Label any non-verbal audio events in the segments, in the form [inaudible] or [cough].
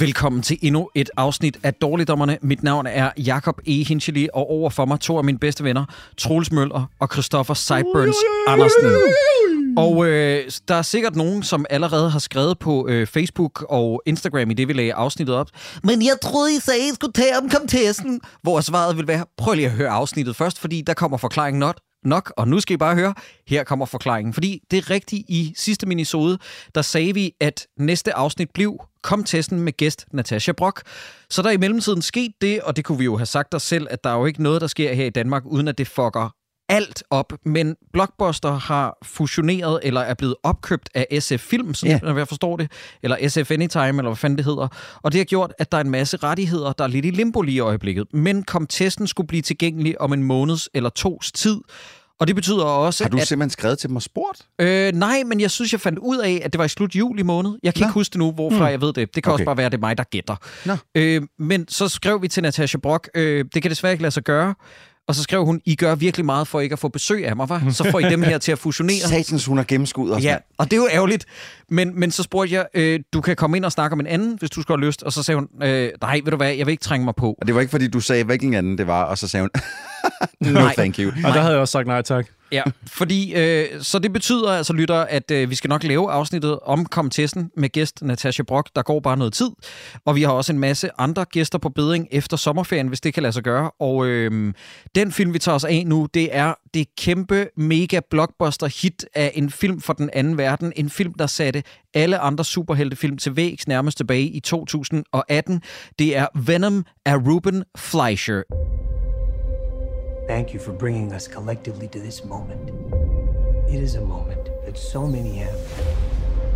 Velkommen til endnu et afsnit af Dårligdommerne. Mit navn er Jakob E. Hinchely, og over for mig to af mine bedste venner, Troels Møller og Christoffer Sideburns Andersen. Og øh, der er sikkert nogen, som allerede har skrevet på øh, Facebook og Instagram i det, vi lagde afsnittet op. Men jeg troede, I sagde, I skulle tage om komtesten. Hvor svaret vil være, prøv lige at høre afsnittet først, fordi der kommer forklaringen not nok, og nu skal I bare høre, her kommer forklaringen. Fordi det er rigtigt, i sidste minisode, der sagde vi, at næste afsnit blev kom testen med gæst Natasha Brock. Så der er i mellemtiden sket det, og det kunne vi jo have sagt os selv, at der er jo ikke noget, der sker her i Danmark, uden at det fucker alt op, men Blockbuster har fusioneret eller er blevet opkøbt af SF Film, sådan, ja. jeg forstår det, eller SF Anytime, eller hvad fanden det hedder. Og det har gjort, at der er en masse rettigheder, der er lidt i limbo lige i øjeblikket. Men kom testen skulle blive tilgængelig om en måneds eller tos tid. Og det betyder også, Har du at... simpelthen skrevet til dem og spurgt? Øh, nej, men jeg synes, jeg fandt ud af, at det var i slut juli måned. Jeg kan Nå. ikke huske det nu, hvorfra Mm. jeg ved det. Det kan okay. Okay. også bare være, at det er mig, der gætter. Nå. Øh, men så skrev vi til Natasha Brock, øh, det kan desværre ikke lade sig gøre. Og så skrev hun, I gør virkelig meget for ikke at få besøg af mig, var? Så får I dem her til at fusionere. [laughs] Satans, hun har gennemskudt os. Ja, og det er jo ærgerligt. Men, men så spurgte jeg, øh, du kan komme ind og snakke om en anden, hvis du skal have lyst. Og så sagde hun, øh, nej, ved du hvad, jeg vil ikke trænge mig på. Og det var ikke, fordi du sagde, hvilken anden det var, og så sagde hun, [laughs] no Nej. thank you. Og der havde jeg også sagt nej tak. Ja, fordi øh, så det betyder altså, lytter, at øh, vi skal nok lave afsnittet om komtessen med gæst Natasha Brock. Der går bare noget tid, og vi har også en masse andre gæster på bedring efter sommerferien, hvis det kan lade sig gøre. Og øh, den film, vi tager os af nu, det er det kæmpe mega blockbuster hit af en film fra den anden verden. En film, der satte alle andre superheltefilm til vægs nærmest tilbage i 2018. Det er Venom af Ruben Fleischer. Thank you for bringing us collectively to this moment. It is a moment that so many have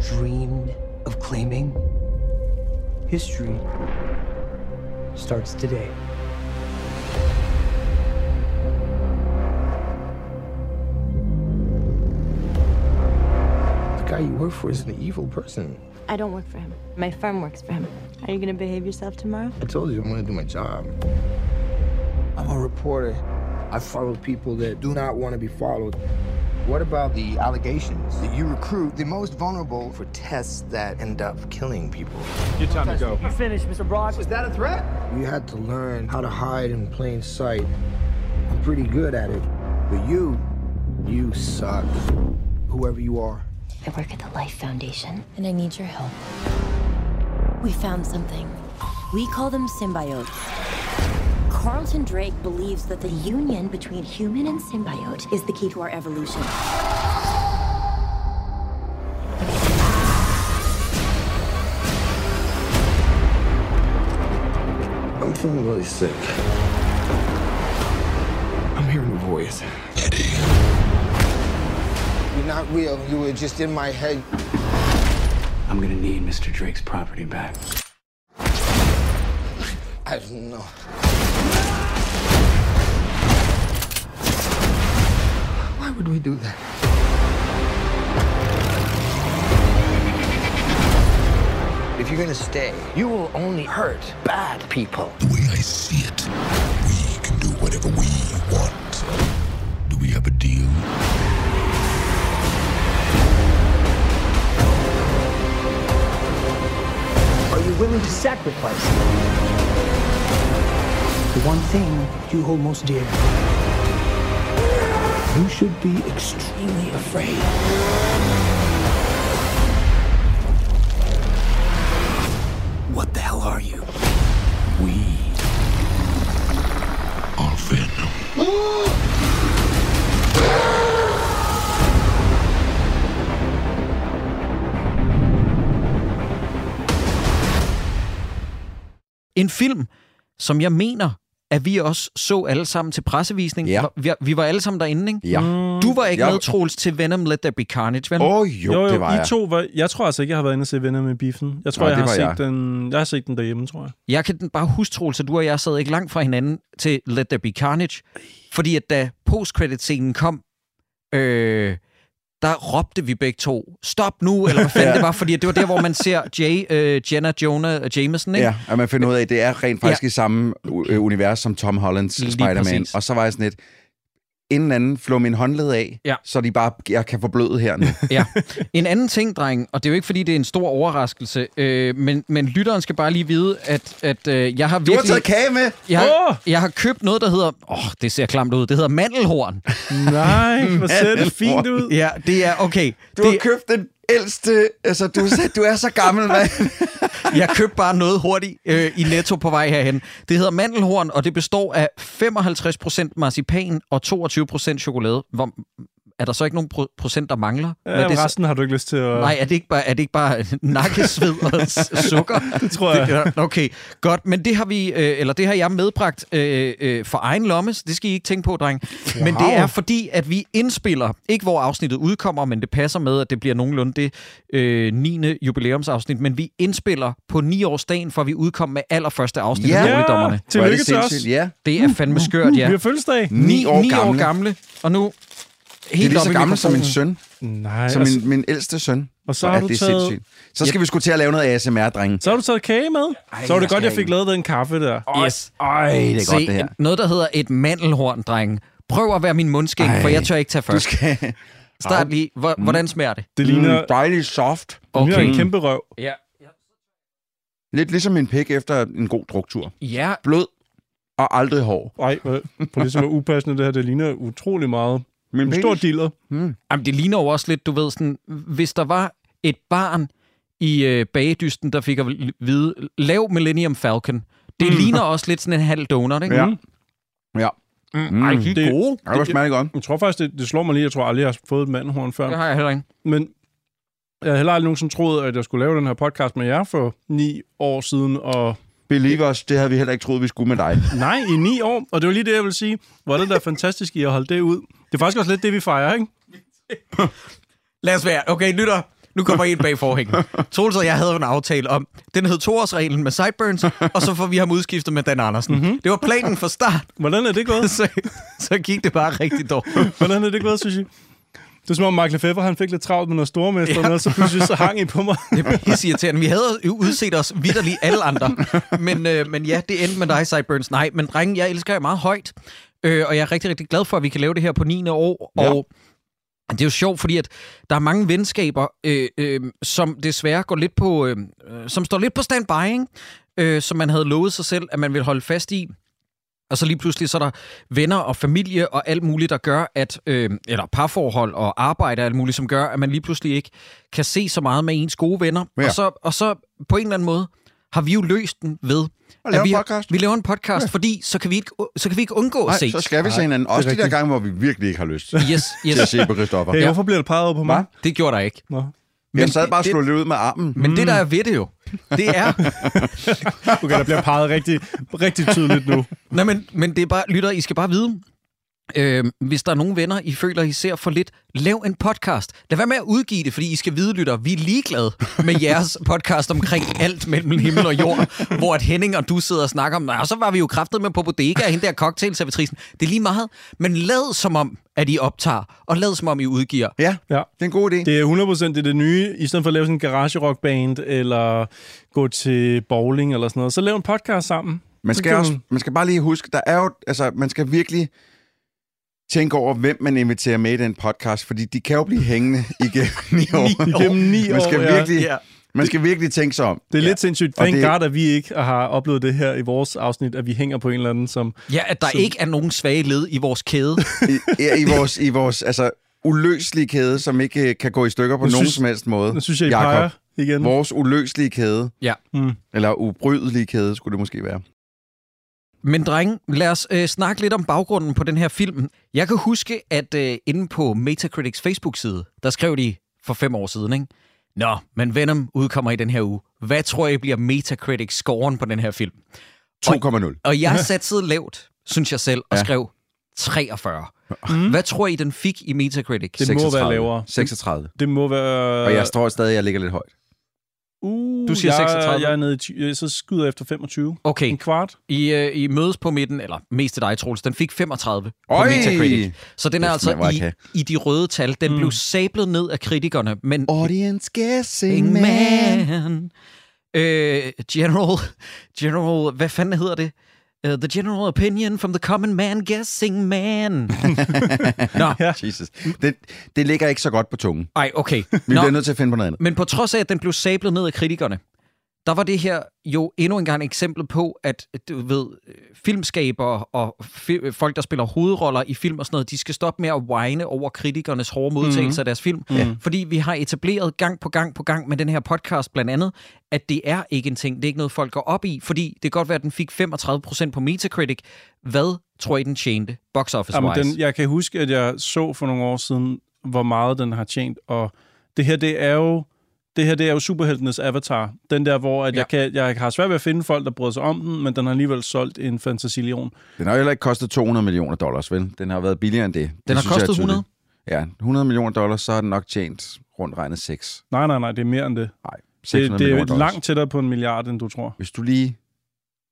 dreamed of claiming. History starts today. The guy you work for is an evil person. I don't work for him. My firm works for him. Are you gonna behave yourself tomorrow? I told you I'm gonna do my job. I'm a reporter. I follow people that do not want to be followed. What about the allegations that you recruit the most vulnerable for tests that end up killing people? Your time to go. You finished, Mr. Brock? Was that a threat? You had to learn how to hide in plain sight. I'm pretty good at it. But you, you suck. Whoever you are. I work at the Life Foundation, and I need your help. We found something. We call them symbiotes. Carlton Drake believes that the union between human and symbiote is the key to our evolution. I'm feeling really sick. I'm hearing a voice. Eddie. You're not real. You were just in my head. I'm gonna need Mr. Drake's property back. I don't know. Would we do that? If you're gonna stay, you will only hurt bad people. The way I see it, we can do whatever we want. Do we have a deal? Are you willing to sacrifice the one thing you hold most dear? You should be extremely afraid. What the hell are you? We are Venom. En film, som jeg mener at vi også så alle sammen til pressevisning. Ja. Vi, vi var alle sammen derinde, ikke? Ja. Du var ikke Jeg- med, Troels, til Venom Let There Be Carnage, vel? Åh, oh, jo, Jo, jo, det var I jeg. to var... Jeg tror altså ikke, jeg har været inde og se Venner med Biffen. Jeg tror, Nej, jeg, har set jeg. Den, jeg har set den derhjemme, tror jeg. Jeg kan bare huske, Troels, at du og jeg sad ikke langt fra hinanden til Let There Be Carnage. Fordi at da post-credit-scenen kom, øh, der råbte vi begge to, stop nu, eller hvad fanden Ja. det var, fordi det var der, hvor man ser Jay, øh, Jenna Jonah Jameson, ikke? Ja, at man finder ud af, at det er rent faktisk ja. i samme øh, univers som Tom Hollands Spider-Man. Og så var jeg sådan lidt, inden anden flå min håndled af, Ja. så de bare, jeg kan forbløde her nu. Ja. [laughs] En anden ting, dreng, og det er jo ikke, fordi det er en stor overraskelse, øh, men, men lytteren skal bare lige vide, at, at øh, jeg har Du virkelig... har taget kage med! jeg, har, jeg har købt noget, der hedder... Åh, oh, det ser klamt ud. Det hedder mandelhorn. Nej, [laughs] hvor ser det fint ud. Ja, det er okay. Du det, har købt den ældste, altså du, er- du er så gammel, [laughs] mand. Jeg købte bare noget hurtigt øh, i Netto på vej herhen. Det hedder mandelhorn, og det består af 55% marcipan og 22% chokolade. Hvor, er der så ikke nogen pro- procent, der mangler? Hvad er Ja, det så- resten har du ikke lyst til at... Nej, er det ikke bare, er det ikke bare nakkesved og sukker? [laughs] Det tror jeg. Det, okay, godt. Men det har vi, øh, eller det har jeg medbragt øh, øh, for egen lomme, så det skal I ikke tænke på, dreng. Wow. Men det er fordi, at vi indspiller, ikke hvor afsnittet udkommer, men det passer med, at det bliver nogenlunde det øh, 9. jubilæumsafsnit, men vi indspiller på 9-årsdagen, for vi udkom med allerførste afsnit Ja. af er Tillykke det til os. Ja. Det er fandme skørt, ja. Vi har fødselsdag. Ni år 9 år gamle. gamle, og nu Det er helt lige så gammel som min søn, Nej, som altså, min, min ældste søn. og så har er du det taget... sindssygt. Så skal vi sgu til at lave noget ASMR, drenge. Så har du taget kage med. Ej, så var det jeg godt, jeg fik lavet den kaffe der. Yes. Ej, det er Se, godt, det her. noget, der hedder et mandelhorn, dreng. Prøv at være min mundskæg, Ej. for jeg tør ikke tage Du først. skal... Start lige. Hvor, hvordan smager det? Det ligner, Mm, dejligt soft. okay. ligner en Mm. kæmpe røv. Ja. Lidt ligesom min pik efter en god druktur. Ja, Blød og aldrig hård. Ej, hvor- på det som er [laughs] upassende det her, det ligner utrolig meget. Min En stor dealer. Mm. Jamen, det ligner jo også lidt, du ved, sådan, hvis der var et barn i øh, bagedysten, der fik at vide, lav Millennium Falcon. Det mm. ligner også lidt sådan en halv donut, ikke? Ja. Ja. Mm. Ej, de er Det- gode. Ja, det smager godt. Jeg tror faktisk, det, det slår mig lige. Jeg tror aldrig, jeg har fået et mandhorn før. Det har jeg heller ikke. Men jeg havde heller aldrig nogensinde troet, at jeg skulle lave den her podcast med jer for ni år siden. Og Believe os, det havde vi heller ikke troet, vi skulle med dig. nej, i ni år. Og det var lige det, jeg vil sige. Hvor er det der fantastisk, I har holdt det ud. Det er faktisk også lidt det, vi fejrer, ikke? Lad os være. Okay, lytter. Nu kommer ind bag forhængen. Troels og jeg havde en aftale om, den hed toårsreglen med Sideburns, og så får vi ham udskiftet med Dan Andersen. Mm-hmm. Det var planen fra start, Hvordan er det gået? [laughs] så, så gik det bare rigtig dårligt. Hvordan er det gået, synes I? Det er som om Mark Lefebvre, han fik lidt travlt med noget stormester, ja. og så pludselig så hang I på mig. Det er pisseirriterende. Vi havde jo udset os vidderligt alle andre. Men, øh, men ja, det endte med dig, Sideburns. Nej, men drenge, jeg elsker jer meget højt. Øh, og jeg er rigtig, rigtig glad for, at vi kan lave det her på 9. år. Ja. Og det er jo sjovt, fordi at der er mange venskaber, øh, øh, som desværre går lidt på, øh, øh, som står lidt på standby, ikke? Øh, som man havde lovet sig selv, at man vil holde fast i. Og så lige pludselig så er der venner og familie og alt muligt, der gør, at, øh, eller parforhold og arbejde og alt muligt, som gør, at man lige pludselig ikke kan se så meget med ens gode venner. Ja. Og, så, og så på en eller anden måde har vi jo løst den ved, lave at vi, podcast. vi laver en podcast, ja. fordi så kan, vi ikke, så kan vi ikke undgå at se. så skal vi se hinanden. Også de der gange, hvor vi virkelig ikke har lyst Yes, til at yes. se på Christoffer. Hey, hvorfor bliver det peget på mig? Det gjorde der ikke. Nå. Jeg sad bare og slog lidt ud med armen. Men det, der er ved det jo, det er... [laughs] Okay, der bliver peget rigtig, rigtig tydeligt nu. Nej, men, men det er bare, lytter, I skal bare vide, øh, hvis der er nogle venner, I føler, I ser for lidt, lav en podcast. Lad være med at udgive det, fordi I skal vide, lytter, vi er ligeglade med jeres [laughs] podcast omkring alt mellem himmel og jord, hvor at Henning og du sidder og snakker om, "Nå, og så var vi jo kraftet med på bodega, og hende der cocktailservitrisen. Det er lige meget, men lad som om, at I optager, og lad som om, I udgiver. Ja, Ja. det er en god idé. Det er 100% det, er det nye. I stedet for at lave sådan en garage rock band, eller gå til bowling eller sådan noget, så lav en podcast sammen. Man skal, også, man- man skal bare lige huske, der er jo, altså, man skal virkelig tænke over, hvem man inviterer med i den podcast, fordi de kan jo blive hængende igennem [laughs] ni år. Igennem ni Man skal ja. virkelig, Ja. man skal virkelig tænke sig om. Det er lidt sindssygt. Thank det- God, at vi ikke har oplevet det her i vores afsnit, at vi hænger på en eller anden, som... Ja, at der Så- ikke er nogen svage led i vores kæde. [laughs] I, i, i vores, i vores altså, uløselige kæde, som ikke øh, kan gå i stykker på Nu nogen synes- som helst måde. Nu synes jeg, I Jakob, peger igen. Vores uløselige kæde, Ja. Mm. eller ubrydelige kæde, skulle det måske være. Men dreng, lad os øh, snakke lidt om baggrunden på den her film. Jeg kan huske, at øh, inde på Metacritics Facebook-side, der skrev de for fem år siden, ikke? Nå, men Venom udkommer i den her uge. Hvad tror I bliver Metacritics-scoren på den her film? 2,0. Og jeg satte lavt, synes jeg selv, og Ja. skrev 43. Mm. Hvad tror I, den fik i Metacritic? Det må være lavere. 36. Det må være... Og jeg tror stadig, at jeg ligger lidt højt. Uh, Du siger jeg, 36. Jeg er nede i... ty- øh, Så skyder jeg efter 25. Okay, En kvart. I, øh, I mødes på midten, eller mest til dig, Troels, den fik 35 på Øj! Metacritic. Så den er Kæft, altså i, i de røde tal. Den mm. blev sablet ned af kritikerne, men [laughs] Audience guessing Ing man. man. Øh, general, general, hvad fanden hedder det? Uh, the general opinion from the common man guessing man. [laughs] Nå, Jesus. Det, det ligger ikke så godt på tungen. ej, okay. Vi Nå, bliver nødt til at finde på noget andet. men på trods af, at den blev sablet ned af kritikerne, der var det her jo endnu engang et eksempel på, at du ved, øh, filmskabere og fi- folk, der spiller hovedroller i film og sådan noget, de skal stoppe med at whine over kritikernes hårde modtagelse mm. af deres film. Mm. Fordi vi har etableret gang på gang på gang med den her podcast blandt andet, at det er ikke en ting, det er ikke noget, folk går op i, fordi det kan godt være, at den fik 35% på Metacritic. Hvad tror I, den tjente box office Jamen, den, jeg kan huske, at jeg så for nogle år siden, hvor meget den har tjent, og det her, det er jo det her det er jo superheltenes avatar. Den der, hvor at Ja. jeg, kan, jeg har svært ved at finde folk, der bryder sig om den, men den har alligevel solgt en fantasilion. Den har jo heller ikke kostet 200 millioner dollars, vel? Den har været billigere end det. Den det har synes er kostet 100? tydeligt. Ja, 100 millioner dollars, så har den nok tjent rundt regnet 6. Nej, nej, nej, det er mere end det. Nej, Det, 600 det er jo millioner dollars. langt tættere på en milliard, end du tror. Hvis du lige Det-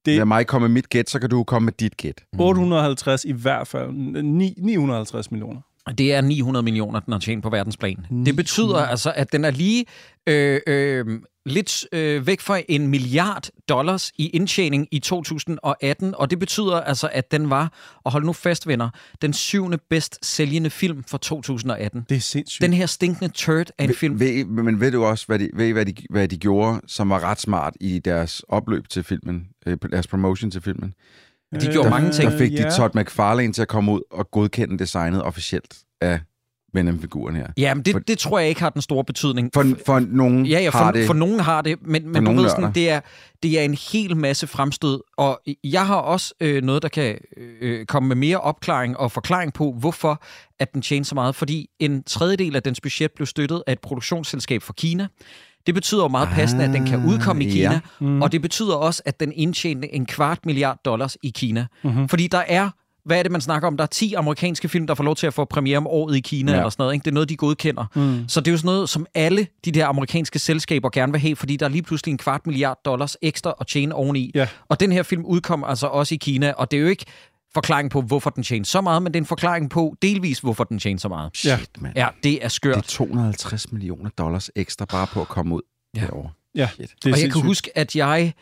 det... lader mig komme med mit gæt, så kan du komme med dit gæt. 850 i hvert fald. Ni, 950 millioner. Det er 900 millioner, den har tjent på verdensplan. Det betyder altså, at den er lige øh, øh, lidt øh, væk fra en milliard dollars i indtjening i 2018, og det betyder altså, at den var, og hold nu fast venner, den syvende bedst sælgende film for 2018. Det er sindssygt. Den her stinkende turd af en film. Ved, men ved du også, hvad de, ved hvad, de, hvad de gjorde, som var ret smart i deres opløb til filmen, øh, deres promotion til filmen? De gjorde mange ting. Der fik de ja. Todd McFarlane til at komme ud og godkende designet officielt af Venom-figuren her. Ja, men det, det tror jeg ikke har den store betydning. For, for nogen Ja, ja, for, har det... for nogen har det, men, men du ved sådan, det er, det er en hel masse fremstød, og jeg har også øh, noget, der kan øh, komme med mere opklaring og forklaring på, hvorfor at den tjener så meget, fordi en tredjedel af dens budget blev støttet af et produktionsselskab fra Kina. Det betyder jo meget passende, at den kan udkomme i ja. Kina, mm. og det betyder også, at den indtjente en kvart milliard dollars i Kina. Mm-hmm. Fordi der er hvad er det, man snakker om? Der er 10 amerikanske film, der får lov til at få premiere om året i Kina, ja. Ja. eller sådan noget. Ikke? Det er noget, de godkender. Mm. Så det er jo sådan noget, som alle de der amerikanske selskaber gerne vil have, fordi der er lige pludselig en kvart milliard dollars ekstra at tjene oveni. Ja. Og den her film udkom altså også i Kina, og det er jo ikke forklaring på, hvorfor den tjener så meget, men det er en forklaring på delvis, hvorfor den tjener så meget. Shit, Ja. mand. Ja, det er skørt. Det er 250 millioner dollars ekstra bare på at komme ud Ja. ja. derovre. Ja, Shit. det er og jeg kan sindssygt. huske, at jeg...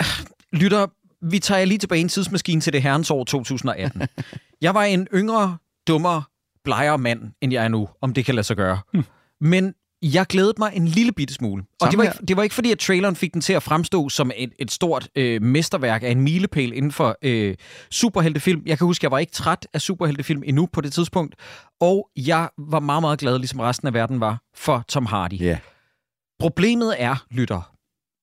[sighs] Lytter, vi tager lige tilbage i en tidsmaskine til det herrens år 2018. [laughs] jeg var en yngre, dummere, blegere mand, end jeg er nu, om det kan lade sig gøre. Men jeg glædede mig en lille bitte smule. Og Samme det var, ikke, det var ikke fordi, at traileren fik den til at fremstå som et, et stort øh, mesterværk af en milepæl inden for øh, superheltefilm. Jeg kan huske, jeg var ikke træt af superheltefilm endnu på det tidspunkt. Og jeg var meget, meget glad, ligesom resten af verden var, for Tom Hardy. Ja. Problemet er, lytter,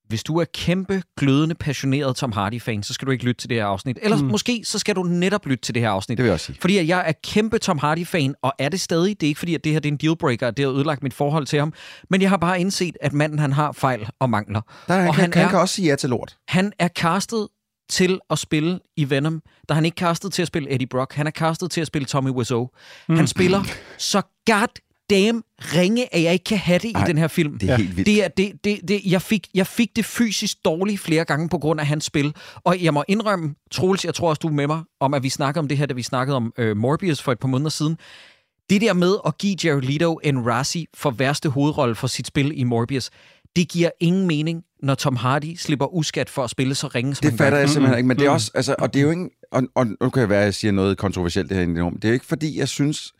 hvis du er kæmpe, glødende, passioneret Tom Hardy-fan, så skal du ikke lytte til det her afsnit. Ellers mm. måske, så skal du netop lytte til det her afsnit. Det vil jeg også sige. Fordi at jeg er kæmpe Tom Hardy-fan, og er det stadig. Det er ikke fordi, at det her det er en dealbreaker, at det har ødelagt mit forhold til ham. Men jeg har bare indset, at manden han har fejl og mangler. Der, han, og kan, han, han er, kan også sige ja til lort. han er castet til at spille i Venom. Der er han ikke castet til at spille Eddie Brock. Han er castet til at spille Tommy Wiseau. Mm. Han spiller så [clears throat] god damn ringe, at jeg ikke kan have det Ej, i den her film. det er helt vildt. Det er, det, det, det, jeg, fik, jeg fik det fysisk dårligt flere gange på grund af hans spil. Og jeg må indrømme, Troels, jeg tror også, du er med mig, om at vi snakkede om det her, da vi snakkede om øh, Morbius for et par måneder siden. Det der med at give Jared Leto en Razzie for værste hovedrolle for sit spil i Morbius, det giver ingen mening, når Tom Hardy slipper uskat for at spille så ringe, som Det han fatter gør. jeg simpelthen ikke, men det er også, altså, og det er jo ikke, og, og nu kan jeg være, at jeg siger noget kontroversielt det her. Det er jo ikke fordi, jeg synes,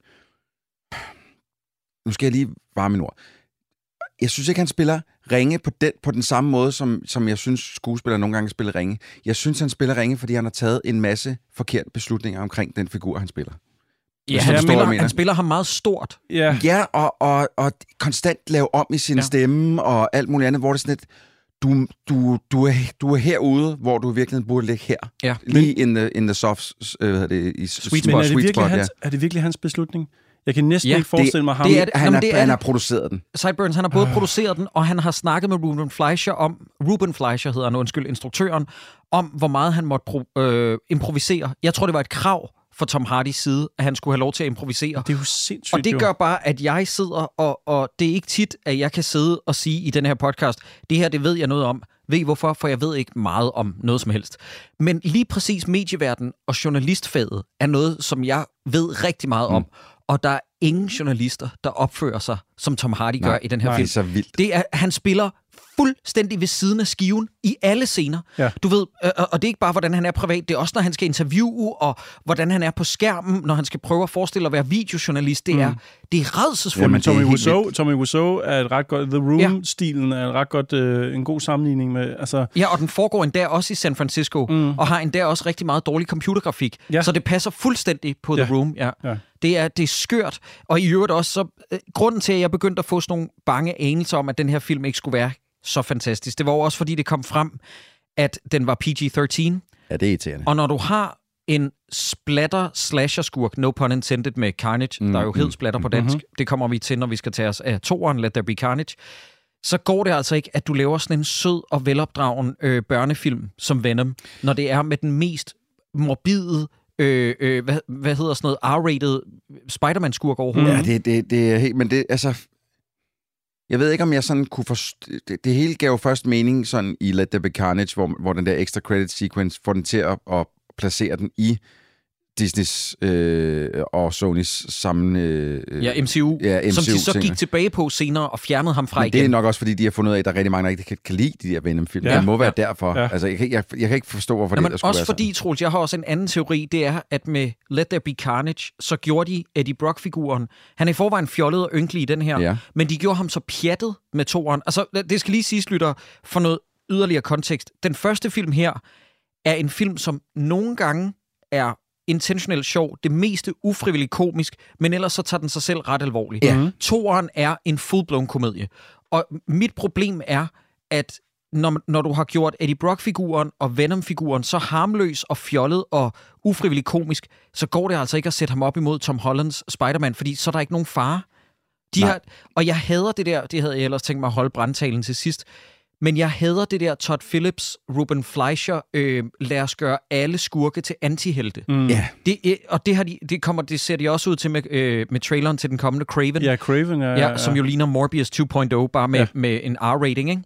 nu skal jeg lige varme min ord. Jeg synes ikke, han spiller ringe på den, på den samme måde, som, som jeg synes, skuespillere nogle gange spiller ringe. Jeg synes, han spiller ringe, fordi han har taget en masse forkerte beslutninger omkring den figur, han spiller. Ja, han, forstår, spiller, han spiller ham meget stort. Ja, Ja, og, og, og konstant lave om i sin Ja. ja. stemme og alt muligt andet, hvor det er sådan lidt, du, du, du, er, du er herude, hvor du i virkeligheden burde ligge her. Ja. Lige in the, in the soft, øh, hvad hedder det, i Sweet sweet men spot, er det, sweet virkelig spot, hans, er det virkelig hans beslutning? Jeg kan næsten Ja, ikke forestille mig ham. det er det. Han, Nå, det er han det. har produceret den. Sideburns, han har både produceret den, og han har snakket med Ruben Fleischer om, Ruben Fleischer hedder han, undskyld, instruktøren, om hvor meget han måtte pro, øh, improvisere. Jeg tror, det var et krav fra Tom Hardys side, at han skulle have lov til at improvisere. Det er jo sindssygt, Og det gør bare, at jeg sidder, og, og det er ikke tit, at jeg kan sidde og sige i den her podcast, det her, det ved jeg noget om. Ved I hvorfor? For jeg ved ikke meget om noget som helst. Men lige præcis medieverden og journalistfaget er noget, som jeg ved rigtig meget om. Og der er ingen journalister, der opfører sig, som Tom Hardy gør Nej, i den her nej. film. Det er så vildt. Det er, han spiller fuldstændig ved siden af skiven i alle scener. Ja. Du ved, øh, og og det er ikke bare, hvordan han er privat, det er også, når han skal interviewe, og hvordan han er på skærmen, når han skal prøve at forestille at være videojournalist. Det er, det er redselsfuldt. Jamen, Tommy Wiseau, Tommy Wiseau er et ret godt... The Room-stilen er et ret godt, øh, en god sammenligning med... Altså, Ja, og den foregår endda også i San Francisco, mm. og har endda også rigtig meget dårlig computergrafik. Ja. Så det passer fuldstændig på Ja. The Room. Ja. Ja. Det, er, det er skørt. Og i øvrigt også, så, øh, grunden til, at jeg begyndte at få sådan nogle bange anelser om, at den her film ikke skulle være så fantastisk, det var også, fordi det kom frem, at den var PG-13. Ja, det er irriterende. Og når du har en splatter slasher skurk, no pun intended med Carnage, mm, der er jo hed splatter på dansk, mm-hmm. det kommer vi til, når vi skal tage os af toeren, Let There Be Carnage, så går det altså ikke, at du laver sådan en sød og velopdragen øh, børnefilm som Venom, når det er med den mest morbide, øh, øh, hvad, hvad hedder sådan noget, R-rated Spider-Man-skurk overhovedet. Ja, det, det, det er helt... Men det, altså... Jeg ved ikke, om jeg sådan kunne forstå... Det, det hele gav jo først mening sådan i Let There Be Carnage, hvor, hvor den der extra credit sequence får den til at, at placere den i Disneys øh, og Sonys sammen... Øh, Ja, MCU, Ja, som de så gik tilbage på senere og fjernede ham fra Men det igen. er nok også, fordi de har fundet ud af, at der er rigtig mange, der ikke kan, kan lide de der Venom-film. Ja. Det må være Ja. derfor. Ja. Altså, jeg, kan, ikke- jeg, jeg kan ikke forstå, hvorfor Nå, det men der skulle også være fordi, Troels, jeg har også en anden teori, det er, at med Let There Be Carnage, så gjorde de Eddie Brock-figuren, han er i forvejen fjollet og ynkelig i den her, Ja. men de gjorde ham så pjattet med toeren. Altså, det skal lige siges, lytter, for noget yderligere kontekst. Den første film her er en film, som nogle gange er intentionelt sjov, det meste ufrivilligt komisk, men ellers så tager den sig selv ret alvorligt. Ja. Toeren er en full-blown komedie. Og mit problem er, at når, når du har gjort Eddie Brock-figuren og Venom-figuren så harmløs og fjollet og ufrivilligt komisk, så går det altså ikke at sætte ham op imod Tom Hollands Spider-Man, fordi så er der ikke nogen fare. De Nej. har, og jeg hader det der, det havde jeg ellers tænkt mig at holde brandtalen til sidst, men jeg hader det der Todd Phillips, Ruben Fleischer, øh, lad os gøre alle skurke til antihelte. mm. Ja. Det, øh, og det, har de, det, kommer, det ser de også ud til med, øh, med traileren til den kommende Craven. Ja, Craven er... Ja, som jo ligner Morbius 2.0, bare med, Ja. ja. med en R-rating, ikke?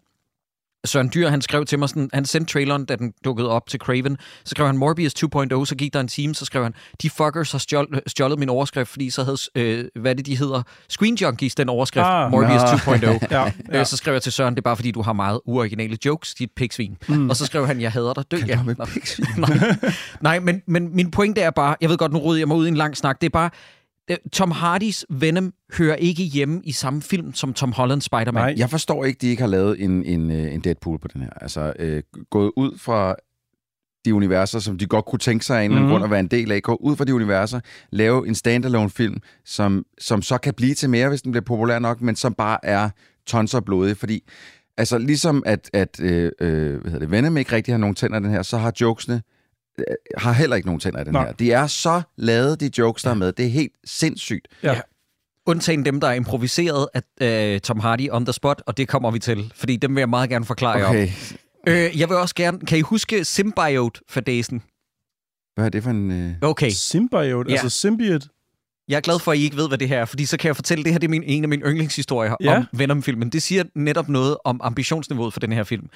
Søren Dyr, han skrev til mig sådan, han sendte traileren, da den dukkede op til Craven, så skrev han Morbius 2.0, så gik der en time, så skrev han, de fuckers har stjålet, stjålet min overskrift, fordi så havde, øh, hvad det de hedder, Screen Junkies, den overskrift, Ah. Morbius Nå. 2.0. [laughs] Ja, Ja. Øh, så skrev jeg til Søren, det er bare fordi, du har meget uoriginale jokes, dit piksvin. Mm. Og så skrev han, jeg hader dig, dø. Kan Ja. du med Nå. piksvin? [laughs] Nej, Nej men, men min pointe er bare, jeg ved godt, nu rydder jeg mig ud i en lang snak, det er bare, Tom Hardys Venom hører ikke hjemme i samme film som Tom Hollands Spider-Man. Nej. Jeg forstår ikke, de ikke har lavet en, en, øh, en Deadpool på den her. Altså, øh, gået ud fra de universer, som de godt kunne tænke sig af en Mhm. grund at være en del af. Gå ud fra de universer, lave en standalone film, som, som så kan blive til mere, hvis den bliver populær nok, men som bare er tons og blodig, fordi altså ligesom at, at øh, øh, hvad hedder det, Venom ikke rigtig har nogen tænder den her, så har jokesene øh, har heller ikke nogen tænder i den Nej. her. De er så lavet, de jokes, der er med. Det er helt sindssygt. Ja. Undtagen dem, der er improviseret af øh, Tom Hardy on the spot, og det kommer vi til, fordi dem vil jeg meget gerne forklare jer om. Okay, Øh, jeg vil også gerne... Kan I huske Symbiote-fadesen? hvad er det for en... Øh... Okay. Symbiote, Ja. altså symbiote. Jeg er glad for, at I ikke ved, hvad det her er, fordi så kan jeg fortælle, at det her det er min, en af mine yndlingshistorier Ja. om Venom-filmen. Det siger netop noget om ambitionsniveauet for den her film.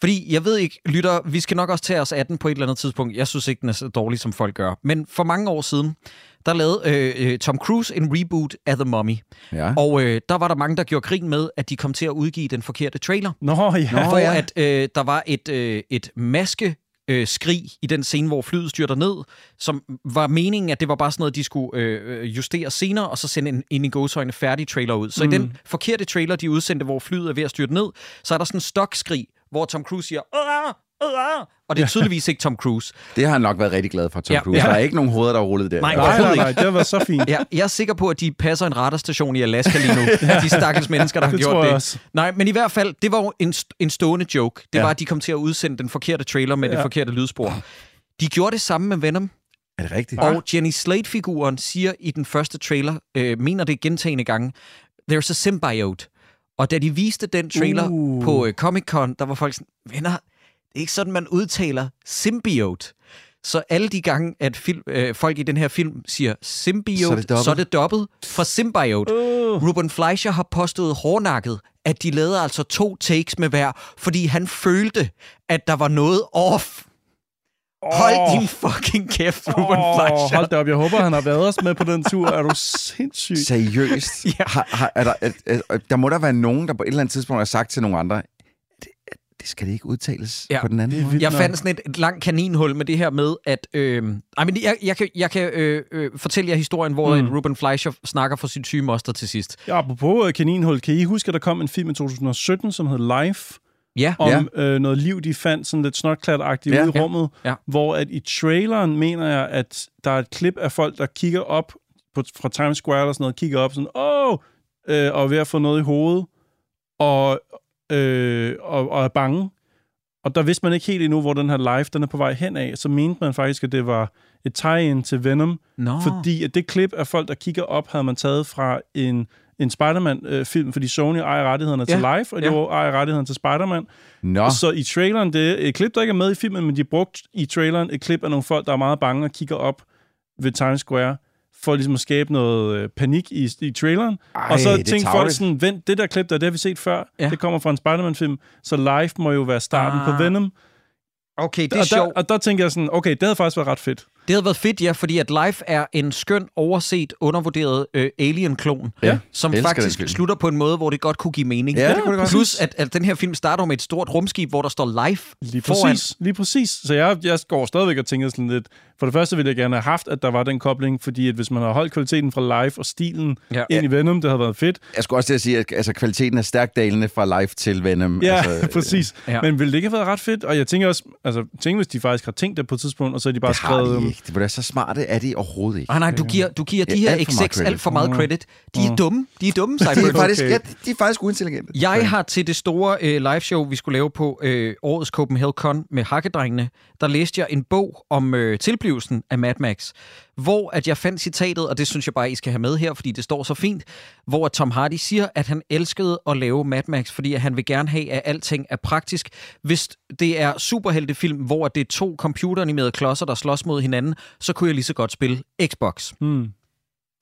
Fordi jeg ved ikke, lytter, vi skal nok også tage os af den på et eller andet tidspunkt. Jeg synes ikke, den er så dårlig, som folk gør. Men for mange år siden, der lavede øh, øh, Tom Cruise en reboot af The Mummy. Ja. Og øh, der var der mange, der gjorde grin med, at de kom til at udgive den forkerte trailer. Nå, ja. Nå. hvor ja. at øh, der var et, øh, et maske øh, skrig i den scene, hvor flyet styrter ned, som var meningen, at det var bare sådan noget, de skulle øh, justere senere, og så sende en, en i gåsøjne færdig trailer ud. Så mm. i den forkerte trailer, de udsendte, hvor flyet er ved at styrte ned, så er der sådan en stokskrig, hvor Tom Cruise siger, "Åh, åh," og det er tydeligvis ikke Tom Cruise. Det har han nok været rigtig glad for, Tom Ja. Cruise. Ja. Der er ikke nogen hoveder, der er rullet der. Nej, Nej, nej, nej, det var så fint. Ja, jeg er sikker på, at de passer en radarstation i Alaska lige nu. [laughs] ja. De stakkels mennesker, der har Det gjort tror jeg det. også. Nej, men i hvert fald, det var jo en, en stående joke. Det Ja. var, at de kom til at udsende den forkerte trailer med ja. det forkerte lydspor. De gjorde det samme med Venom. Er det rigtigt? Og Jenny Slate-figuren siger i den første trailer, øh, mener det gentagende gange, there's a symbiote. Og da de viste den trailer uh. På øh, Comic-Con, der var folk sådan, venner, det er ikke sådan, man udtaler symbiote. Så alle de gange, at film, øh, folk i den her film siger symbiote, Så er det dobbelt. så er det dobbelt fra symbiote. Uh. Ruben Fleischer har påstået hårdnakket, at de lavede altså to takes med hver, fordi han følte, at der var noget off. Hold din fucking kæft, Ruben Åh, Fleischer. hold da op, jeg håber, han har været os med på den tur. Er du sindssyg? Seriøst? [laughs] ja. har, har, er der, er, er, der må der være nogen, der på et eller andet tidspunkt har sagt til nogle andre, at det, det skal det ikke udtales Ja. på den anden måde. Jeg fandt sådan et, et langt kaninhul med det her med, at... Øh, ej, men jeg, jeg kan, jeg kan øh, øh, fortælle jer historien, hvor mm. Ruben Fleischer snakker for sin syge moster til sidst. Ja, apropos øh, kaninhul, kan I huske, at der kom en film i 2017, som hed Life? Ja, om øh, noget liv, de fandt sådan lidt snotklat-agtigt Ja. ude i Ja. rummet, Ja. hvor at i traileren mener jeg, at der er et klip af folk, der kigger op på, fra Times Square eller sådan noget, kigger op sådan, åh, øh, og er ved at få noget i hovedet, og, øh, og, og er bange. Og der vidste man ikke helt endnu, hvor den her live, den er på vej hen af. Så mente man faktisk, at det var et tie-in til Venom, Nå. fordi at det klip af folk, der kigger op, havde man taget fra en, en Spider-Man-film, fordi Sony ejer rettighederne til Ja. live, og de Ja. ejer rettighederne til Spider-Man. Nå, Så i traileren, det er et klip, der ikke er med i filmen, men de brugt i traileren et klip af nogle folk, der er meget bange og kigger op ved Times Square, for ligesom at skabe noget øh, panik i, i traileren. Ej, og så tænkte folk sådan, vent, det der klip der, det har vi set før. Ja. Det kommer fra en Spider-Man-film, så live må jo være starten Ah, på Venom. Okay, det er og, der, sjovt. og der tænker jeg sådan, okay, det havde faktisk været ret fedt. Det havde været fedt, ja, fordi at Life er en skøn, overset, undervurderet øh, alien-klon, Ja, som faktisk slutter på en måde, hvor det godt kunne give mening. Ja, det kunne det godt. Plus, at, at den her film starter med et stort rumskib, hvor der står Life Lige foran. præcis. Lige præcis. Så jeg, jeg går stadigvæk og tænker sådan lidt... For det første ville jeg gerne have haft, at der var den kobling, fordi at hvis man har holdt kvaliteten fra live og stilen Ja. ind i Venom, det havde været fedt. jeg skulle også til at sige, at altså, kvaliteten er stærkt dalende fra live til Venom. Ja, altså, altså, [laughs] præcis. Ja. Men ville det ikke have været ret fedt? Og jeg tænker også, altså, tænk hvis de faktisk har tænkt det på et tidspunkt, og så har de bare det har skrevet... de ikke. Det var så smarte er de overhovedet ikke. Ah, nej, du giver, du giver de Ja, her alt for meget execs credit. alt for meget credit. De er dumme. De er dumme, [laughs] De er faktisk, Okay. ja, de er faktisk uintelligente. Jeg har til det store øh, liveshow, vi skulle lave på øh, årets Copenhagen Con med Hakkedrengene, der læste jeg en bog om øh, tilblivelsen af Mad Max, hvor at jeg fandt citatet, og det synes jeg bare, I skal have med her, fordi det står så fint, hvor at Tom Hardy siger, at han elskede at lave Mad Max, fordi han vil gerne have, at alting er praktisk. Hvis det er superheltefilm, hvor det er to computeranimerede klodser, der slås mod hinanden, så kunne jeg lige så godt spille Xbox. Hmm.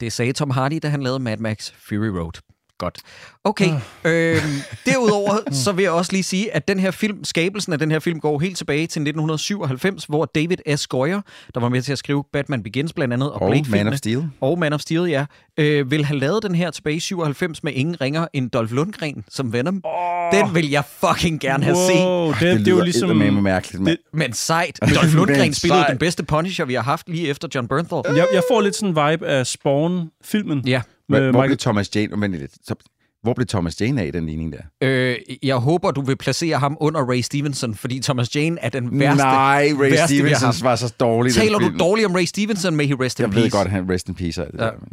Det sagde Tom Hardy, da han lavede Mad Max Fury Road. Godt. Okay. øhm, [laughs] derudover så vil jeg også lige sige, at den her film, skabelsen af den her film går helt tilbage til 1997, hvor David S. Goyer, der var med til at skrive Batman Begins blandt andet, og, Og Blade Man of Steel. og Man of Steel, ja, øh, vil have lavet den her tilbage i 97 med ingen ringer end Dolph Lundgren som Venom. Oh. Den vil jeg fucking gerne have set. Wow, det, Det, det, det det er jo ligesom... med mærkeligt, mand. det- Men sejt. Dolph Lundgren spillede sejt. den bedste Punisher, vi har haft lige efter John Bernthal. Jeg, jeg får lidt sådan en vibe af Spawn-filmen. Ja. Hvor, Med hvor Michael blev Thomas Jane... Lidt. Så, hvor blev Thomas Jane af i den ligning der? Øh, jeg håber, du vil placere ham under Ray Stevenson, fordi Thomas Jane er den værste. Nej, Ray værste, Stevenson var så dårlig. Taler du film. dårligt om Ray Stevenson med He Rest in Jeg Peace? ved godt, at han rest in peace. Ja.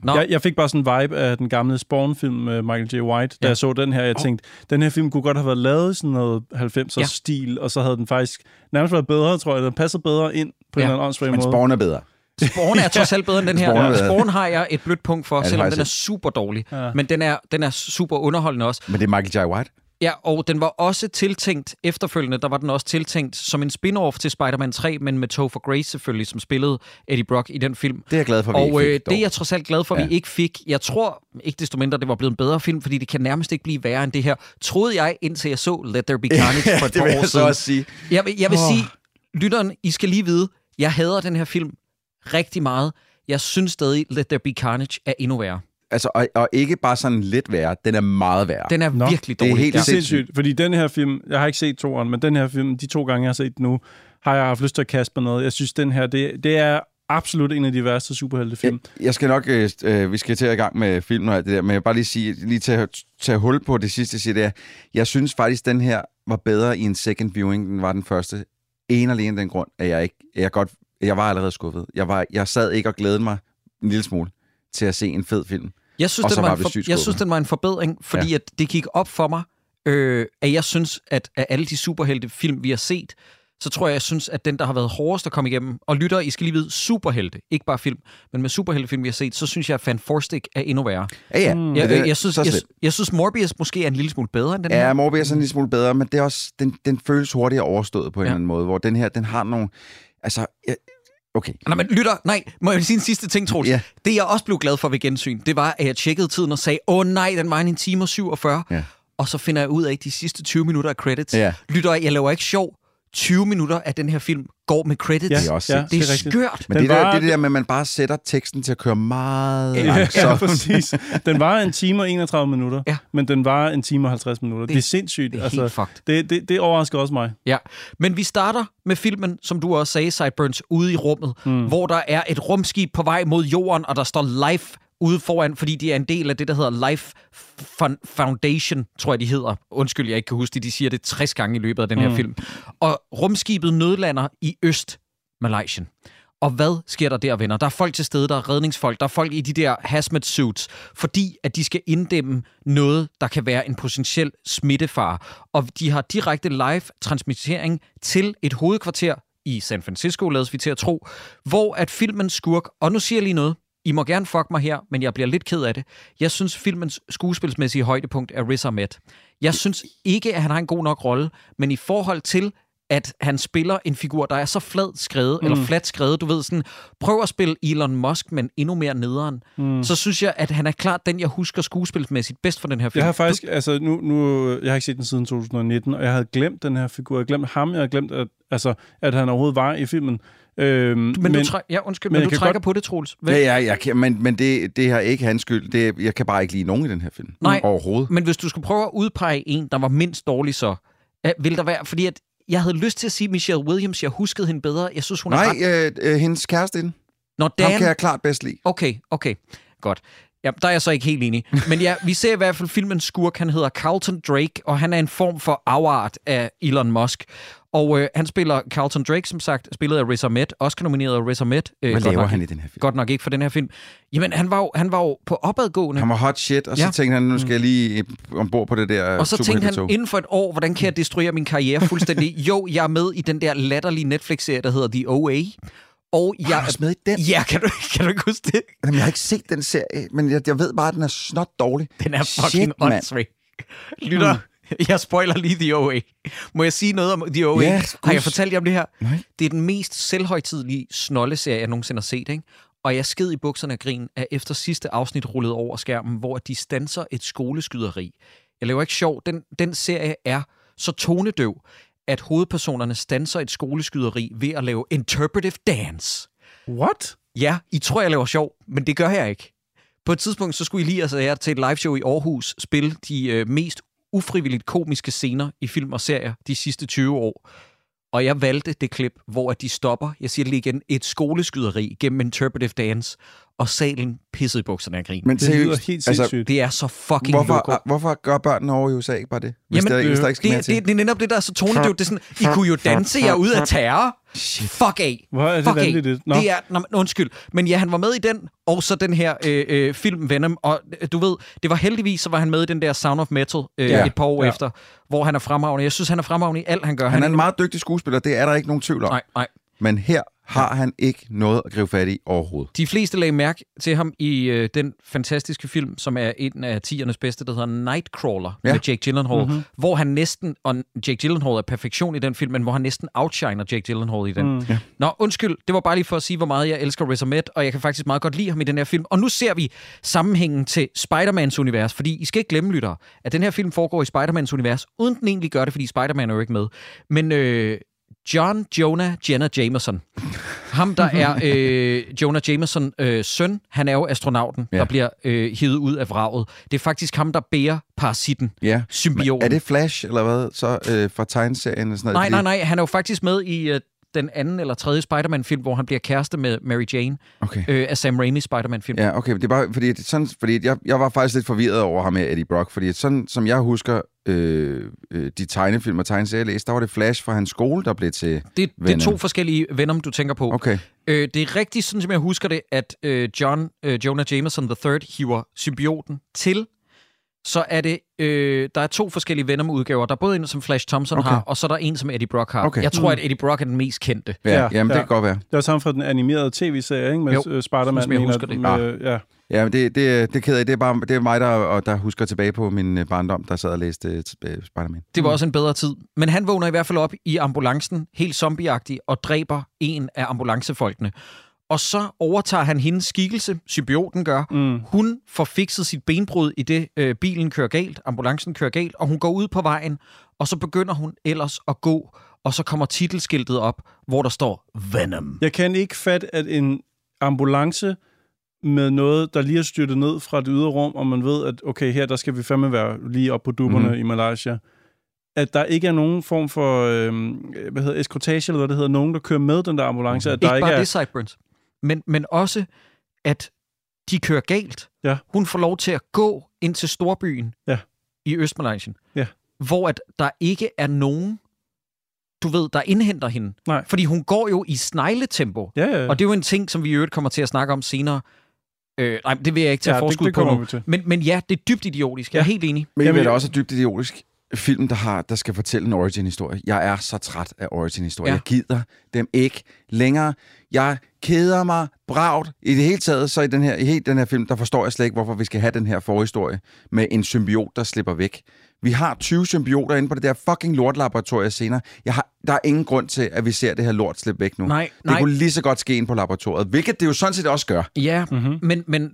der. Jeg, jeg fik bare sådan en vibe af den gamle Spawn-film med Michael J. White, da Ja. jeg så den her. Jeg tænkte, den her film kunne godt have været lavet i sådan noget 90'er-stil, og så havde den faktisk nærmest været bedre, tror jeg. Den passede bedre ind på Ja. en eller anden åndssvag Men måde. Spawn er bedre. Spawn er [laughs] trods alt bedre end den her. Er. Spawn har jeg et blødt punkt for, har selvom den er super dårlig. Ja. Men den er, den er super underholdende også. Men det er Michael J. White. Ja, og den var også tiltænkt, efterfølgende, der var den også tiltænkt som en spin-off til Spider-Man 3, men med Topher Grace selvfølgelig, som spillede Eddie Brock i den film. Det er jeg glad for, at vi Og ikke øh, fik, det er jeg trods alt glad for, at Ja. vi ikke fik. Jeg tror ikke desto mindre, det var blevet en bedre film, fordi det kan nærmest ikke blive værre end det her. Troede jeg, indtil jeg så Let There Be [laughs] Carnage for et det par vil år jeg så siden. også sige. Jeg vil, jeg vil Åh. sige, lytteren, I skal lige vide, jeg hader den her film rigtig meget. Jeg synes stadig, Let There Be Carnage er endnu værre. Altså, og, og ikke bare sådan lidt værre, den er meget værre. Den er Nå, virkelig det er dårlig. helt Det er sindssygt. fordi den her film, jeg har ikke set toeren, men den her film, de to gange, jeg har set den nu, har jeg haft lyst til at kaste mig noget. Jeg synes, den her, det, det er absolut en af de værste superheltefilm. Jeg, jeg skal nok, øh, øh, vi skal til at i gang med filmen og alt det der, men jeg vil bare lige sige, lige til at tage hul på det sidste, siger, det er, jeg synes faktisk, den her var bedre i en second viewing, end var den første. En alene af den grund, at jeg ikke, jeg godt, jeg var allerede skuffet. Jeg, var, jeg sad ikke og glædede mig en lille smule til at se en fed film. Jeg synes, den var, var en for, jeg synes, den var en forbedring, fordi ja. at det gik op for mig, øh, at jeg synes, at af alle de superhelte film, vi har set, så tror jeg, jeg synes, at den, der har været hårdest at komme igennem, og lytter, I skal lige vide, superhelte, ikke bare film, men med superheltefilm, vi har set, så synes jeg, at Fantastic er endnu værre. Ja, ja. Jeg, det er jeg, jeg, synes, jeg, jeg synes, Morbius måske er en lille smule bedre end den Ja, her. Morbius er en lille smule bedre, men det er også, den, den føles hurtigere overstået på en Ja. eller anden måde, hvor den her, den har nogle... Altså, jeg, okay. Nej, men lytter, nej, må jeg sige en sidste ting, Troels? Ja. Det, jeg også blev glad for ved gensyn, det var, at jeg tjekkede tiden og sagde, åh nej, den var en time og 47. Ja. Og så finder jeg ud af, at de sidste 20 minutter af credits. Ja. Lytter, jeg laver ikke sjov. 20 minutter af den her film går med credits. Ja, Det er også ja, det er, det er skørt. Men Den det, der, var- det er det der med, at man bare sætter teksten til at køre meget Ja, [laughs] Ja, langsomt. præcis. Den var en time og 31 minutter, Ja. men den var en time og 50 minutter. Det, det er sindssygt. Det er helt fucked. det, det, det overrasker også mig. Ja, men vi starter med filmen, som du også sagde, Sideburns, ude i rummet, mm. hvor der er et rumskib på vej mod jorden, og der står Life ude foran, fordi de er en del af det, der hedder Life Foundation, tror jeg, de hedder. Undskyld, jeg ikke kan huske det. De siger det 60 gange i løbet af den her film. Og rumskibet nødlander i Øst Malaysia. Og hvad sker der der, venner? Der er folk til stede, der er redningsfolk, der er folk i de der hazmat suits, fordi at de skal inddæmme noget, der kan være en potentiel smittefare. Og de har direkte live transmittering til et hovedkvarter i San Francisco, lades vi til at tro, hvor at filmens skurk, og nu siger jeg lige noget, I må gerne fuck mig her, men jeg bliver lidt ked af det. Jeg synes, filmens skuespilsmæssige højdepunkt er Riz Ahmed. Jeg synes ikke, at han har en god nok rolle, men i forhold til, at han spiller en figur, der er så flad skrevet, mm. eller flat skrevet, du ved sådan, prøv at spille Elon Musk, men endnu mere nederen, mm. så synes jeg, at han er klart den, jeg husker skuespilsmæssigt bedst for den her film. Jeg har faktisk, altså nu, nu, jeg har ikke set den siden 2019, og jeg havde glemt den her figur. Jeg havde glemt ham, jeg havde glemt, at, altså, at han overhovedet var i filmen. Øhm, men, men, du, træ- ja, undskyld, men, men du trækker godt- på det, Troels. Hvad? Ja, ja, jeg kan, men, men det, det har ikke hans skyld. Det, jeg kan bare ikke lide nogen i den her film. Nej, Overhovedet. Men hvis du skulle prøve at udpege en, der var mindst dårlig, så øh, vil der være... Fordi at jeg havde lyst til at sige Michelle Williams. Jeg huskede hende bedre. Jeg synes, hun er Nej, ret... øh, øh, hendes kæreste inden. Ham Dan... kan jeg klart bedst lide. Okay, okay. Godt. Ja, der er jeg så ikke helt enig. Men ja, vi ser i hvert fald filmens skurk. Han hedder Carlton Drake, og han er en form for afart af Elon Musk. Og øh, han spiller Carlton Drake, som sagt, spillet af Riz Ahmed, også nomineret af Riz Ahmed. Øh, Hvad laver nok han i den her film? Godt nok ikke for den her film. Jamen, han var jo, han var jo på opadgående. Han var hot shit, og så Ja. tænkte han, nu skal jeg lige ombord på det der Og så tænkte han, inden for et år, hvordan kan jeg destruere min karriere fuldstændig? [laughs] jo, jeg er med i den der latterlige Netflix-serie, der hedder The OA. Og jeg er med i den. Ja, kan du, kan du ikke huske det? Jamen, jeg har ikke set den serie, men jeg, jeg ved bare, at den er snot dårlig. Den er fucking Shit, mand. åndssvag. [laughs] Jeg spoiler lige The OA. Må jeg sige noget om The OA? Ja, har jeg fortalt jer om det her? Nej. Det er den mest selvhøjtidlige snolleserie, jeg nogensinde har set, ikke? Og jeg sked i bukserne af grin, at efter sidste afsnit rullede over skærmen, hvor de stanser et skoleskyderi. Jeg laver ikke sjov. Den, den serie er så tonedøv, at hovedpersonerne stanser et skoleskyderi ved at lave interpretive dance. What? Ja, I tror, jeg laver sjov, men det gør jeg ikke. På et tidspunkt, så skulle Elias og jeg til et liveshow i Aarhus spille de øh, mest ufrivilligt komiske scener i film og serier de sidste 20 år. Og jeg valgte det klip, hvor at de stopper, jeg siger det lige igen, et skoleskyderi gennem interpretive dance, og salen pissede i bukserne af grin. Men Det lyder helt altså, sindssygt. det er så fucking hvorfor, hvorfor gør børnene over i USA ikke bare det? Hvis, Jamen, der, hvis der øh, ikke skal det, det, det er netop det, der er så tonedøvt. Det er sådan, I kunne jo danse jer ud af terror. Fuck af. Hvor er det Fuck af. vanvittigt. Nå. Det er, nå, undskyld. Men ja, han var med i den, og så den her øh, øh, film Venom. Og øh, du ved, det var heldigvis, så var han med i den der Sound of Metal øh, Ja. et par år Ja. efter, hvor han er fremragende. Jeg synes, han er fremragende i alt, han gør. Han er en meget dygtig skuespiller, det er der ikke nogen tvivl om. Nej, nej. Men her har han ikke noget at gribe fat i overhovedet. De fleste lagde mærke til ham i øh, den fantastiske film, som er en af tiernes bedste, der hedder Nightcrawler ja. Med Jake Gyllenhaal, Mhm. mm-hmm. hvor han næsten, og Jake Gyllenhaal er perfektion i den film, men hvor han næsten outshiner Jake Gyllenhaal i den. Mm. Ja. Nå, undskyld, det var bare lige for at sige, hvor meget jeg elsker Riz Ahmed, og jeg kan faktisk meget godt lide ham i den her film. Og nu ser vi sammenhængen til Spider-Mans univers, fordi I skal ikke glemme, lyttere, at den her film foregår i Spider-Mans univers, uden den egentlig gør det, fordi Spider-Man er jo ikke med. Men øh, John Jonah Jenna Jameson, ham der er [laughs] øh, Jonah Jameson øh, søn, han er jo astronauten, ja. Der bliver øh, hivet ud af vraget. Det er faktisk ham, der bærer parasitten, Ja. symbioten. Er det Flash, eller hvad, så øh, fra tegneserien? Sådan noget? Nej, nej, nej. Han er jo faktisk med i øh, den anden eller tredje Spider-Man-film, hvor han bliver kæreste med Mary Jane Okay. øh, af Sam Raimi Spider-Man-film. Ja, okay. Det er bare, fordi, sådan, fordi jeg, jeg var faktisk lidt forvirret over ham med Eddie Brock, fordi sådan som jeg husker øh, øh, de tegnefilm og tegneserier, jeg læste, der var det Flash fra hans skole, der blev til Det, det er to forskellige Venom, du tænker på. Okay. Øh, det er rigtigt, sådan som jeg husker det, at øh, John øh, Jonah Jameson III hiver symbioten til så er det, øh, der er to forskellige Venom-udgaver. Der er både en, som Flash Thompson Okay. har, og så er der en, som Eddie Brock har. Okay. Jeg tror, Mm. at Eddie Brock er den mest kendte. Ja, Ja, ja, jamen, det ja. kan godt være. Det var sammen fra den animerede tv-serie, ikke? Med Jo, jo, Spider-Man. som jeg husker det. Med, ja. Ja, men det, det, det er ked af. Det er, bare, det er mig, der, og der husker tilbage på min øh, barndom, der sad og læste uh, Spider-Man. Det var også en bedre tid. Men han vågner i hvert fald op i ambulancen, helt zombieagtig, og dræber en af ambulancefolkene. Og så overtager han hendes skikkelse, symbioten gør. Mm. Hun får fikset sit benbrud i det, øh, bilen kører galt, ambulancen kører galt, og hun går ud på vejen, og så begynder hun ellers at gå, og så kommer titelskiltet op, hvor der står Venom. Jeg kan ikke fatte, at en ambulance med noget, der lige er styrtet ned fra det ydre rum, og man ved, at okay, her der skal vi fandme være lige op på dupperne Mhm. mm. i Malaysia, at der ikke er nogen form for, øh, hvad hedder eskortage, eller hvad det hedder, nogen, der kører med den der ambulance, at der Ikke ikke bare er... det, Sideburns, men, men også, at de kører galt. Ja. Hun får lov til at gå ind til storbyen Ja. i Østmalaysia, Ja. hvor at der ikke er nogen, du ved, der indhenter hende. Nej. Fordi hun går jo i snegletempo. Ja, ja, ja. Og det er jo en ting, som vi i øvrigt kommer til at snakke om senere. Øh, nej, det vil jeg ikke tage Ja, ja, det- forskud det på nu. til. Men, men ja, det er dybt idiotisk. Jeg er Ja. helt enig. Men er jeg- også dybt idiotisk film, der, har, der skal fortælle en origin-historie. Jeg er så træt af origin-historie. Ja. Ja. Jeg gider dem ikke længere. Jeg keder mig bragt. I det hele taget, så i den her, i helt den her film, der forstår jeg slet ikke, hvorfor vi skal have den her forhistorie med en symbiot, der slipper væk. Vi har 20 symbioter inde på det der fucking lortlaboratorie senere. Jeg har, der er ingen grund til, at vi ser det her lort slippe væk nu. Nej, det nej. kunne lige så godt ske ind på laboratoriet, hvilket det jo sådan set også gør. Ja, Mhm. mm-hmm. men, men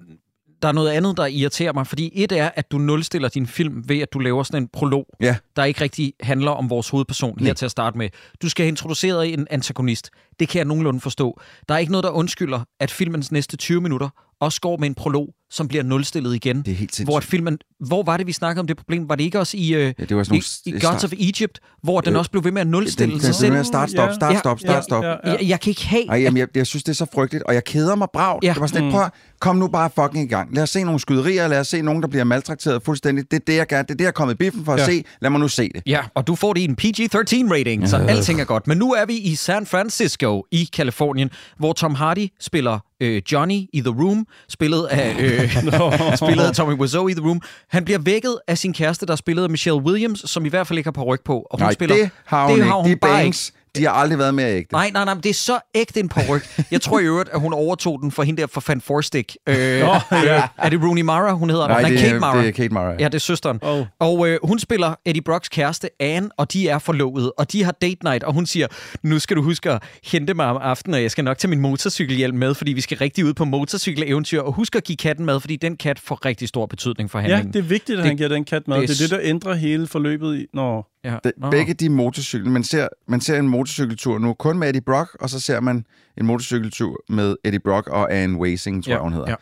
der er noget andet, der irriterer mig. Fordi et er, at du nulstiller din film ved, at du laver sådan en prolog, Ja. der ikke rigtig handler om vores hovedperson her Nej. til at starte med. Du skal have introduceret en antagonist. Det kan jeg nogenlunde forstå. Der er ikke noget, der undskylder, at filmens næste 20 minutter også går med en prolog, som bliver nulstillet igen. Det er helt sindssygt. Hvor, at filmen, hvor var det, vi snakkede om det problem? Var det ikke også i, øh, Ja, det var sådan i, nogle i Gods of Egypt, hvor den Øh, også blev ved med at nulstille den, sig den, selv? den, start, stop, start, Ja, stop, ja, start, stop. ja, ja. Jeg, jeg kan ikke have... Ej, jamen, jeg, jeg synes, det er så frygteligt, og jeg keder mig bragt. Ja. Ja. Det var sådan lidt, Mm. prøv at- kom nu bare fucking i gang. Lad os se nogle skyderier, lad os se nogen, der bliver maltrakteret fuldstændig. Det er det, jeg gerne. Det er det, jeg er kommet i biffen for at Ja. se. Lad mig nu se det. Ja, og du får det i en PG-13 rating, så alting er godt. Men nu er vi i San Francisco i Kalifornien, hvor Tom Hardy spiller øh, Johnny i The Room, spillet af, øh, [laughs] [laughs] spillet af Tommy Wiseau i The Room. Han bliver vækket af sin kæreste, der er spillet af Michelle Williams, som i hvert fald ikke har på ryg på. Og hun Nej, spiller, det har hun det ikke. har hun De bare banks, de har aldrig været mere ægte. Nej, nej, nej, men det er så ægte en ryg. Jeg tror i øvrigt, at hun overtog den for hende der for Fan Forstick. Øh, Nå, ja. Er det Rooney Mara, hun hedder? Nej, det, Kate er- Mara. det er Kate Mara. Ja, det er søsteren. Oh. Og øh, hun spiller Eddie Brocks kæreste, Anne, og de er forlovet, og de har date night, og hun siger, nu skal du huske at hente mig om aftenen, og jeg skal nok tage min motorcykelhjelm med, fordi vi skal rigtig ud på motorcykeleventyr, og husk at give katten mad, fordi den kat får rigtig stor betydning for Ja, handlingen. det er vigtigt, at Det- han giver den kat mad. det Det er er det, der ændrer hele forløbet i... Nå, ja. De, Nå. begge de motorcykler, man ser, man ser en motorcykeltur nu kun med Eddie Brock, og så ser man en motorcykeltur med Eddie Brock og Anne Wasing, tror Ja, jeg, hun hedder. ja.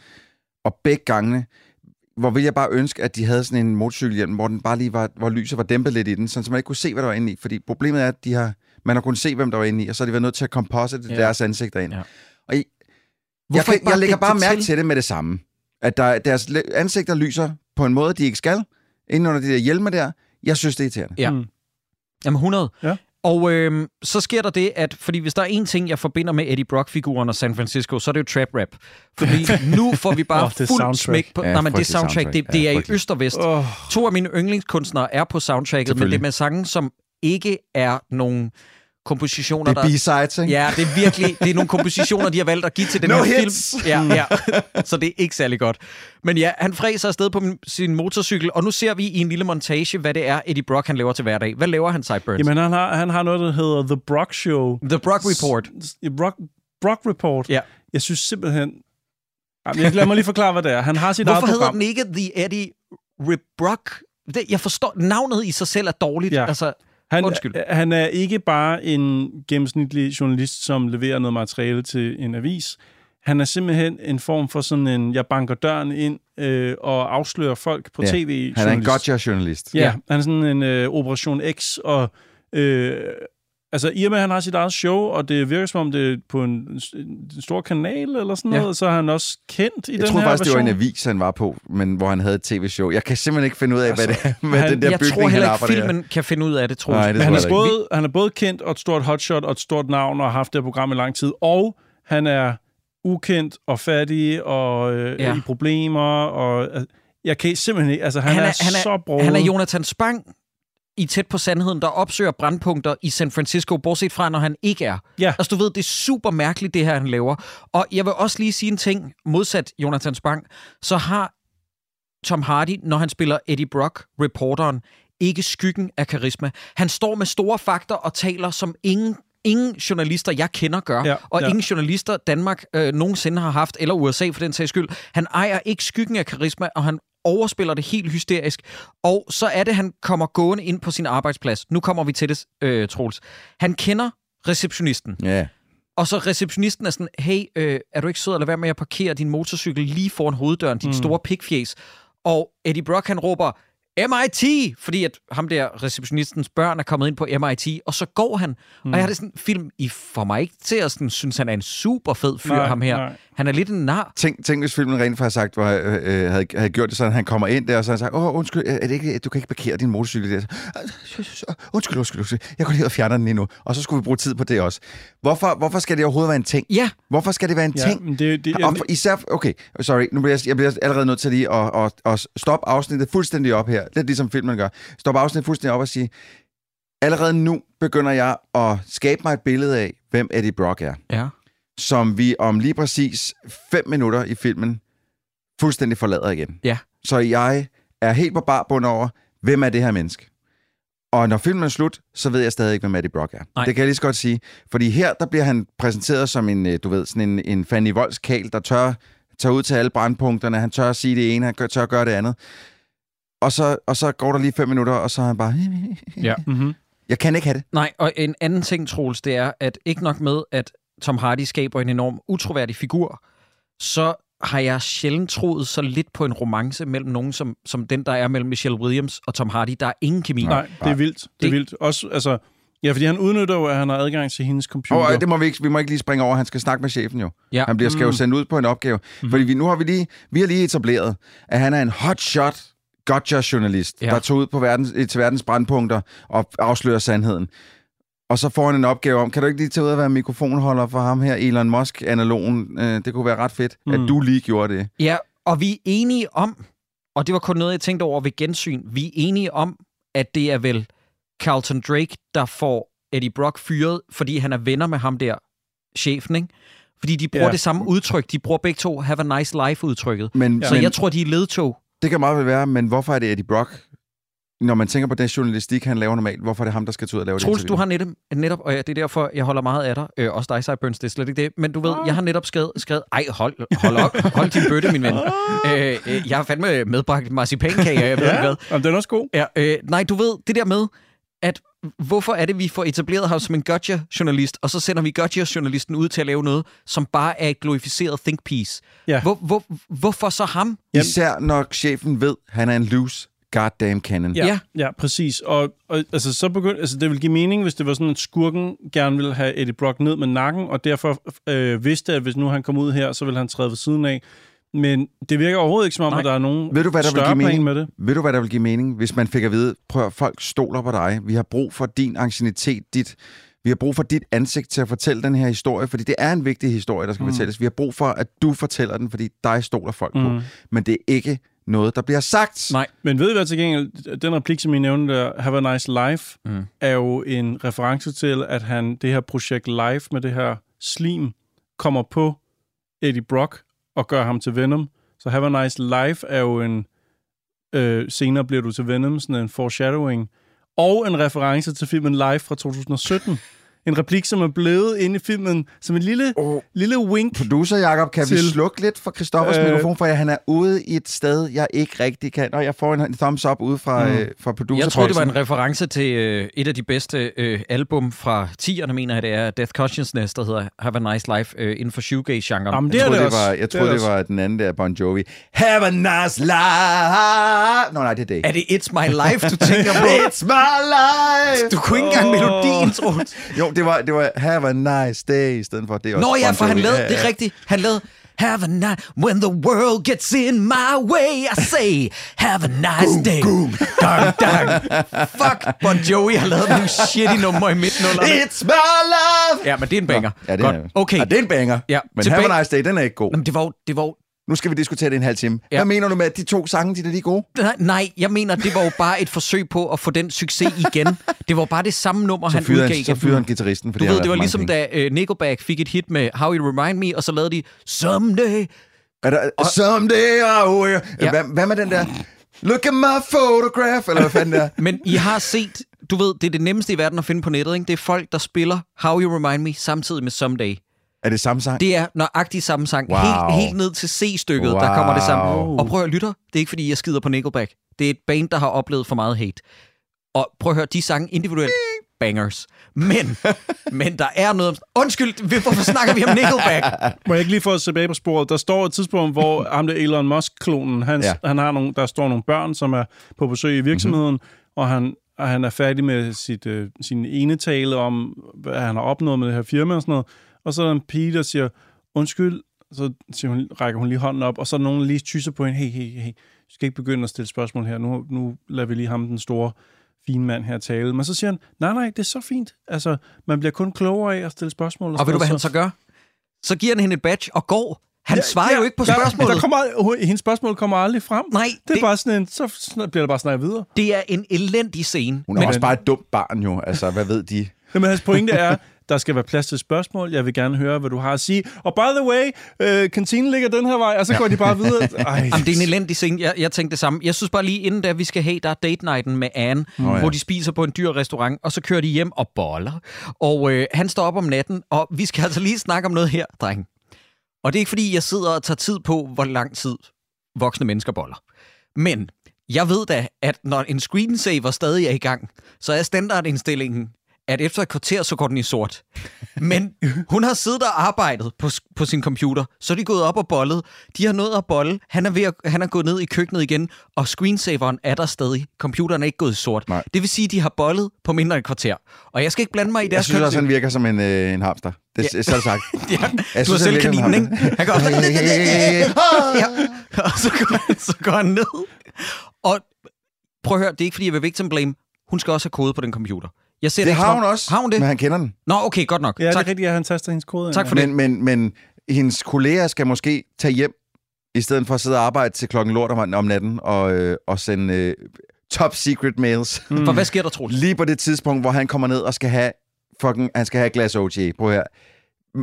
Og begge gangene, hvor vil jeg bare ønske, at de havde sådan en motorcykelhjelm, hvor den bare lige var, hvor lyset var dæmpet lidt i den, så man ikke kunne se, hvad der var inde i. Fordi problemet er, at de har, man har kunnet se, hvem der var inde i, og så har de været nødt til at composite Ja. deres ansigter ind. Ja. Og jeg, Hvorfor jeg, kan, jeg lægger bare mærke til? til det med det samme. At der, deres ansigter lyser på en måde, de ikke skal, inden under de der hjelme der. Jeg synes, det er irriterende. Ja. Mm. Jamen 100. Ja. Og øh, så sker der det, at fordi hvis der er en ting, jeg forbinder med Eddie Brock-figuren og San Francisco, så er det jo trap rap. Fordi [laughs] nu får vi bare oh, fuld soundtrack. smæk på... Ja, nej, men det soundtrack, soundtrack. det, det Ja, er i øst og vest. Oh. To af mine yndlingskunstnere er på soundtracket, men det er med sange, som ikke er nogen kompositioner, Det er der... B-sides, ikke? Ja, det er virkelig det er nogle kompositioner, de har valgt at give til den No her hits! film. Ja, ja. [laughs] Så det er ikke særlig godt. Men ja, han fræser afsted på sin motorcykel, og nu ser vi i en lille montage, hvad det er, Eddie Brock han laver til hverdag. Hvad laver han, Sideburns? Jamen, han har, han har noget, der hedder The Brock Show. The Brock Report. S- Brock, Brock Report. Ja. Jeg synes simpelthen... Jamen, jeg glemmer lige forklare, hvad det er. Han har sit Hvorfor hedder program. den ikke The Eddie Rebrock? Det, jeg forstår, navnet i sig selv er dårligt. Ja. Altså, Han, Undskyld. han er ikke bare en gennemsnitlig journalist, som leverer noget materiale til en avis. Han er simpelthen en form for sådan en, jeg banker døren ind øh, og afslører folk på Ja, tv. Han er en gotcha-journalist. Ja, ja, han er sådan en øh, Operation X, og øh, altså i og med, at han har sit eget show, og det virker som om det er på en, en stor kanal eller sådan Ja. noget, så er han også kendt i Jeg den troede her faktisk, det var en version. avis, han var på, men hvor han havde et tv-show. Jeg kan simpelthen ikke finde ud af, altså, hvad det er med han- den der jeg bygning, tror heller ikke, filmen kan finde ud af det, tror Nej, jeg. det Men han tror er, jeg ikke. både, han er både kendt og et stort hotshot og et stort navn, og har haft det her program i lang tid, og han er ukendt og fattig og øh, Ja. i problemer, og øh, Jeg kan simpelthen ikke... Altså, han, han, er, er, han er så broget. Han er Jonathan Spang i Tæt på Sandheden, der opsøger brandpunkter i San Francisco, bortset fra, når han ikke er. Ja. Altså, du ved, det er super mærkeligt, det her, han laver. Og jeg vil også lige sige en ting, modsat Jonathan Spang, så har Tom Hardy, når han spiller Eddie Brock, reporteren, ikke skyggen af karisma. Han står med store fakter og taler som ingen ingen journalister, jeg kender, gør, Ja, og ja. ingen journalister, Danmark øh, nogensinde har haft, eller USA for den sags skyld. Han ejer ikke skyggen af karisma, og han overspiller det helt hysterisk. Og så er det, han kommer gående ind på sin arbejdsplads. Nu kommer vi til det, øh, Troels. Han kender receptionisten, Ja. og så receptionisten er sådan, hey, øh, er du ikke sød at lade være med at parkere din motorcykel lige foran hoveddøren, dit mm. store pikfjes? Og Eddie Brock, han råber, MIT! Fordi at ham der, receptionistens børn, er kommet ind på MIT, og så går han. Mm. Og jeg har det sådan, film, I får mig ikke til at sådan, synes, han er en super fed fyr, Nej, ham her. nej. Han er lidt en nar. Tænk, tænk, hvis filmen rent faktisk sagt, var, øh, havde, havde gjort det sådan, han kommer ind der, og så har han sagt, åh, undskyld, er det ikke, du kan ikke parkere din motorcykel der. Så, Undskyld, undskyld, undskyld, jeg går lige og fjerner den lige nu. Og så skulle vi bruge tid på det også. Hvorfor, hvorfor skal det overhovedet være en ting? Ja. Hvorfor skal det være en Ja, ting? det, det, Og for, især, okay, sorry, nu bliver jeg, jeg bliver allerede nødt til lige at, at, at stoppe afsnittet fuldstændig op her. Lidt ligesom filmen gør. Stoppe afsnittet fuldstændig op og sige, allerede nu begynder jeg at skabe mig et billede af, hvem Eddie Brock er. Ja. Som vi om lige præcis fem minutter i filmen fuldstændig forlader igen. Ja. Så jeg er helt på bar bund over, hvem er det her menneske? Og når filmen er slut, så ved jeg stadig ikke, hvem Eddie Brock er. Nej. Det kan jeg lige så godt sige. Fordi her, der bliver han præsenteret som en, øh, du ved, sådan en, en Fanny Voldskal, der tør tage ud til alle brandpunkterne. Han tør at sige det ene, han tør at gøre det andet. Og så, og så går der lige fem minutter, og så er han bare... Ja. mm-hmm. Jeg kan ikke have det. Nej, og en anden ting, Troels, det er, at ikke nok med, at Tom Hardy skaber en enorm utroværdig figur, så har jeg sjældent troet så lidt på en romance mellem nogen, som, som den, der er mellem Michelle Williams og Tom Hardy. Der er ingen kemi. Nej, det er vildt. Det er vildt. Også, altså, ja, fordi han udnytter jo, at han har adgang til hendes computer. Og det må vi, ikke, vi må ikke lige springe over. Han skal snakke med chefen jo. Ja. Han bliver skal jo Mm. sendt ud på en opgave. Mm-hmm. Fordi vi, nu har vi lige, vi har lige etableret, at han er en hotshot gotcha-journalist, Ja. der tog ud på verdens, til verdens brandpunkter og afslører sandheden. Og så får han en opgave om, kan du ikke lige tage ud og være mikrofonholder for ham her, Elon Musk-analogen? Øh, det kunne være ret fedt, mm. At du lige gjorde det. Ja, og vi er enige om, og det var kun noget, jeg tænkte over ved gensyn, vi er enige om, at det er vel Carlton Drake, der får Eddie Brock fyret, fordi han er venner med ham der, chefen, ikke? Fordi de bruger Ja. det samme udtryk. De bruger begge to have a nice life-udtrykket. Men, Så men jeg tror, de er ledtog. Det kan meget vel være, men hvorfor er det Eddie Brock? Når man tænker på den journalistik, han laver normalt, hvorfor er det ham, der skal tage ud og lave Troels, det du har netop, netop, og ja, det er derfor, jeg holder meget af dig. Øh, også dig, Cyburns, det er slet ikke det. Men du ved, jeg har netop skrevet, skrevet ej, hold, hold op, hold din bøtte, min ven. Øh, øh, jeg har fandme medbragt marcipankage, jeg ved ikke Ja, hvad. jamen, den er også god. Ja, øh, nej, du ved, det der med, at hvorfor er det, vi får etableret ham som en gotcha-journalist, og så sender vi gotcha-journalisten ud til at lave noget, som bare er et glorificeret think piece. Ja. Hvor, hvor, hvorfor så ham? Især når chefen ved, at han er en loose goddamn cannon. Ja, Ja. ja. ja præcis. Og, og altså, så begynd, altså, det ville give mening, hvis det var sådan, at skurken gerne ville have Eddie Brock ned med nakken, og derfor øh, vidste, at hvis nu han kom ud her, så ville han træde ved siden af. Men det virker overhovedet ikke som om, Nej. at der er nogen Ved du, hvad der vil give mening? med det. Ved du, hvad der vil give mening, hvis man fik at vide, prøv at folk stoler på dig. Vi har brug for din ancienitet, dit, vi har brug for dit ansigt til at fortælle den her historie, fordi det er en vigtig historie, der skal mm. fortælles. Vi har brug for, at du fortæller den, fordi dig stoler folk mm. på. Men det er ikke noget, der bliver sagt. Nej. Men ved I hvad til gengæld? Den replik, som I nævnte der, Have a nice life, mm. er jo en reference til, at han det her projekt Life med det her slim kommer på Eddie Brock og gør ham til Venom. Så Have a nice life er jo en... Øh, senere bliver du til Venom, sådan en foreshadowing. Og en reference til filmen Life fra 2017. En replik, som er blevet inde i filmen som en lille, Oh. oh. lille wink. Producer Jakob, kan til... vi slukke lidt for Christoffers øh... Mikrofon, for han er ude i et sted, jeg ikke rigtig kan. Og jeg får en, en thumbs up ude fra, mm. Øh, fra producer Jeg tror, det var en reference til øh, et af de bedste øh, album fra 10'erne, mener jeg det er, Death Consciousness, der hedder Have a Nice Life øh, inden for shoegaze-genren. Jamen, det Jeg troede, det det var, jeg troede, det det var den anden der, Bon Jovi. Have a nice life! Nå, nej, det er det. Er det It's My Life, du tænker på? [laughs] It's my life! Du kunne ikke engang melodien, Troels. [laughs] Jo, det var, det var Have a nice day, i stedet for det er også Nå ja, for han lavede, det er rigtigt, han lavede Have a nice, when the world gets in my way, I say, have a nice day. Dun, dun. Fuck, Bon Jovi har lavet nogle shitty numre i midtnullerne. It's my life! Ja, men det er en banger. Ja, det Godt. er, Okay. Ja, det er en banger. Ja, Men tilbage- Have a nice day, den er ikke god. Jamen, det var, jo- det var jo Nu skal vi diskutere det en halv time. Ja. Hvad mener du med, at de to sange, de er de gode? Nej, Nej, jeg mener, det var jo bare et forsøg på at få den succes igen. Det var bare det samme nummer, Så han udgav han, så igen. fyrer han gitarristen, Du ved, det var ligesom da uh, Nickelback fik et hit med How You Remind Me, og så lavede de Someday. Er der, Someday, oh, yeah. Ja. hvad, hvad med den der? Look at my photograph, eller hvad fanden der? [laughs] Men I har set, du ved, det er det nemmeste i verden at finde på nettet, ikke? Det er folk, der spiller How You Remind Me samtidig med Someday. Er det samme sang? Det er nøjagtigt samme sang. Wow. Helt, helt ned til C-stykket, wow. der kommer det sammen. Wow. Og prøv at høre, lytter. Det er ikke, fordi jeg skider på Nickelback. Det er et band, der har oplevet for meget hate. Og prøv at høre, de sange individuelt bangers. Men, [laughs] men der er noget... om- Undskyld, hvorfor snakker vi om Nickelback? [laughs] Må jeg ikke lige få os tilbage på sporet? Der står et tidspunkt, hvor [laughs] ham der Elon Musk-klonen, han, Ja. han har nogle, der står nogle børn, som er på besøg i virksomheden, Mhm. mm-hmm. og han, og han er færdig med sit, øh, sin ene tale om, hvad han har opnået med det her firma og sådan noget. Og så er der en pige, der siger, undskyld, så siger hun, rækker hun lige hånden op, og så er nogen, der lige tysser på hende, hey, hey, hey, du skal ikke begynde at stille spørgsmål her, nu, nu lader vi lige ham, den store fine mand her tale. Men så siger han, nej, nej, det er så fint. Altså, man bliver kun klogere af at stille spørgsmål. Og sådan ved du, hvad han så gør? Så giver han hende et badge og går. Han ja, svarer jo ikke på spørgsmålet. Der, der kommer, hendes spørgsmål kommer aldrig frem. Nej, det er det- bare sådan en, så bliver der bare snakket videre. Det er en elendig scene. Hun er Men- også bare et dumt barn jo. Altså, hvad ved de? Jamen, hans pointe er, der skal være plads til spørgsmål. Jeg vil gerne høre, hvad du har at sige. Og by the way, øh, kantinen ligger den her vej, og så går de bare videre. [laughs] Ej, Jamen, det er en elendig scene. Jeg, jeg tænkte det samme. Jeg synes bare lige inden da, vi skal have, der er date nighten med Anne, ja. ja. hvor de spiser på en dyr restaurant, og så kører de hjem og boller. Og øh, han står op om natten, og vi skal altså lige snakke om noget her, dreng. Og det er ikke fordi, jeg sidder og tager tid på, hvor lang tid voksne mennesker boller. Men jeg ved da, at når en screensaver stadig er i gang, så er standardindstillingen, at efter et kvarter, så går den i sort. Men hun har siddet og arbejdet på, på sin computer, så er de gået op og bollet. De har nået at bolle. Han er, ved at, han er gået ned i køkkenet igen, og screensaveren er der stadig. Computeren er ikke gået i sort. Nej. Det vil sige, at de har bollet på mindre end et kvarter. Og jeg skal ikke blande mig i Jeg deres synes også, han virker som en, øh, en hamster. Det, ja. Er det sagt. [laughs] Ja, Jeg du har selv kaninen, ikke? Han går, [laughs] ja, og så går, han, så går han ned. Og prøv at høre, det er ikke fordi, jeg vil victim blame. Hun skal også have kode på den computer. Jeg ser Det ikke har hun også, Har hun det? men han kender den. Nå, okay, godt nok. ja, det tak. er rigtigt, at han taster hendes kode. Tak for det. Men, men, men hendes kolleger skal måske tage hjem, i stedet for at sidde og arbejde til klokken lort om, om natten, og, øh, og sende øh, top secret mails. For hvad sker der, Troels? Lige på det tidspunkt, hvor han kommer ned og skal have, fucking, han skal have et glas OJ. Prøv her.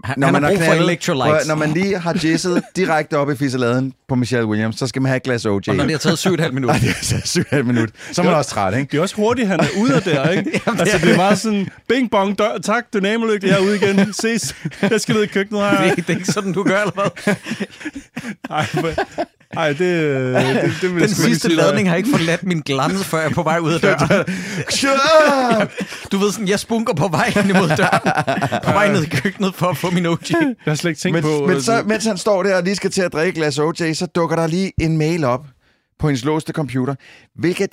Han- han har brug for electrolytes. når man lige har jizzet [laughs] direkte op i fisseladen på Michelle Williams, så skal man have et glas OJ. Og når det har taget syv og et halvt minut. [laughs] Nej, det har taget syv og et halvt minut. Så er man også træt, ikke? Det er også hurtigt, han er ude af der, ikke? [laughs] Jamen, det altså, er det er meget sådan, bing bong, dør, tak, dynamolygte, jeg er ude igen, ses, jeg skal ned i køkkenet Det er, her. ikke- det er ikke sådan, du gør, eller hvad? Ej, men- ej det, det, det, det vil Den sidste sige, er. ladning har ikke forladt min glans, før jeg er på vej ud af døren. [laughs] Du ved sådan, jeg spunker på vej hen imod døren. På vej ned i køkkenet for at få min OG. Jeg har slet ikke tænkt Men, på... men øh, så, mens han står der og lige skal til at drikke et glas OJ, så dukker der lige en mail op på hendes låste computer, hvilket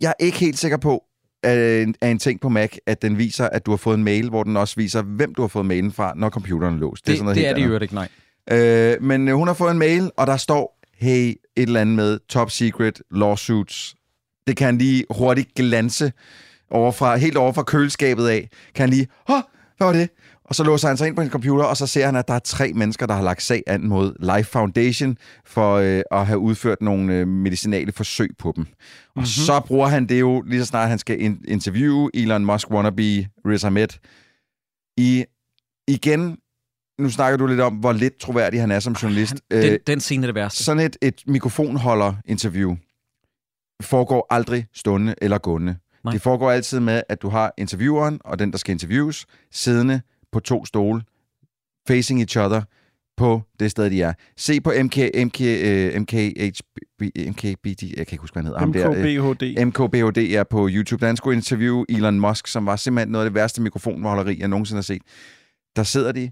jeg er ikke helt sikker på er en, er en ting på Mac, at den viser, at du har fået en mail, hvor den også viser, hvem du har fået mailen fra, når computeren er låst. Det, sådan noget det helt er det øvrigt ikke, nej. Øh, men øh, hun har fået en mail, og der står, hey, et eller andet med top secret lawsuits. Det kan han lige hurtigt glanse overfra, helt over fra køleskabet af. Kan han lige, åh, hvad var det? Og så låser han sig ind på en computer, og så ser han, at der er tre mennesker, der har lagt sag an mod Life Foundation for øh, at have udført nogle øh, medicinale forsøg på dem. Og mm-hmm. så bruger han det jo, lige så snart han skal in- interviewe Elon Musk wannabe Riz Ahmed, i igen, nu snakker du lidt om, hvor lidt troværdig han er som journalist. Den, Øh, den scene er det værste. sådan et, et mikrofonholder-interview foregår aldrig stående eller gående. Nej. Det foregår altid med, at du har intervieweren og den, der skal interviews, siddende på to stole, facing each other, på det sted, de er. Se på MK, MK, uh, MKH, MKBD, jeg kan ikke huske, hvad han hedder. Ham der, øh, MKBHD. MKBHD er på YouTube. Der han skulle interviewe Elon Musk, som var simpelthen noget af det værste mikrofonholderi, jeg nogensinde har set. Der sidder de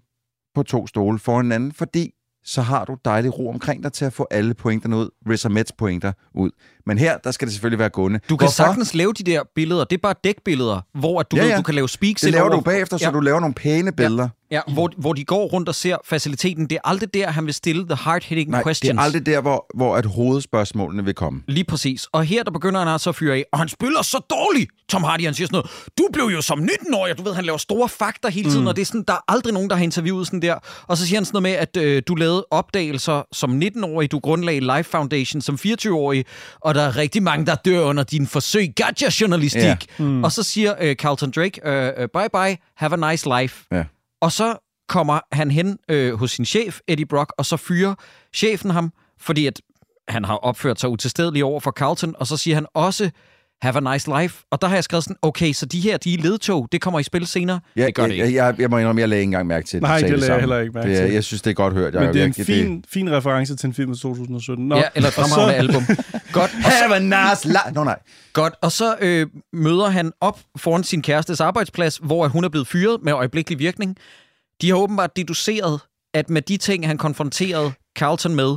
på to stole for hinanden, fordi så har du dejlig ro omkring dig til at få alle pointerne ud, Riz Ahmeds pointer ud. Men her, der skal det selvfølgelig være gående. Du kan sagtens lave de der billeder. Det er bare dækbilleder, hvor at du, Ja, ja, ja. ved, du kan lave speaks Det laver over. du bagefter, så Ja. du laver nogle pæne billeder. Ja, hvor, hvor de går rundt og ser faciliteten. Det er aldrig der, han vil stille the hard-hitting Nej, questions. det er aldrig der, hvor, hvor at hovedspørgsmålene vil komme. Lige præcis. Og her, der begynder han altså at fyre af, og han spiller så dårligt. Tom Hardy, han siger sådan noget, du blev jo som 19-årig, du ved, han laver store fakta hele tiden, mm. og det er sådan, der er aldrig nogen, der har interviewet sådan der. Og så siger han sådan noget med, at øh, du lavede opdagelser som 19-årig, du grundlagde Life Foundation som 24-årig, og der er rigtig mange, der dør under din forsøg. Gotcha-journalistik. Ja. Mm. Og så siger øh, Carlton Drake, øh, øh, bye bye, have a nice life. Ja. Og så kommer han hen øh, hos sin chef, Eddie Brock, og så fyrer chefen ham, fordi at han har opført sig utilstedeligt over for Carlton, og så siger han også, have a nice life. Og der har jeg skrevet sådan, okay, så de her, de er ledtog, det kommer i spil senere. Ja, det gør det ikke. Jeg, jeg, jeg må indrømme, jeg lagde ikke engang mærke til det. Nej, det lagde jeg heller ikke mærke det, til. Jeg synes, det er godt hørt. Jeg, Men det er en jeg, fin, fin reference til en film fra 2017. Nå, Ja, eller et og fremragende så- album. Godt. Have a nice life. Nå, nej. godt. Og så øh, møder han op foran sin kærestes arbejdsplads, hvor hun er blevet fyret med øjeblikkelig virkning. De har åbenbart deduceret, at med de ting, han konfronterede Carlton med,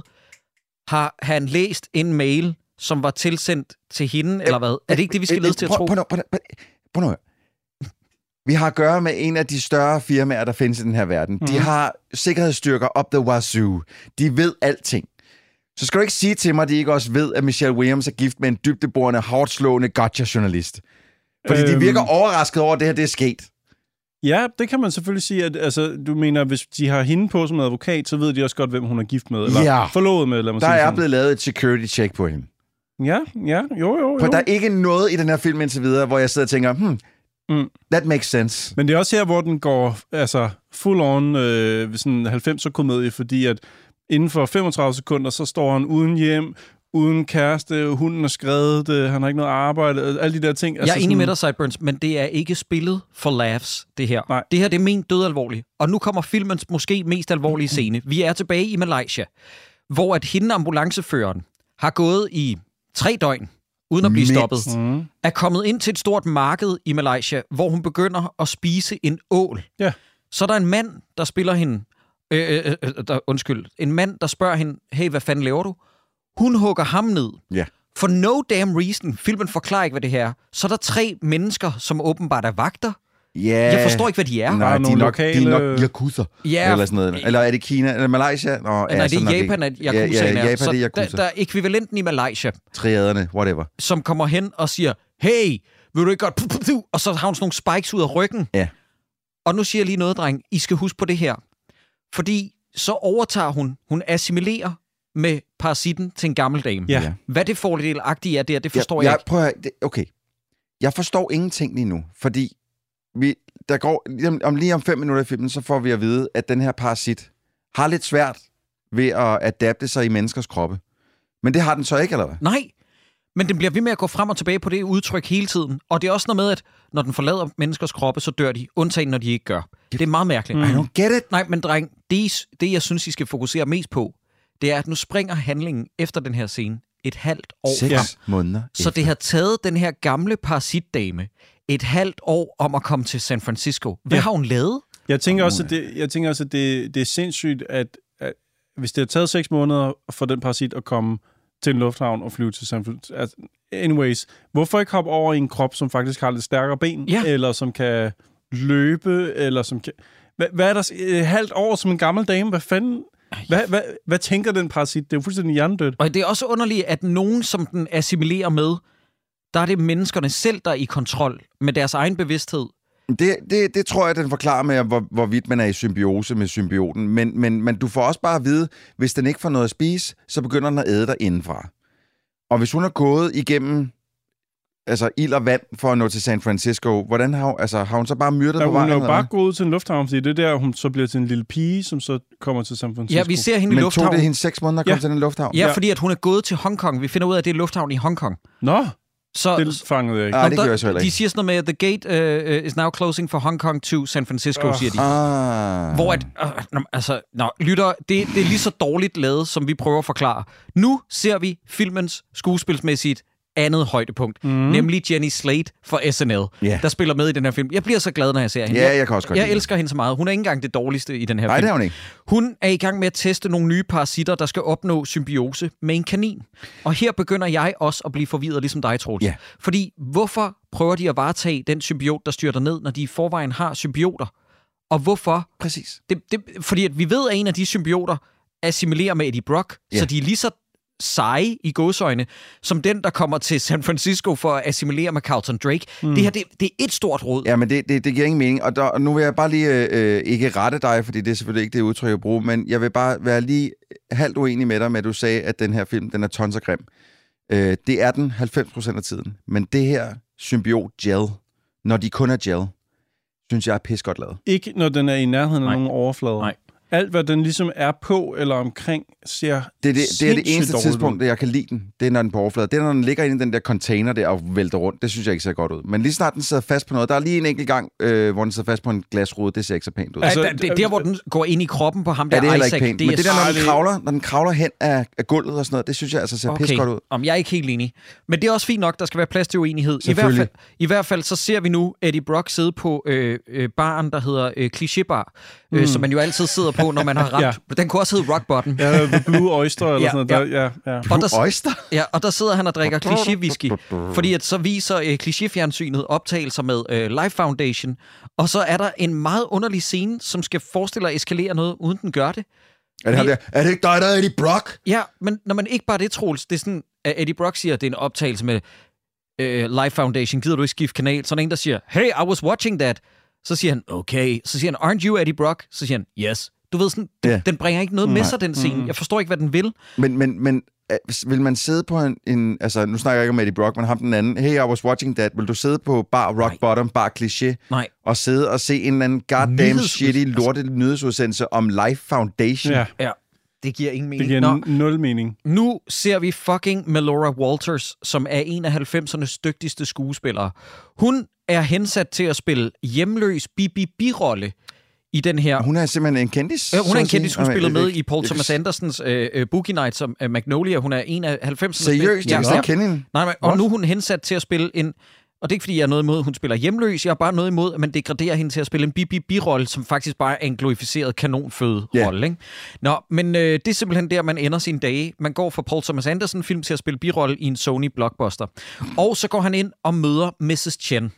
har han læst en mail, som var tilsendt til hende, eller hvad? Er det ikke det, vi skal lede til at Prøv- tro? Prøv, nu- prøv, prøv at høre. Vi har at gøre med en af de større firmaer, der findes i den her verden. Mm. Mhm. De har sikkerhedsstyrker op the wazoo. De ved alting. Så skal du ikke sige til mig, at de ikke også ved, at Michelle Williams er gift med en dybdeborende, hårdt slående gotcha-journalist. Fordi øhm. de virker overrasket over, at det her det er sket. Ja, det kan man selvfølgelig sige. At, altså, du mener, hvis de har hende på som advokat, så ved de også godt, hvem hun er gift med. Eller Ja. forlovet med, lad mig Der er sådan. blevet lavet et security check på hende. Ja, ja, jo, jo, For jo. der er ikke noget i den her film indtil videre, hvor jeg sidder og tænker, hmm, Mm. that makes sense. Men det er også her, hvor den går altså, full on øh, sådan 90'er komedie, fordi at inden for 35 sekunder, så står han uden hjem, uden kæreste, hunden er skrevet, det, han har ikke noget arbejde, alle de der ting. Jeg er enig med dig, Sideburns, men det er ikke spillet for laughs, det her. Nej. Det her, det er ment død alvorligt. Og nu kommer filmens måske mest alvorlige scene. Vi er tilbage i Malaysia, hvor at hende, ambulanceføreren, har gået i tre døgn, uden at blive Mindst. stoppet, Mm. er kommet ind til et stort marked i Malaysia, hvor hun begynder at spise en ål. Ja. Så er der en mand, der spiller hende... Øh, øh, øh, der, undskyld. En mand, der spørger hende, hey, hvad fanden laver du? Hun hugger ham ned. Ja. For no damn reason. Filmen forklarer ikke, hvad det her er. Så er der tre mennesker, som åbenbart er vagter. Ja. Jeg forstår ikke, hvad de er. Nej, de er, nok, de er lokale- nok yakuza. Ja, Eller sådan noget. Eller er det Kina? Eller Malaysia? Nå, Nej, det er Japan, at Yakuza ja, ja, Japan så det er der, Yakuza. der er ekvivalenten i Malaysia, Triaderne, whatever. som kommer hen og siger, hey, vil du ikke godt... Puh, puh, puh, Og så har hun sådan nogle spikes ud af ryggen. Ja. Og nu siger jeg lige noget, dreng. I skal huske på det her. Fordi så overtager hun, hun assimilerer med parasitten til en gammel dame. Ja. Ja. Hvad det fordelagtige er der, det forstår jeg, jeg, jeg ikke. Prøv at, okay. Jeg forstår ingenting lige nu, fordi vi, der går, lige om, om lige om fem minutter i filmen, så får vi at vide, at den her parasit har lidt svært ved at adapte sig i menneskers kroppe. Men det har den så ikke, eller hvad? Nej, men den bliver ved med at gå frem og tilbage på det udtryk hele tiden. Og det er også noget med, at når den forlader menneskers kroppe, så dør de, undtagen når de ikke gør. Det er meget mærkeligt. I don't get it. Nej, men dreng, det, det jeg synes, I skal fokusere mest på, det er, at nu springer handlingen efter den her scene et halvt år Seks frem. måneder Så det har taget den her gamle parasitdame et halvt år om at komme til San Francisco. Hvad Ja. har hun lavet? Jeg tænker også, at det, jeg tænker også, at det, det er sindssygt, at, at hvis det har taget seks måneder for den parasit at komme til en lufthavn og flyve til San Francisco. Altså, anyways, hvorfor ikke hoppe over i en krop, som faktisk har lidt stærkere ben, Ja. eller som kan løbe, eller som kan... Hvad, hvad er der? Et halvt år som en gammel dame? Hvad fanden? Hvad, hvad, hvad tænker den parasit? Det er jo fuldstændig hjernedødt. Og det er også underligt, at nogen, som den assimilerer med, der er det menneskerne selv, der er i kontrol med deres egen bevidsthed. Det, det, det tror jeg, den forklarer med, hvor, hvorvidt man er i symbiose med symbioten. Men, men, men du får også bare at vide, hvis den ikke får noget at spise, så begynder den at æde dig indenfra. Og hvis hun er gået igennem altså ild og vand for at nå til San Francisco, hvordan har, hun- altså, har hun så bare myrdet Ja, på hun vejen? er jo bare gået ud til en lufthavn, fordi det er der, hun så bliver til en lille pige, som så kommer til San Francisco. Ja, vi ser hende i Men tog lufthavnen. det hende seks måneder at komme Ja. til den lufthavn? Ja, Ja. fordi at hun er gået til Hongkong. Vi finder ud af, at det er lufthavn i Hongkong. Nå, Så, det fangede jeg ikke. Ah, det gør jeg så heller De ikke. siger sådan noget med, the gate uh, is now closing for Hong Kong to San Francisco, Åh. siger de. Ah. Hvor at, nå, altså, nå, lytter, det, det er lige så dårligt lavet, som vi prøver at forklare. Nu ser vi filmens skuespilsmæssigt andet højdepunkt, mm. nemlig Jenny Slate fra SNL, Ja. der spiller med i den her film. Jeg bliver så glad, når jeg ser hende. Ja, jeg kan også godt Jeg lide elsker hende så meget. Hun er ikke engang det dårligste i den her Nej, film. det er hun ikke. Hun er i gang med at teste nogle nye parasitter, der skal opnå symbiose med en kanin. Og her begynder jeg også at blive forvirret, ligesom dig, Troels. Ja. Fordi hvorfor prøver de at varetage den symbiot, der styrter ned, når de i forvejen har symbioter? Og hvorfor? Præcis. Det, det, fordi at vi ved, at en af de symbioter assimilerer med Eddie Brock, Ja. så de er lige så seje i gåsøjne, som den, der kommer til San Francisco for at assimilere med Carlton Drake. Mm. Det her, det, det er et stort råd. Ja, men det, det, det giver ingen mening. Og, der, og nu vil jeg bare lige, øh, ikke rette dig, fordi det er selvfølgelig ikke det udtryk, jeg bruger, men jeg vil bare være lige halvt uenig med dig, med at du sagde, at den her film, den er tons og grim. Øh, det er den 90% af tiden. Men det her symbiot gel, når de kun er gel, synes jeg er pis godt lavet. Ikke når den er i nærheden af Nej. nogle overflader. Nej. Alt, hvad den ligesom er på eller omkring, ser Det er det, det, er det eneste dårligt tidspunkt, jeg kan lide den. Det er, når den på overfladen. Det er, når den ligger inde i den der container der og vælter rundt. Det synes jeg ikke ser godt ud. Men lige snart den sidder fast på noget. Der er lige en enkelt gang, øh, hvor den sidder fast på en glasrude. Det ser ikke så pænt ud. Altså, Altså, det, der, hvor den går ind i kroppen på ham der, Ja, det er heller Isaac, ikke pænt. det Men er det der, når den, kravler, når den kravler hen af, af gulvet og sådan noget, det synes jeg altså ser okay. pis godt ud. Om jeg er ikke helt enig. Men det er også fint nok, der skal være plads til uenighed. I hvert, fald, I hvert fald så ser vi nu Eddie Brock sidde på øh, øh, baren, der hedder øh, Cliché Bar, øh, som man jo altid sidder på, når man har [laughs] ramt. Ja. Den kunne også hedde Rock Bottom. Ja, The Blue Oyster eller Ja, sådan noget. Der, ja, ja. Og der, Oyster? ja, og der sidder han og drikker kliché-whisky, fordi at så viser øh, kliché-fjernsynet optagelser med øh, Life Foundation, og så er der en meget underlig scene, som skal forestille at eskalere noget, uden den gør det. Er det, der? er det ikke dig, der er Eddie Brock? Ja, men når man ikke bare det, Troels, det er sådan, at Eddie Brock siger, at det er en optagelse med øh, Life Foundation, gider du ikke skifte kanal? Så er der en, der siger, hey, I was watching that. Så siger han, okay. Så siger han, aren't you Eddie Brock? Så siger han, yes. Du ved sådan, den, Ja. den bringer ikke noget med sig, den scene. Jeg forstår ikke, hvad den vil. Men, men, men øh, vil man sidde på en, en... Altså, nu snakker jeg ikke om Eddie Brock, men ham den anden. Hey, I was watching that. Vil du sidde på bar rock Nej. bottom, bar cliché, Nej. og sidde og se en eller anden goddamn shitty lortet nyhedsudsendelse om Life Foundation? ja. Ja, det giver ingen Det mening. giver Nå, n- nul mening. nu ser vi fucking Melora Walters, som er en af 90'ernes dygtigste skuespillere. Hun er hensat til at spille hjemløs BB-rolle i den her Hun er simpelthen en kendis. Ja, hun er en kendis, hun spillede med i Paul Thomas s- Andersons øh, øh, Boogie Nights som øh, Magnolia. Hun er en af 90'ernes... Seriøst? Jeg kan ikke kende hende. Nej, nej, og nu er hun hensat til at spille en... Og det er ikke, fordi jeg er noget imod, at hun spiller hjemløs. Jeg har bare noget imod, at man degraderer hende til at spille en BB-rolle, som faktisk bare er en glorificeret kanonføde-rolle. Ikke? Nå, men øh, det er simpelthen der, man ender sine dage. Man går fra Paul Thomas Anderson-film til at spille birolle i en Sony-blockbuster. Og så går han ind og møder Mrs. Chen.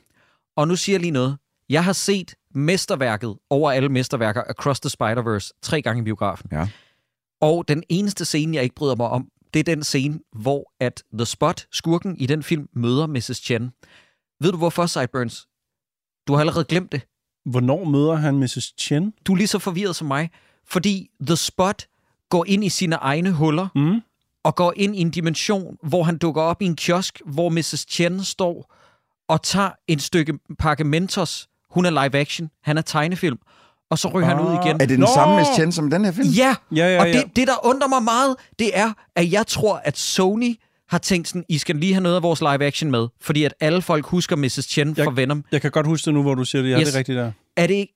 Og nu siger jeg lige noget. Jeg har set mesterværket over alle mesterværker, Across the Spider-Verse, tre gange i biografen. Ja. Og den eneste scene, jeg ikke bryder mig om, det er den scene, hvor at The Spot, skurken i den film, møder Mrs. Chen. Ved du hvorfor, Sideburns? Du har allerede glemt det. Hvornår møder han Mrs. Chen? Du er lige så forvirret som mig. Fordi The Spot går ind i sine egne huller, Mm. og går ind i en dimension, hvor han dukker op i en kiosk, hvor Mrs. Chen står og tager en stykke pakke Mentos. Hun er live action, han er tegnefilm. Og så ryger han ud igen. Er det den Nå! samme Miss Chen som den her film? Ja, Ja, ja, og ja. det, det, der undrer mig meget, det er, at jeg tror, at Sony har tænkt sådan, I skal lige have noget af vores live action med, fordi at alle folk husker Mrs. Chen Jeg- fra Venom. Jeg kan godt huske det nu, hvor du siger det. Ja, Yes. det er rigtigt der. Er det, ikke,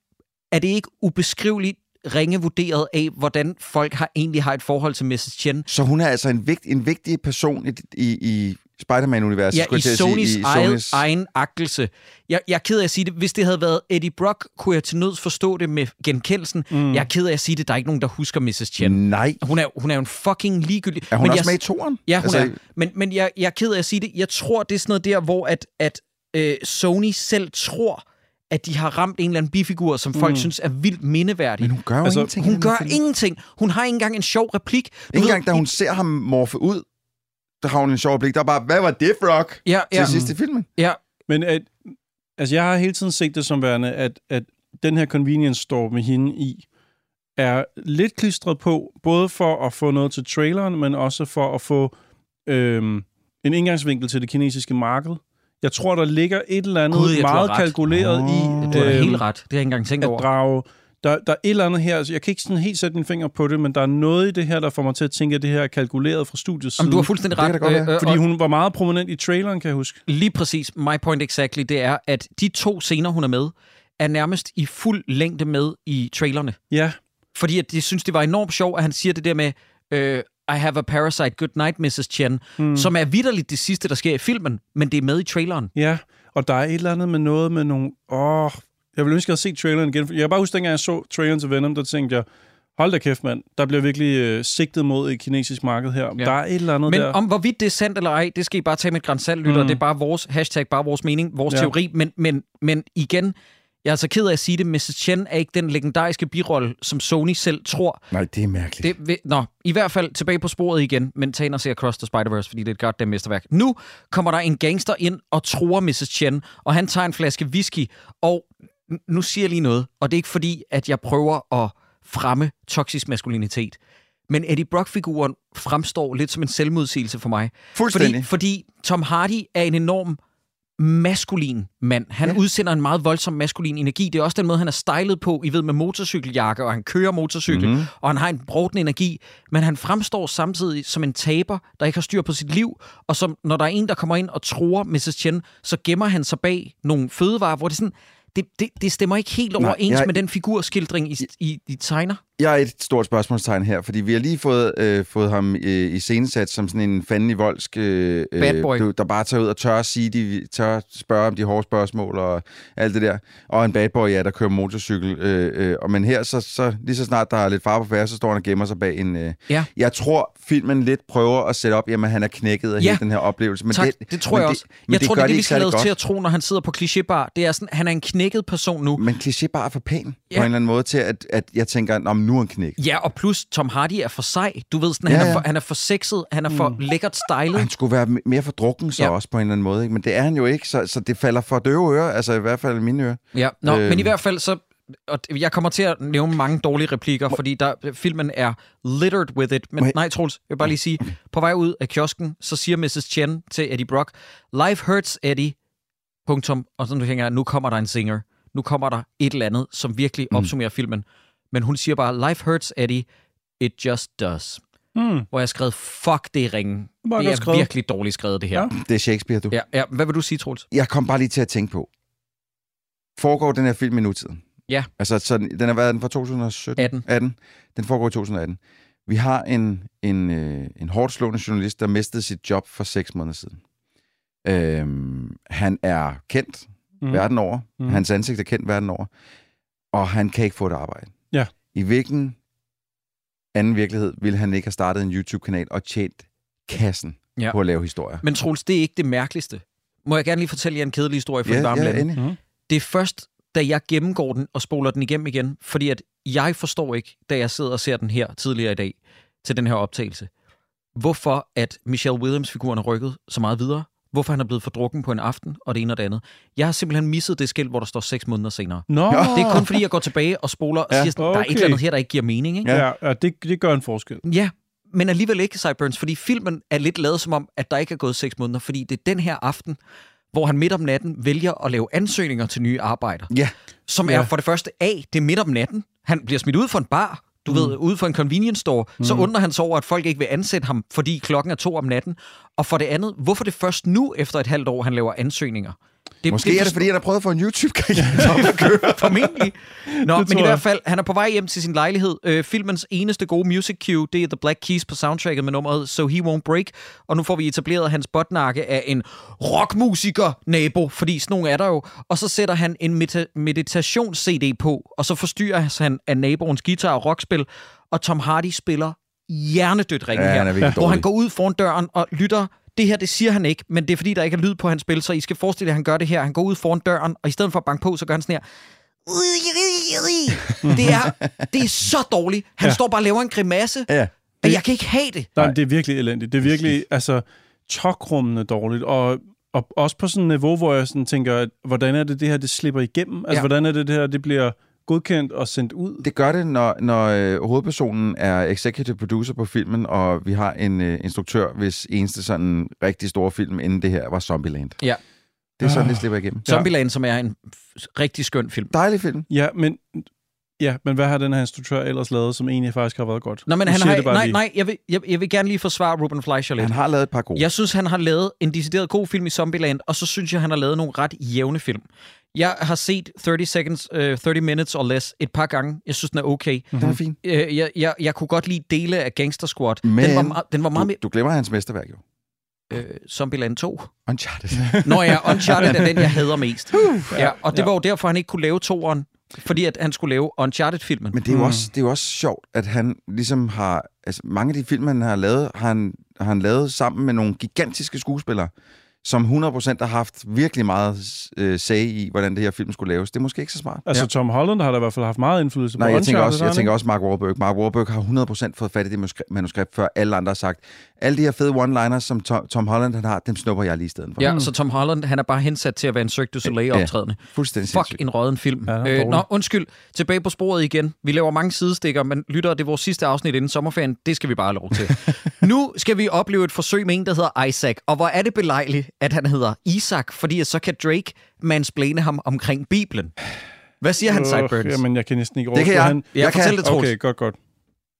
er det ikke ubeskriveligt ringe vurderet af, hvordan folk har egentlig har et forhold til Mrs. Chen? Så hun er altså en, vigt, en vigtig person i, i, i Spider-Man-universet, Ja, skulle i jeg til at Sonys, sige. egen, egen agtelse. Jeg, jeg er ked af at sige det. Hvis det havde været Eddie Brock, kunne jeg til nøds forstå det med genkendelsen. Mm. Jeg er ked af at sige det. Der er ikke nogen, der husker Mrs. Chen. Nej. Hun er, hun er jo en fucking ligegyldig... Er hun men også jeg, med i toren? Ja, hun altså, er. Men, men jeg, jeg er ked af at sige det. Jeg tror, det er sådan noget der, hvor at, at øh, Sony selv tror, at de har ramt en eller anden bifigur, som folk synes er vildt mindeværdig. Men hun gør jo Altså, ingenting. i hun gør film. ingenting. Hun har ikke engang en sjov replik. Du Ikke engang, da hun ser ham morfe ud, der har hun en sjov blik. Der er bare, hvad var det, Brock? Ja, Til ja, sidst i filmen. ja. Men at, altså, jeg har hele tiden set det som værende, at, at den her convenience store med hende i, er lidt klistret på, både for at få noget til traileren, men også for at få øhm, en indgangsvinkel til det kinesiske marked. Jeg tror, der ligger et eller andet Gud, meget ret. kalkuleret Åh. i Du har øhm, helt ret. Det har jeg ikke engang tænkt at over. drage... Der, der er et eller andet her, altså jeg kan ikke sådan helt sætte min finger på det, men der er noget i det her, der får mig til at tænke, at det her er kalkuleret fra studiets Jamen, side. du har fuldstændig Det ret. kan da godt være. Fordi og hun var meget prominent i traileren, kan jeg huske. lige præcis, my point exactly, det er, at de to scener, hun er med, er nærmest i fuld længde med i trailerne. Ja, Fordi at de synes, det var enormt sjovt, at han siger det der med, øh, I have a parasite, good night, Mrs. Chen, mm. som er vidderligt det sidste, der sker i filmen, men det er med i traileren. Ja, og der er et eller andet med noget med nogle... Åh, jeg vil ønske, at jeg havde set traileren igen. Jeg kan bare huske, dengang jeg så traileren til Venom, der tænkte jeg, hold da kæft, mand. Der bliver virkelig øh, sigtet mod et kinesisk marked her. Ja. Der er et eller andet Men der. om hvorvidt det er sandt eller ej, det skal I bare tage med et grænsalt, lytter. Mm. Det er bare vores hashtag, bare vores mening, vores Ja. teori. Men, men, men igen, Jeg er så ked af at sige det, Mrs. Chen er ikke den legendariske birolle, som Sony selv tror. Nej, det er mærkeligt. Det, vil- nå, i hvert fald tilbage på sporet igen, men tag ind og se Across the Spider-Verse, fordi det er et godt mesterværk. Nu kommer der en gangster ind og tror Mrs. Chen, og han tager en flaske whisky, og nu siger jeg lige noget, og det er ikke fordi, at jeg prøver at fremme toksisk maskulinitet. Men Eddie Brock-figuren fremstår lidt som en selvmodsigelse for mig. Fuldstændig. Fordi, fordi Tom Hardy er en enorm maskulin mand. Han ja. udsender en meget voldsom maskulin energi. Det er også den måde, han er stylet på, I ved, med motorcykeljakke, og han kører motorcykel, mm-hmm. og han har en brådende energi. Men han fremstår samtidig som en taber, der ikke har styr på sit liv, og som, når der er en, der kommer ind og tror Mrs. Chen, så gemmer han sig bag nogle fødevarer, hvor det er sådan, det, det, det stemmer ikke helt Nej, overens jeg- med den figurskildring, I, I, I tegner. Jeg er et stort spørgsmålstegn her, fordi vi har lige fået, øh, fået ham øh, i scenesat som sådan en fandelig voldsk, øh, Bad boy. du- der bare tager ud og tør at sige, de, tør spørge om de hårde spørgsmål og alt det der. Og en bad boy, ja, der kører motorcykel. Øh, øh, og men her, så, så lige så snart der er lidt far på færre, så står han og gemmer sig bag en... Øh, Ja. Jeg tror, filmen lidt prøver at sætte op, jamen han er knækket af Ja. hele den her oplevelse. Men tak, det, det tror jeg også. men jeg tror, det er det, vi skal lade til at tro, når han sidder på klichébar. Det er sådan, han er en knækket person nu. Men kliché bare er for pæn ja. på en eller anden måde til, at, at jeg tænker, nu er han knækket. Ja, og plus Tom Hardy er for sej. Du ved sådan, Ja, han, er ja. for, han er for sexet, han er for mm. lækkert stylet. Han skulle være mere for drukken så Ja. også på en eller anden måde. Ikke? Men det er han jo ikke, så, så det falder for døve ører. Altså i hvert fald mine ører. Ja, Nå, Øhm. men i hvert fald så... Og jeg kommer til at nævne mange dårlige replikker, fordi der, filmen er littered with it. Men Må jeg- nej, Troels, jeg vil bare lige sige, på vej ud af kiosken, så siger Mrs. Chen til Eddie Brock, Life hurts, Eddie. Punktum. Og så tænker jeg, nu kommer der en singer. Nu kommer der et eller andet, som virkelig Mm. opsummerer filmen. Men hun siger bare, Life hurts, Eddie. It just does. Mm. Hvor jeg har skrevet, fuck, det er ringen. Meget Det er skrevet. virkelig dårligt skrevet, det her. Ja. Det er Shakespeare, du. Ja, ja. Hvad vil du sige, Troels? Jeg kom bare lige til at tænke på. Foregår den her film i nutiden? Ja. Altså, så den den har været den fra 2017? 18. 18. Den foregår i 2018. Vi har en, en, øh, en hårdt slående journalist, der mistede sit job for seks måneder siden. Øhm, han er kendt Mm. verden over. Mm. Hans ansigt er kendt verden over. Og han kan ikke få et arbejde. Ja. I hvilken anden virkelighed ville han ikke have startet en YouTube-kanal og tjent kassen Ja. på at lave historier? Men Troels, det er ikke det mærkeligste. Må jeg gerne lige fortælle jer en kedelig historie fra Ja, varme ja. Mhm. Det er først, da jeg gennemgår den og spoler den igennem igen, fordi at jeg forstår ikke, da jeg sidder og ser den her tidligere i dag, til den her optagelse, hvorfor at Michelle Williams-figuren er rykket så meget videre, hvorfor han er blevet fordrukken på en aften, og det ene og det andet. Jeg har simpelthen misset det skilt, hvor der står seks måneder senere. Nå, Det er kun fordi, jeg går tilbage og spoler og Ja, siger, sådan, der er et okay. eller andet her, der ikke giver mening. Ikke? ja, ja det, det gør en forskel. Ja, men alligevel ikke, Cyburns, fordi filmen er lidt lavet som om, at der ikke er gået seks måneder, fordi det er den her aften, hvor han midt om natten vælger at lave ansøgninger til nye arbejder. Ja. Som Ja. er for det første A, det er midt om natten. Han bliver smidt ud for en bar, du mm. ved, ude for en convenience store. Mm. Så undrer han sig over, at folk ikke vil ansætte ham, fordi klokken er to om natten. Og for det andet, hvorfor det først nu, efter et halvt år, han laver ansøgninger? Det, Måske er det, fordi han har prøvet at få en YouTube-kanal. [laughs] Formentlig. Nå, men tror i hvert fald, han er på vej hjem til sin lejlighed. Øh, filmens eneste gode music cue, det er The Black Keys på soundtracket med nummeret So He Won't Break. Og nu får vi etableret hans botnakke af en rockmusiker-nabo, fordi sådan nogle er der jo. Og så sætter han en meta- meditations-CD på, og så forstyrrer han af naboens guitar og rockspil. Og Tom Hardy spiller hjernedødt ringe Ja, her, er hvor han går ud foran døren og lytter det her, det siger han ikke, men det er fordi, der ikke er lyd på hans spil, så I skal forestille jer, at han gør det her. Han går ud foran døren, og i stedet for at banke på, så gør han sådan her. [laughs] Det er, det er så dårligt. Han Ja. står bare og laver en grimasse, ja. og jeg kan ikke have det. Nej, det er virkelig elendigt. Det er virkelig, altså, tokrummende dårligt. Og, og også på sådan et niveau, hvor jeg sådan tænker, at, hvordan er det, det her, det slipper igennem? Altså, Ja. hvordan er det, det her, det bliver godkendt og sendt ud? Det gør det, når, når øh, hovedpersonen er executive producer på filmen, og vi har en øh, instruktør, hvis eneste sådan rigtig store film inden det her var Zombieland. Ja. Det er sådan, Ah. det slipper igennem. Zombieland, som er en rigtig skøn film. Dejlig film. Ja, men, ja, men hvad har den her instruktør ellers lavet, som egentlig faktisk har været godt? Nå, men Nu han har, nej, lige. nej, jeg vil, jeg, jeg vil gerne lige forsvare Ruben Fleischer lidt. Han har lavet et par gode. Jeg synes, han har lavet en decideret god film i Zombieland, og så synes jeg, han har lavet nogle ret jævne film. Jeg har set 30 seconds, uh, 30 minutes or less et par gange. Jeg synes, den er okay. Den er fin. Uh, jeg, jeg, jeg kunne godt lide dele af Gangster Squad. Men den var, meget- den var meget Du, mere... du glemmer hans mesterværk jo. Uh, Zombieland 2. Uncharted. [laughs] Når jeg Uncharted er den, jeg hader mest. Ja, og det Ja. var jo derfor, han ikke kunne lave toeren. Fordi at han skulle lave Uncharted-filmen. Men det er, jo også, det er jo også sjovt, at han ligesom har... Altså, mange af de film, han har lavet, har han, har han lavet sammen med nogle gigantiske skuespillere. Som 100% har haft virkelig meget øh, sag i, hvordan det her film skulle laves. Det er måske ikke så smart. Altså, ja. Tom Holland har da i hvert fald haft meget indflydelse Nej, på jeg tænker, også, jeg tænker også Mark Wahlberg. Mark Wahlberg har 100% fået fat i det manuskri- manuskript, før alle andre har sagt, alle de her fede one-liners, som Tom, Tom Holland han har, dem snupper jeg lige i stedet for. Ja, så Tom Holland, han er bare hensat til at være en Cirque du Soleil-optrædende. Fuldstændig Fuck sindssygt. en råden film. Ja, øh, nå, undskyld. Tilbage på sporet igen. Vi laver mange sidestikker, men lytter, det er vores sidste afsnit inden sommerferien. Det skal vi bare have lov til. [laughs] nu skal vi opleve et forsøg med en, der hedder Isaac. Og hvor er det belejligt, at han hedder Isaac, fordi så kan Drake mansplane ham omkring Bibelen. Hvad siger han, Sideburns? Jamen, jeg kan næsten ikke Det kan jeg. Han... Jeg fortæl kan. det, Troels. Okay, godt, godt.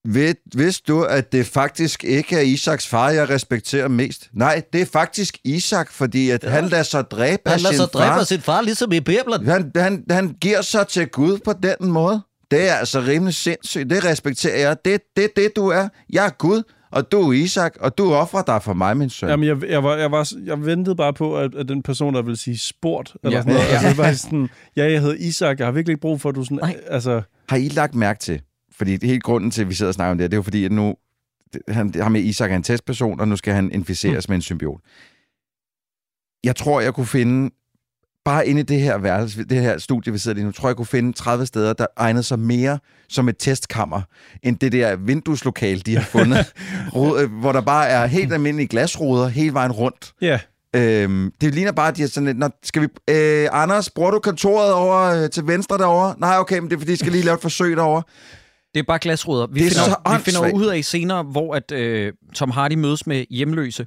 Ved, vidste du, at det faktisk ikke er Isaks far, jeg respekterer mest? Nej, det er faktisk Isak, fordi at ja. han lader sig dræbe af sin far. sin far, ligesom i Bibelen. Han, han, han giver sig til Gud på den måde. Det er altså rimelig sindssygt. Det respekterer jeg. Det er det, det, du er. Jeg er Gud, og du er Isak, og du offrer dig for mig, min søn. Jamen, jeg, jeg, var, jeg, var, jeg ventede bare på, at, at den person, der ville sige sport, eller Ja. sådan noget. Ja. Altså, det var sådan, ja, jeg hedder Isak, jeg har virkelig ikke brug for, at du sådan... Nej. Altså, Har I lagt mærke til, fordi det hele grunden til, at vi sidder og snakker om det, her, det er jo fordi, at nu, han, ham med Isak er en testperson, og nu skal han inficeres mm. med en symbiot. Jeg tror, jeg kunne finde, bare inde i det her værelse, det her studie, vi sidder i nu, tror jeg, jeg kunne finde 30 steder, der egnede sig mere som et testkammer, end det der vindueslokale, de har fundet, [laughs] øh, hvor der bare er helt almindelige glasruder hele vejen rundt. ja, Øhm, det ligner bare, at de er sådan lidt, Nå, skal vi... Øh, Anders, bruger du kontoret over øh, til venstre derovre? Nej, okay, men det er fordi, jeg skal lige lave et forsøg derovre. Det er bare glasruder. Vi Det er finder, så vi finder ud af senere, hvor at, øh, Tom Hardy mødes med hjemløse,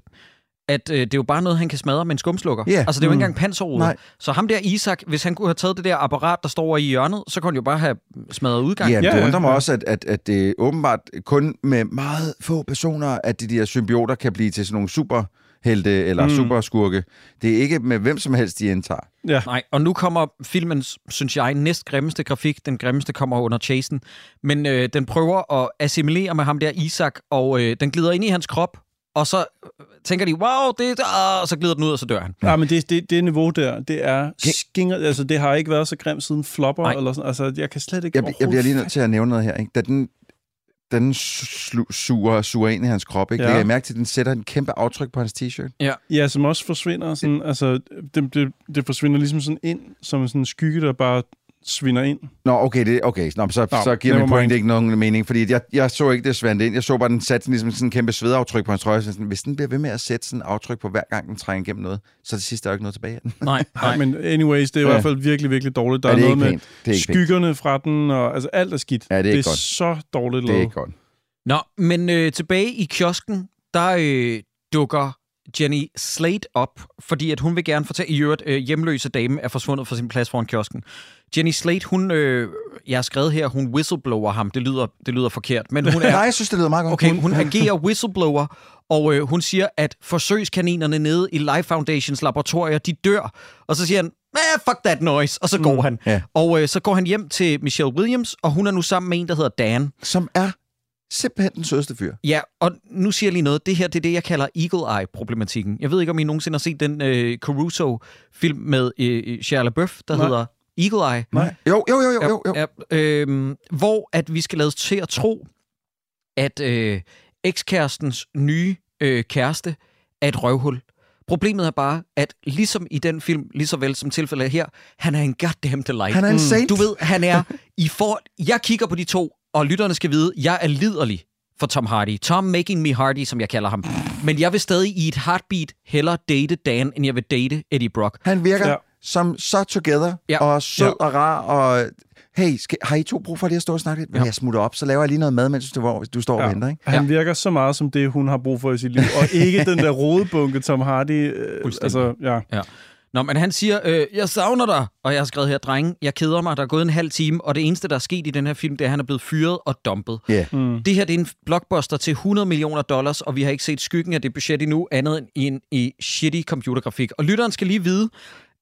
at øh, det er jo bare noget, han kan smadre med en skumslukker. Ja. Altså, det er jo ikke Mm. engang panserruder. Nej. Så ham der Isak, hvis han kunne have taget det der apparat, der står over i hjørnet, så kunne han jo bare have smadret udgang. Ja, Ja, det undrer mig ja. også, at, at, at det åbenbart kun med meget få personer, at de der symbioter kan blive til sådan nogle superhelte eller mm. Mm. superskurke. Det er ikke med hvem som helst, de indtager. ja. Nej, og nu kommer filmens, synes jeg, næst grimmeste grafik. Den grimmeste kommer under chasen. Men øh, den prøver at assimilere med ham der Isak, og øh, den glider ind i hans krop, og så øh, tænker de, wow, det er... Ah, og så glider den ud, og så dør han. Ja, men det, det, det niveau der, det er skinger, altså det har ikke været så grimt siden flopper, Nej. eller sådan, altså jeg kan slet ikke Jeg, jeg bliver lige nødt til at nævne noget her. Ikke? Da den, den slu- suger, suger ind i hans krop, ikke? Ja. Ja. lægger jeg mærke til, at den sætter en kæmpe aftryk på hans t-shirt. Ja, som også forsvinder sådan, altså det, det, det forsvinder ligesom sådan ind, som sådan en skygge, der bare svinder ind. Nå, okay, det, okay. Nå, så, Nå, så giver min pointe mind. ikke nogen mening, fordi jeg, jeg så ikke det svandt ind. Jeg så bare, den satte ligesom sådan en kæmpe svedaftryk på hans trøje. Så sådan, hvis den bliver ved med at sætte sådan en aftryk på hver gang, den trænger igennem noget, så til sidst er der jo ikke noget tilbage af den. Nej, [laughs] Nej, men anyways, det er i Ja. hvert fald virkelig, virkelig dårligt. Der Ja, er, det er noget ikke med. Det er pænt. skyggerne fra den, og altså alt er skidt. Ja, det er det ikke er godt. så dårligt Det er lavet. ikke godt. Nå, men øh, tilbage i kiosken, der øh, dukker Jenny Slate op, fordi at hun vil gerne fortælle, i øvrigt, øh, hjemløse dame er forsvundet fra sin plads foran kiosken. Jenny Slate, hun, øh, jeg har skrevet her, hun whistleblower ham. Det lyder, det lyder forkert, men hun Nej, er, [laughs] jeg synes, det lyder meget godt. okay, hun agerer whistleblower, og øh, hun siger, at forsøgskaninerne nede i Life Foundations laboratorier, de dør. Og så siger han, eh, fuck that noise, og så går han. Ja. Og øh, så går han hjem til Michelle Williams, og hun er nu sammen med en, der hedder Dan. Som er simpelthen den sødeste fyr. Ja, og nu siger jeg lige noget. Det her, det er det, jeg kalder Eagle Eye-problematikken. Jeg ved ikke, om I nogensinde har set den øh, Caruso-film med øh, Shia LaBeouf, der Nej. hedder Eagle Eye. Nej. Jo, jo, jo, jo, jo. jo. Ja, øh, hvor at vi skal lade os til at tro, at øh, ekskærestens nye øh, kæreste er et røvhul. Problemet er bare, at ligesom i den film, lige så vel som tilfældet her, han er en goddamn delight. Han er en saint. Du ved, han er [laughs] i for... Jeg kigger på de to, og lytterne skal vide, jeg er liderlig for Tom Hardy. Tom Making Me Hardy, som jeg kalder ham. Men jeg vil stadig i et heartbeat hellere date Dan, end jeg vil date Eddie Brock. Han virker Ja. som så together, Ja. og sød Ja. og rar, og hey, skal, har I to brug for lige at stå og snakke lidt? Ja. Ja. Jeg smutter op, så laver jeg lige noget mad, mens du, du står ja. og venter, ikke? Han Ja. virker så meget som det, hun har brug for i sit liv, og ikke den der [laughs] rodebunke, Tom Hardy. Øh, altså, ja. Ja. Nå, men han siger, øh, jeg savner dig, og jeg har skrevet her, drenge, jeg keder mig, der er gået en halv time, og det eneste, der er sket i den her film, det er, at han er blevet fyret og dumpet. Ja. Mm. Det her, det er en blockbuster til 100 millioner dollars, og vi har ikke set skyggen af det budget endnu, andet end i, en, i shitty computergrafik. Og lytteren skal lige vide,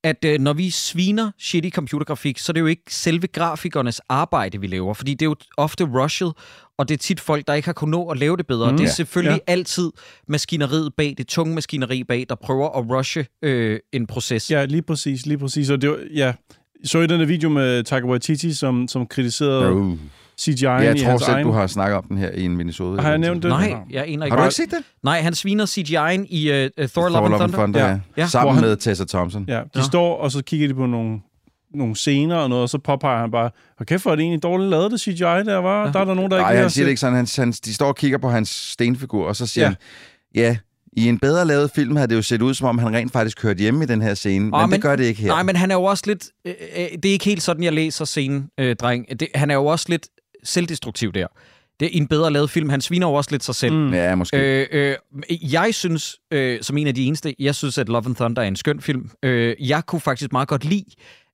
at øh, når vi sviner shitty computergrafik, så er det jo ikke selve grafikernes arbejde, vi laver, fordi det er jo ofte rushet, og det er tit folk, der ikke har kunnet nå at lave det bedre. Mm, det er Ja. selvfølgelig Ja. altid maskineriet bag, det tunge maskineri bag, der prøver at rushe øh, en proces. ja, lige præcis, lige præcis. Og det var, ja, så i den video med Taika Waititi, som, som kritiserede Uh. CGI'en Ja, i jeg tror hans selv, egen... du har snakket om den her i en minisode. Har jeg nævnt det? Nej, jeg aner ikke. Har du ikke set det? Nej, han sviner CGI'en i uh, Thor, Thor Love and Thunder. Thunder, ja. Ja. Sammen han- med Tessa Thompson. Ja, de Nå. står, og så kigger de på nogle, nogle scener og noget, og så påpeger han bare, hvor kæft, hvor er det egentlig dårligt lavet, det CGI der, var. Ja. Der er der nogen, der ikke Nej, lige han har siger det ikke sådan. Han, han, de står og kigger på hans stenfigur, og så siger Ja. ja. han, ja, i en bedre lavet film havde det jo set ud, som om han rent faktisk kørte hjemme i den her scene, men, Ah, men det gør det ikke her. Nej, men han er jo også lidt... Øh, øh, det er ikke helt sådan, jeg læser scenen, øh, dreng. Det, han er jo også lidt selvdestruktiv der. Det er en bedre lavet film. Han sviner jo også lidt sig selv. Mm. Ja, måske. Øh, øh, jeg synes, øh, som en af de eneste, jeg synes, at Love and Thunder er en skøn film. Øh, jeg kunne faktisk meget godt lide,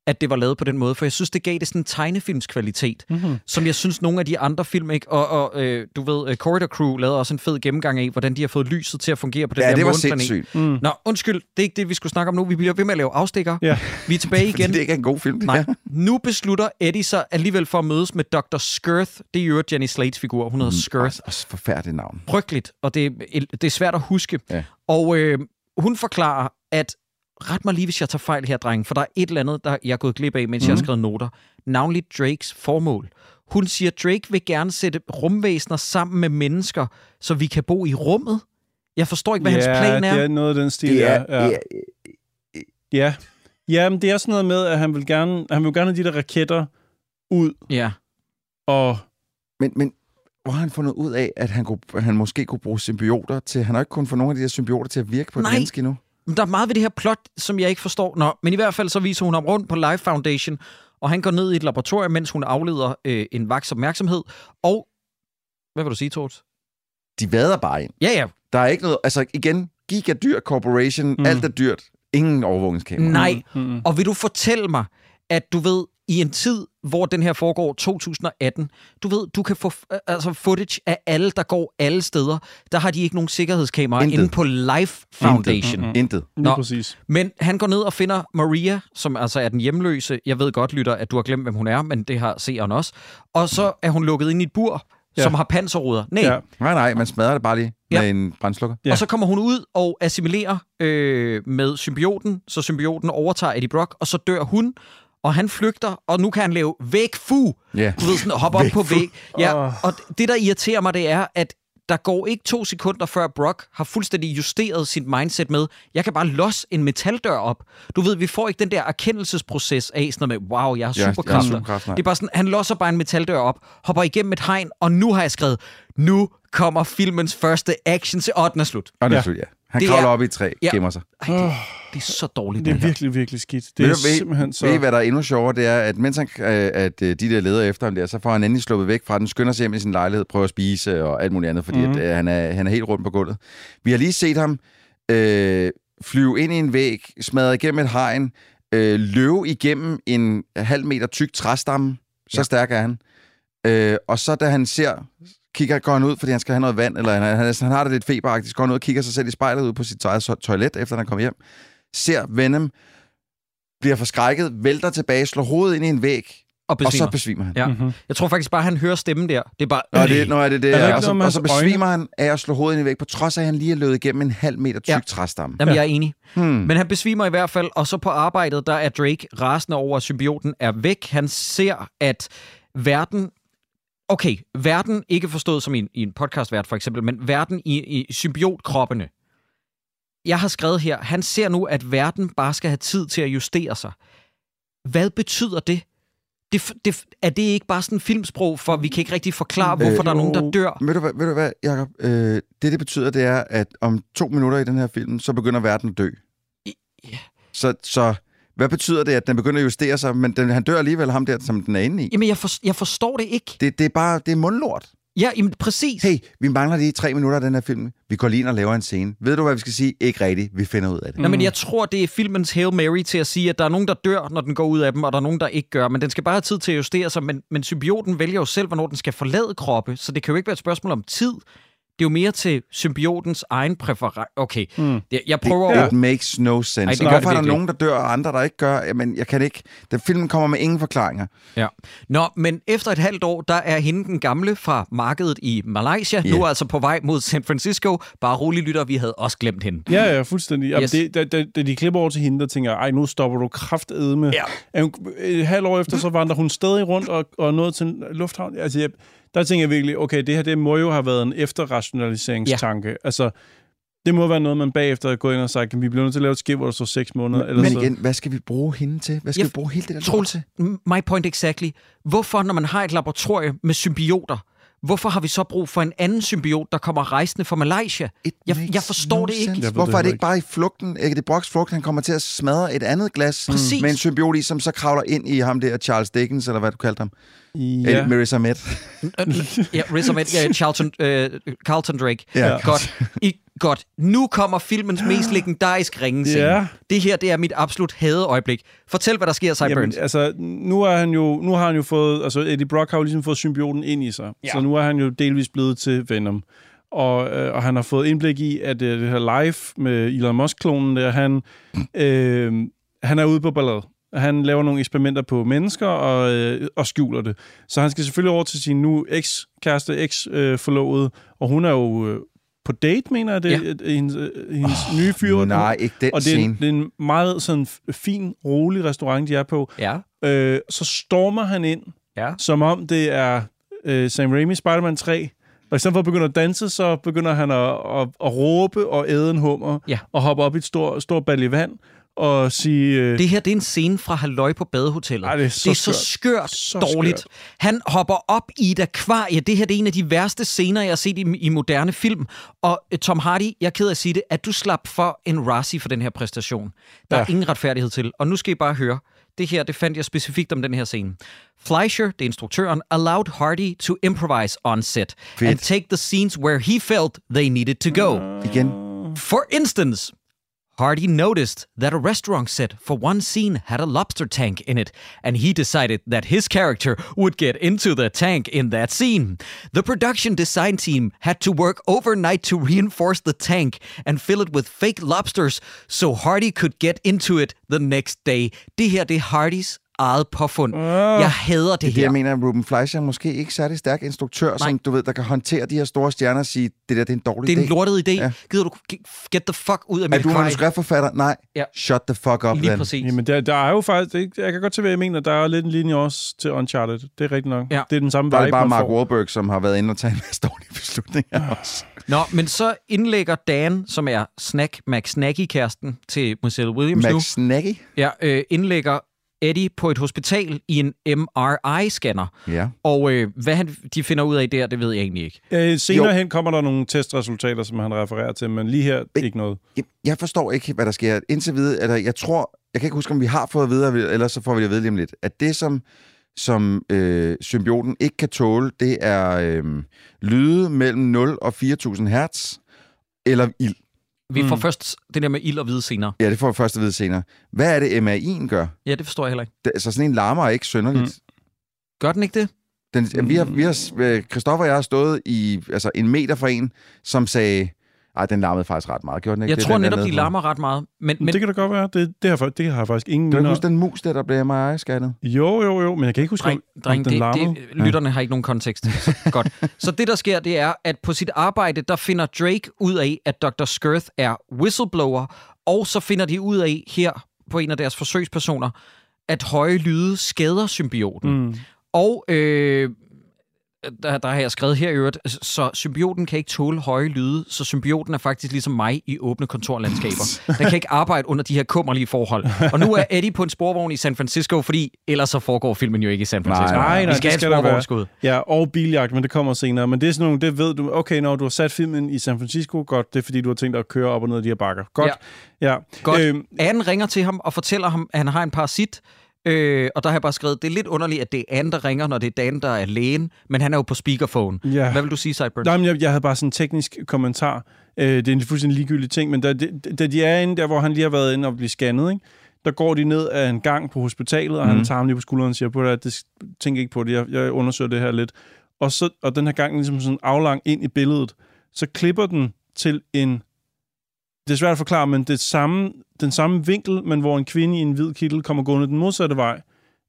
at det var lavet på den måde, for jeg synes, det gav det sådan en tegnefilmskvalitet, mm-hmm. som jeg synes, nogle af de andre film ikke... Og, og øh, du ved, øh, Corridor Crew lavede også en fed gennemgang af, hvordan de har fået lyset til at fungere på den ja, der det var måneplanet. sindssygt. Mm. Nå, undskyld, det er ikke det, vi skulle snakke om nu. Vi bliver ved med at lave afstikker. Ja. Vi er tilbage [laughs] igen. det ikke er en god film, det Nej, nu beslutter Eddie sig alligevel for at mødes med Dr. Skirth. Det er jo Jenny Slates figur. Hun hedder Skirth. Også, også forfærdeligt navn. Frygteligt, og det, er- det er svært at huske. Ja. Og øh, hun forklarer, at ret mig lige, hvis jeg tager fejl her, dreng, for der er et eller andet, der jeg er gået glip af, mens mm. jeg har skrevet noter. Navnlig Drakes formål. Hun siger, Drake vil gerne sætte rumvæsener sammen med mennesker, så vi kan bo i rummet. Jeg forstår ikke, hvad hans plan er. det er noget af den stil, Det er, ja. ja. ja. Ja. Ja, men det er sådan noget med, at han vil gerne, han vil gerne have de der raketter ud, Ja. og Men, men hvor har han fundet ud af, at han, kunne, han måske kunne bruge symbioter til... Han har ikke kunnet få nogle af de her symbioter til at virke på et Nej. menneske endnu. Men der er meget ved det her plot, som jeg ikke forstår. Nå, men i hvert fald så viser hun ham rundt på Life Foundation, og han går ned i et laboratorium, mens hun afleder øh, en vaks opmærksomhed. Og, hvad vil du sige, Torts? De vader bare ind. Ja, ja. Der er ikke noget... Altså igen, Giga Dyr Corporation, mm. alt er dyrt. Ingen overvågningskamera. Nej. mm, Og vil du fortælle mig, at du ved, i en tid, hvor den her foregår 2018, du ved, du kan få øh, altså footage af alle, der går alle steder. Der har de ikke nogen sikkerhedskameraer Intet. inde på Life Foundation. Intet. lige Nå. præcis. Men han går ned og finder Maria, som altså er den hjemløse. Jeg ved godt, lytter, at du har glemt, hvem hun er, men det har seeren også. Og så er hun lukket ind i et bur, Ja. som har panserruder. Nej. Ja. Nej, nej, man smadrer det bare lige Ja. med en brændslukker. Ja. Og så kommer hun ud og assimilerer øh, med symbioten, så symbioten overtager Eddie Brock, og så dør hun, og han flygter, og nu kan han lave væk fu. Ja. Du ved, sådan hoppe op på væg. Ja, Åh. og det, der irriterer mig, det er, at der går ikke to sekunder, før Brock har fuldstændig justeret sit mindset med, jeg kan bare losse en metaldør op. Du ved, vi får ikke den der erkendelsesproces af sådan noget med, wow, jeg har Ja, superkræfter. nej. det er bare sådan, han losser bare en metaldør op, hopper igennem et hegn, og nu har jeg skrevet, nu kommer filmens første action til, og den er slut. Og det er Ja. slut, ja. Han Det kravler er- op i et træ, Ja. gemmer sig. Ej, det, det er så dårligt, Det er det her. virkelig, virkelig skidt. Det Ved er ved, simpelthen så... ved I, hvad der er endnu sjovere? Det er, at mens han, øh, at øh, de der leder efter ham der, så får han endelig sluppet væk fra den, skynder sig hjem i sin lejlighed, prøver at spise og alt muligt andet, fordi Mhm. mm. at, øh, han, er, han er helt rundt på gulvet. Vi har lige set ham øh, flyve ind i en væg, smadre igennem et hegn, øh, løbe igennem en halv meter tyk træstamme. Så ja. stærk er han. Øh, og så da han ser, kigger, går han ud, fordi han skal have noget vand, eller han, han, han har det lidt feberagtigt, så går han ud og kigger sig selv i spejlet ud på sit eget to- toilet, efter han er kommet hjem. Ser Venom, bliver forskrækket, vælter tilbage, slår hovedet ind i en væg, Og og så besvimer han. Ja. Mhm. Jeg tror faktisk bare, han hører stemmen der. Det er bare... Nå, det, nå er det det. Er ja. og, så, og så besvimer han af at slå hovedet ind i væg, på trods af, at han lige er løbet igennem en halv meter tyk Ja. ja. træstamme. Jamen, jeg er enig. Hmm. Men han besvimer i hvert fald, og så på arbejdet, der er Drake rasende over, at symbioten er væk. Han ser, at verden... Okay, verden, ikke forstået som i en, i en podcastvært for eksempel, men verden i, i symbiotkroppene. Jeg har skrevet her, han ser nu, at verden bare skal have tid til at justere sig. Hvad betyder det? det, det er det ikke bare sådan en filmsprog, for vi kan ikke rigtig forklare, hvorfor Øh, der er nogen, der dør? Ved du hvad, ved du hvad Jacob? Øh, det, det betyder, det er, at om to minutter i den her film, så begynder verden at dø. ja. Så, så hvad betyder det, at den begynder at justere sig, men den, han dør alligevel, ham der, som den er inde i? Jamen, jeg, for, jeg forstår det ikke. Det, det er bare, det er mundlort. Ja, jamen, præcis. Hey, vi mangler lige tre minutter af den her film. Vi går lige ind og laver en scene. Ved du, hvad vi skal sige? Ikke rigtigt. Vi finder ud af det. Nå, men jeg tror, det er filmens Hail Mary til at sige, at der er nogen, der dør, når den går ud af dem, og der er nogen, der ikke gør. Men den skal bare have tid til at justere sig. Men, men symbioten vælger jo selv, hvornår den skal forlade kroppe. Så det kan jo ikke være et spørgsmål om tid. Det er jo mere til symbiotens egen præference. Okay, Mm. jeg prøver... Det, at- it makes no sense. Ej, det Hvorfor det er der nogen, der dør, og andre, der ikke gør? Jamen, jeg kan ikke... Den filmen kommer med ingen forklaringer. Ja. Nå, men efter et halvt år, der er hende den gamle fra markedet i Malaysia, Ja. nu altså på vej mod San Francisco. Bare rolig lytter, vi havde også glemt hende. Ja, ja, fuldstændig. Jamen, Yes. det, da, da, da de klipper over til hende, der tænker ej, nu stopper du kraftedme. Ja. Er Et halvt år efter, så vandrer hun stadig rundt og, og nåede til en lufthavn. Altså, jeg, der tænker jeg virkelig, okay, det her, det må jo have været en efterrationaliseringstanke. Ja. Altså, det må være noget, man bagefter er gået ind og sagt, at vi bliver nødt til at lave et skib, hvor der står seks måneder. eller Men så. igen, hvad skal vi bruge hende til? Hvad skal Ja, vi bruge hele det der Troels, til? my point exactly. Hvorfor, når man har et laboratorium med symbioter, hvorfor har vi så brug for en anden symbiot, der kommer rejsende fra Malaysia? It Jeg, jeg forstår no det ikke. sense. Jeg Hvorfor det er det ikke bare i flugten, Eddie Brocks flugt, han kommer til at smadre et andet glas Præcis. med en symbiot i, som så kravler ind i ham der, Charles Dickens, eller hvad du kaldte ham? Ja. Ja. Marissa Met. Ja, Riz Ahmed, ja, Charlton, øh, Carlton Drake. Ja. Godt. I, godt. Nu kommer filmens mest legendariske ringescene. Ja. Det her, det er mit absolut hadeøjeblik. Fortæl, hvad der sker, Sideburns. Jamen, altså, nu, er han jo, nu har han jo fået... Altså, Eddie Brock har jo ligesom fået symbioten ind i sig. Ja. Ja. Så nu er han jo delvis blevet til Venom. Og, øh, og han har fået indblik i, at øh, det her live med Elon Musk-klonen der, han, øh, han er ude på ballade. Han laver nogle eksperimenter på mennesker og, øh, og skjuler det. Så han skal selvfølgelig over til sin nu eks-kæreste, eks-forlovede, og hun er jo øh, på date, mener jeg, det, Ja. hendes, øh, hendes oh, nye fyr. Nej, ikke den og det er, en, scene. det er en meget sådan fin, rolig restaurant, de er på. Ja. Øh, så stormer han ind, Ja. som om det er øh, Sam Raimi Spider-Man 3. Og i stedet for at begynde at danse, så begynder han at, at, at råbe og æde en hummer, Ja. og hoppe op i et stort, stort bal i vand, og sige... Øh, Det her, det er en scene fra Halløj på badehotellet. Ej, det er så det er så skørt. skørt, Så dårligt. skørt. Han hopper op i et akvarie. Det her det er en af de værste scener, jeg har set i, i moderne film. Og øh, Tom Hardy, jeg er ked af at sige det, at du slap for en Razzie for den her præstation. Der ja. er ingen retfærdighed til. Og nu skal I bare høre. Det her, det fandt jeg specifikt om den her scene. Fleischer, det er instruktøren, allowed Hardy to improvise on set Fedt. and take the scenes where he felt they needed to go. Igen. For instance, Hardy noticed that a restaurant set for one scene had a lobster tank in it, and he decided that his character would get into the tank in that scene. The production design team had to work overnight to reinforce the tank and fill it with fake lobsters so Hardy could get into it the next day. Det her, det er Hardys eget påfund. Jeg hader det Det er det, her. jeg mener, at Ruben Fleischer er måske ikke særlig stærk instruktør, Nej. som du ved, der kan håndtere de her store stjerner og sige, det der det er en dårlig Det er en idé. lortet idé. Ja. Gider du get the fuck ud af Er mit du akvarie? manuskriptforfatter? Nej. Ja. Shut the fuck up, Lige then. præcis. Jamen, der, der er jo faktisk... Det, jeg kan godt til, hvad jeg mener. Der er lidt en linje også til Uncharted. Det er rigtigt nok. Ja. Det er den samme Der er vibe, det bare Mark får. Wahlberg, som har været inde og tage en masse dårlige [laughs] beslutninger også. Nå, men så indlægger Dan, som er Snack McSnacky-kæresten til Michelle Williams nu, Max Snaggy? ja, øh, indlægger Eddie på et hospital i en MRI-scanner. Ja. Og øh, hvad han, de finder ud af der, det ved jeg egentlig ikke. Øh, senere Jo. hen kommer der nogle testresultater, som han refererer til, men lige her ikke noget. Jeg, jeg forstår ikke, hvad der sker. Indtil videre, eller jeg tror, jeg kan ikke huske, om vi har fået at vide, ellers så får vi det at vide lige om lidt, at det, som, som øh, symbioten ikke kan tåle, det er øh, lyde mellem 0 og 4.000 hertz, eller ild. Vi mm. får Mm. først det der med ild og hvide senere. Ja, det får vi først at vide senere. Hvad er det, MRI'en gør? Ja, det forstår jeg heller ikke. Det, altså sådan en larmer er ikke synderligt. Mm. Mm. Gør den ikke det? Den, mm. vi har, vi har, øh, Christoffer og jeg har stået i altså en meter fra en, som sagde, ej, den larmede faktisk ret meget. Gjorde den ikke Jeg det, tror den netop, de larmer ret meget. Men, Men, men det kan da godt være. Det, det, har, det har jeg faktisk ingen Kan du minder huske den mus der, der blev MRI-scannet? Jo, jo, jo, men jeg kan ikke huske, dreng, om, dreng om den det, larmede. det, lytterne har ikke nogen kontekst. Så, [laughs] godt. Så det, der sker, det er, at på sit arbejde, der finder Drake ud af, at Dr. Skirth er whistleblower, og så finder de ud af her på en af deres forsøgspersoner, at høje lyde skader symbioten. Mm. Og øh, der, der har jeg skrevet her i øvrigt, så symbioten kan ikke tåle høje lyde, så symbioten er faktisk ligesom mig i åbne kontorlandskaber. [laughs] Den kan ikke arbejde under de her kummerlige forhold. Og nu er Eddie på en sporvogn i San Francisco, fordi ellers så foregår filmen jo ikke i San Francisco. Nej, nej, Vi skal det skal der være. Ja, og biljagt, men det kommer senere. Men det er sådan nogle, det ved du, okay, når du har sat filmen i San Francisco, godt, det er fordi, du har tænkt dig at køre op og ned af de her bakker. Godt, ja. ja. Godt. Øhm, Anne ringer til ham og fortæller ham, at han har en parasit. Øh, og der har jeg bare skrevet, det er lidt underligt, at det er Anne, der ringer, når det er Dan, der er lægen. Men han er jo på speakerphone. Ja. Hvad vil du sige, Sideburns? Nej, men jeg, jeg havde bare sådan en teknisk kommentar. Øh, det er en fuldstændig ligegyldig ting, men da, da de er inde der, hvor han lige har været inde og blive scannet, ikke? der går de ned ad en gang på hospitalet, og mm. Mhm. han tager ham lige på skulderen og siger, på det, det tænker ikke på det, jeg, jeg undersøger det her lidt. Og, så, og den her gang ligesom sådan aflang ind i billedet, så klipper den til en... Det er svært at forklare, men det samme, den samme vinkel, men hvor en kvinde i en hvid kittel kommer gående den modsatte vej.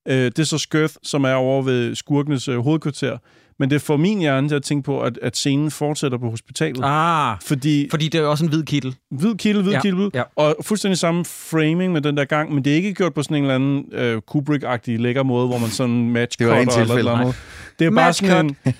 Øh, det er så Skirth, som er over ved skurkenes øh, hovedkvarter. Men det får min hjerne til at tænke på, at, at scenen fortsætter på hospitalet. Ah, Fordi fordi det er også en hvid kittel. hvid kittel, hvid Ja, kittel, ja. og fuldstændig samme framing med den der gang, men det er ikke gjort på sådan en eller anden øh, Kubrick-agtig lækker måde, hvor man sådan match Det var eller, eller, tilfælde. eller andet. Det er bare sådan en... [laughs]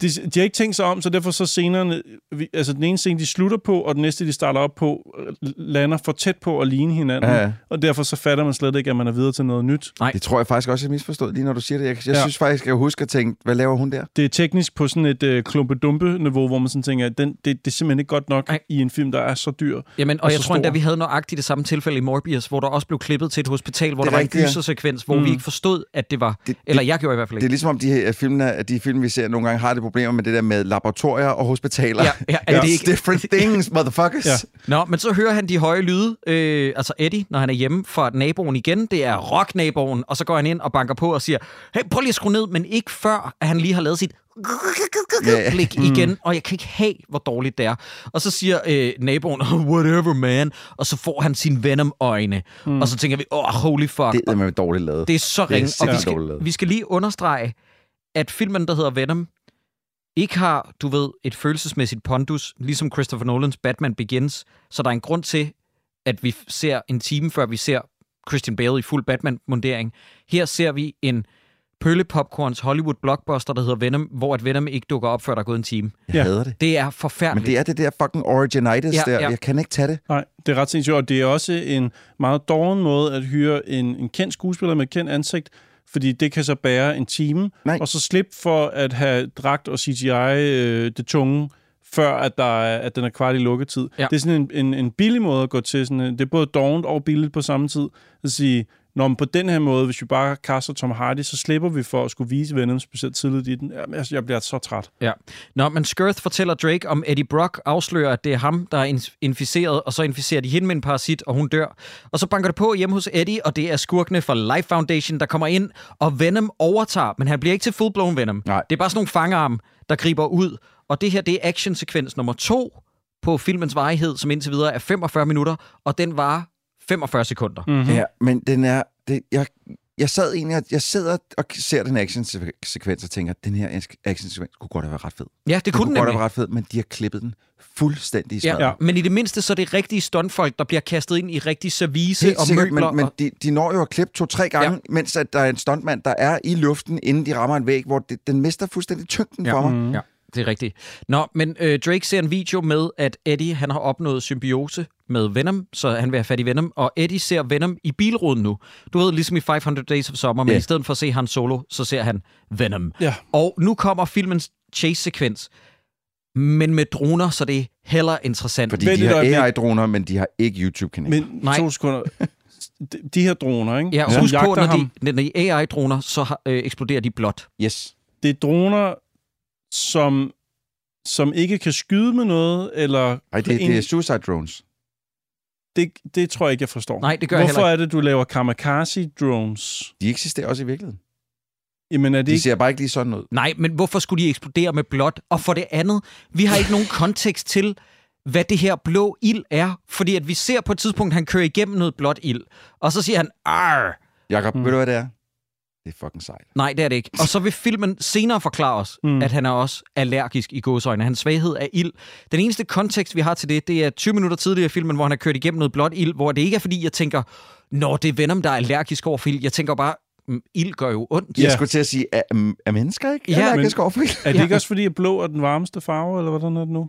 De, de har ikke tænkt sig om, så derfor så scenerne... vi- Altså den ene scene, de slutter på, og den næste, de starter op på, øh, lander for tæt på at ligne hinanden. Ja. Og derfor så fatter man slet ikke, at man er videre til noget nyt. Nej. Det tror jeg faktisk også, jeg misforstod lige når du siger det. Jeg, jeg Ja. synes faktisk, jeg kan huske at tænke, hvad laver hun der? Det er teknisk på sådan et øh, klumpe-dumpe-niveau, hvor man sådan tænker, at den, det, det er simpelthen ikke godt nok Nej. i en film, der er så dyr. Jamen, og, Og jeg tror endda, vi havde nøjagtigt det samme tilfælde i Morbius, hvor der også blev klippet til et hospital, hvor Det er der var rigtigt, ja. en gysersekvens, hvor mm. vi ikke forstod, at det var... Det- eller jeg gjorde i hvert fald Det er ikke. ligesom om de her filmene, at de film, vi ser nogle gange, har det problemer med det der med laboratorier og hospitaler. Ja, ja, er It's det ikke- different [laughs] things, motherfuckers. Ja. Nå, men så hører han de høje lyde, øh, altså Eddie, når han er hjemme fra naboen igen. Det er rock-naboen, og så går han ind og banker på og siger, hey, prøv lige at skrue ned, men ikke før, at han lige har lavet sit Ja. blik igen, og jeg kan ikke have, hvor dårligt det er. Og så siger øh, naboen, oh, whatever man, og så får han sin Venom-øjne. Mm. Og så tænker vi, oh, holy fuck. Det er med dårligt lavet. Det er så ringe. Og vi skal, vi skal lige understrege, at filmen, der hedder Venom, ikke har, du ved, et følelsesmæssigt pondus, ligesom Christopher Nolans Batman Begins. Så der er en grund til, at vi ser en time før vi ser Christian Bale i fuld Batman-mundering. Her ser vi en pølle popcorns Hollywood blockbuster, der hedder Venom, hvor at Venom ikke dukker op, før der er gået en time. Jeg Ja. hader det. Det er Men forfærdeligt. det er det der fucking originitis Ja, der. ja. Jeg kan ikke tage det. Nej, det er ret sindssygt, og det er også en meget doven måde at hyre en, en kendt skuespiller med et kendt ansigt, fordi det kan så bære en time, Nej. og så slippe for at have dragt og CGI øh, det tunge, før at, der er, at den er kvart i lukketid. Ja. Det er sådan en, en, en billig måde at gå til. Sådan en, det er både dovent og billigt på samme tid. At sige, når man på den her måde, hvis vi bare kaster Tom Hardy, så slipper vi for at skulle vise Venom specielt tidligt i den. Jamen, altså, jeg bliver så træt. Ja. Nå, men Skirth fortæller Drake om Eddie Brock, afslører, at det er ham, der er in- inficeret, og så inficerer de hende med en parasit, og hun dør. Og så banker det på hjemme hos Eddie, og det er skurkene fra Life Foundation, der kommer ind, og Venom overtager, men han bliver ikke til full-blown Venom. Nej. Det er bare sådan nogle fangarm, der griber ud. Og det her, det er actionsekvens nummer to på filmens varighed, som indtil videre er 45 minutter, og den var 45 sekunder. Mm. Mm-hmm. Ja, men den er... Det, jeg, jeg sad egentlig, og- jeg sidder og ser den action-sekvens og tænker, den her action-sekvens kunne godt have været ret fed. Ja, det Den kunne kunne den godt have været ret fed, men de har klippet den fuldstændig i smadret. Ja, Ja. men i det mindste, så er det rigtige stuntfolk, der bliver kastet ind i rigtig service Helt og sikkert, møbler. men, men og... de, de når jo at klippe to-tre gange, ja. mens at der er en stuntmand, der er i luften, inden de rammer en væg, hvor det, den mister fuldstændig tyngden Ja. for mig. Mm. Ja, det er rigtigt. Nå, men øh, Drake ser en video med, at Eddie han har opnået symbiose med Venom, så han vil have fat i Venom, og Eddie ser Venom i bilruden nu. Du ved, ligesom i 500 Days of Summer, men Ja. i stedet for at se han solo, så ser han Venom. Ja. Og nu kommer filmens chase-sekvens, men med droner, så det er heller interessant. Fordi Vent de har. AI-droner, men de har ikke YouTube-kanaler. Men Nej. to sekunder. De, de her droner, ikke? Ja, som husk på, når de, når de er AI-droner, så har- øh, eksploderer de blåt. Yes. det er droner, som, som ikke kan skyde med noget, eller... Ej, det, det er suicide drones. det, det tror jeg ikke, jeg forstår. Nej, det gør jeg Hvorfor heller er det, du laver kamikaze-drones? De eksisterer også i virkeligheden. Jamen, er det De ikke... ser bare ikke lige sådan ud. Nej, men hvorfor skulle de eksplodere med blåt? Og for det andet, vi har ikke nogen kontekst til, hvad det her blå ild er. Fordi at vi ser på et tidspunkt, at han kører igennem noget blåt ild. Og så siger han, Arr! Jakob, mm. ved du, hvad det er? Det er fucking sejt. Nej, det er det ikke. Og så vil filmen senere forklare os, mm. Mm. at han er også allergisk i gåsøjne. Hans svaghed er ild. Den eneste kontekst, vi har til det, det er 20 minutter tidligere i filmen, hvor han har kørt igennem noget blåt ild, hvor det ikke er fordi, jeg tænker, når det er Venom, der er allergisk over for ild. Jeg tænker bare, mm, ild gør jo ondt. Jeg Ja. skulle til at sige, er, er mennesker ikke? Ja, men- men... overfor Er det Ja. ikke også fordi, at blå er den varmeste farve, eller hvordan er det nu?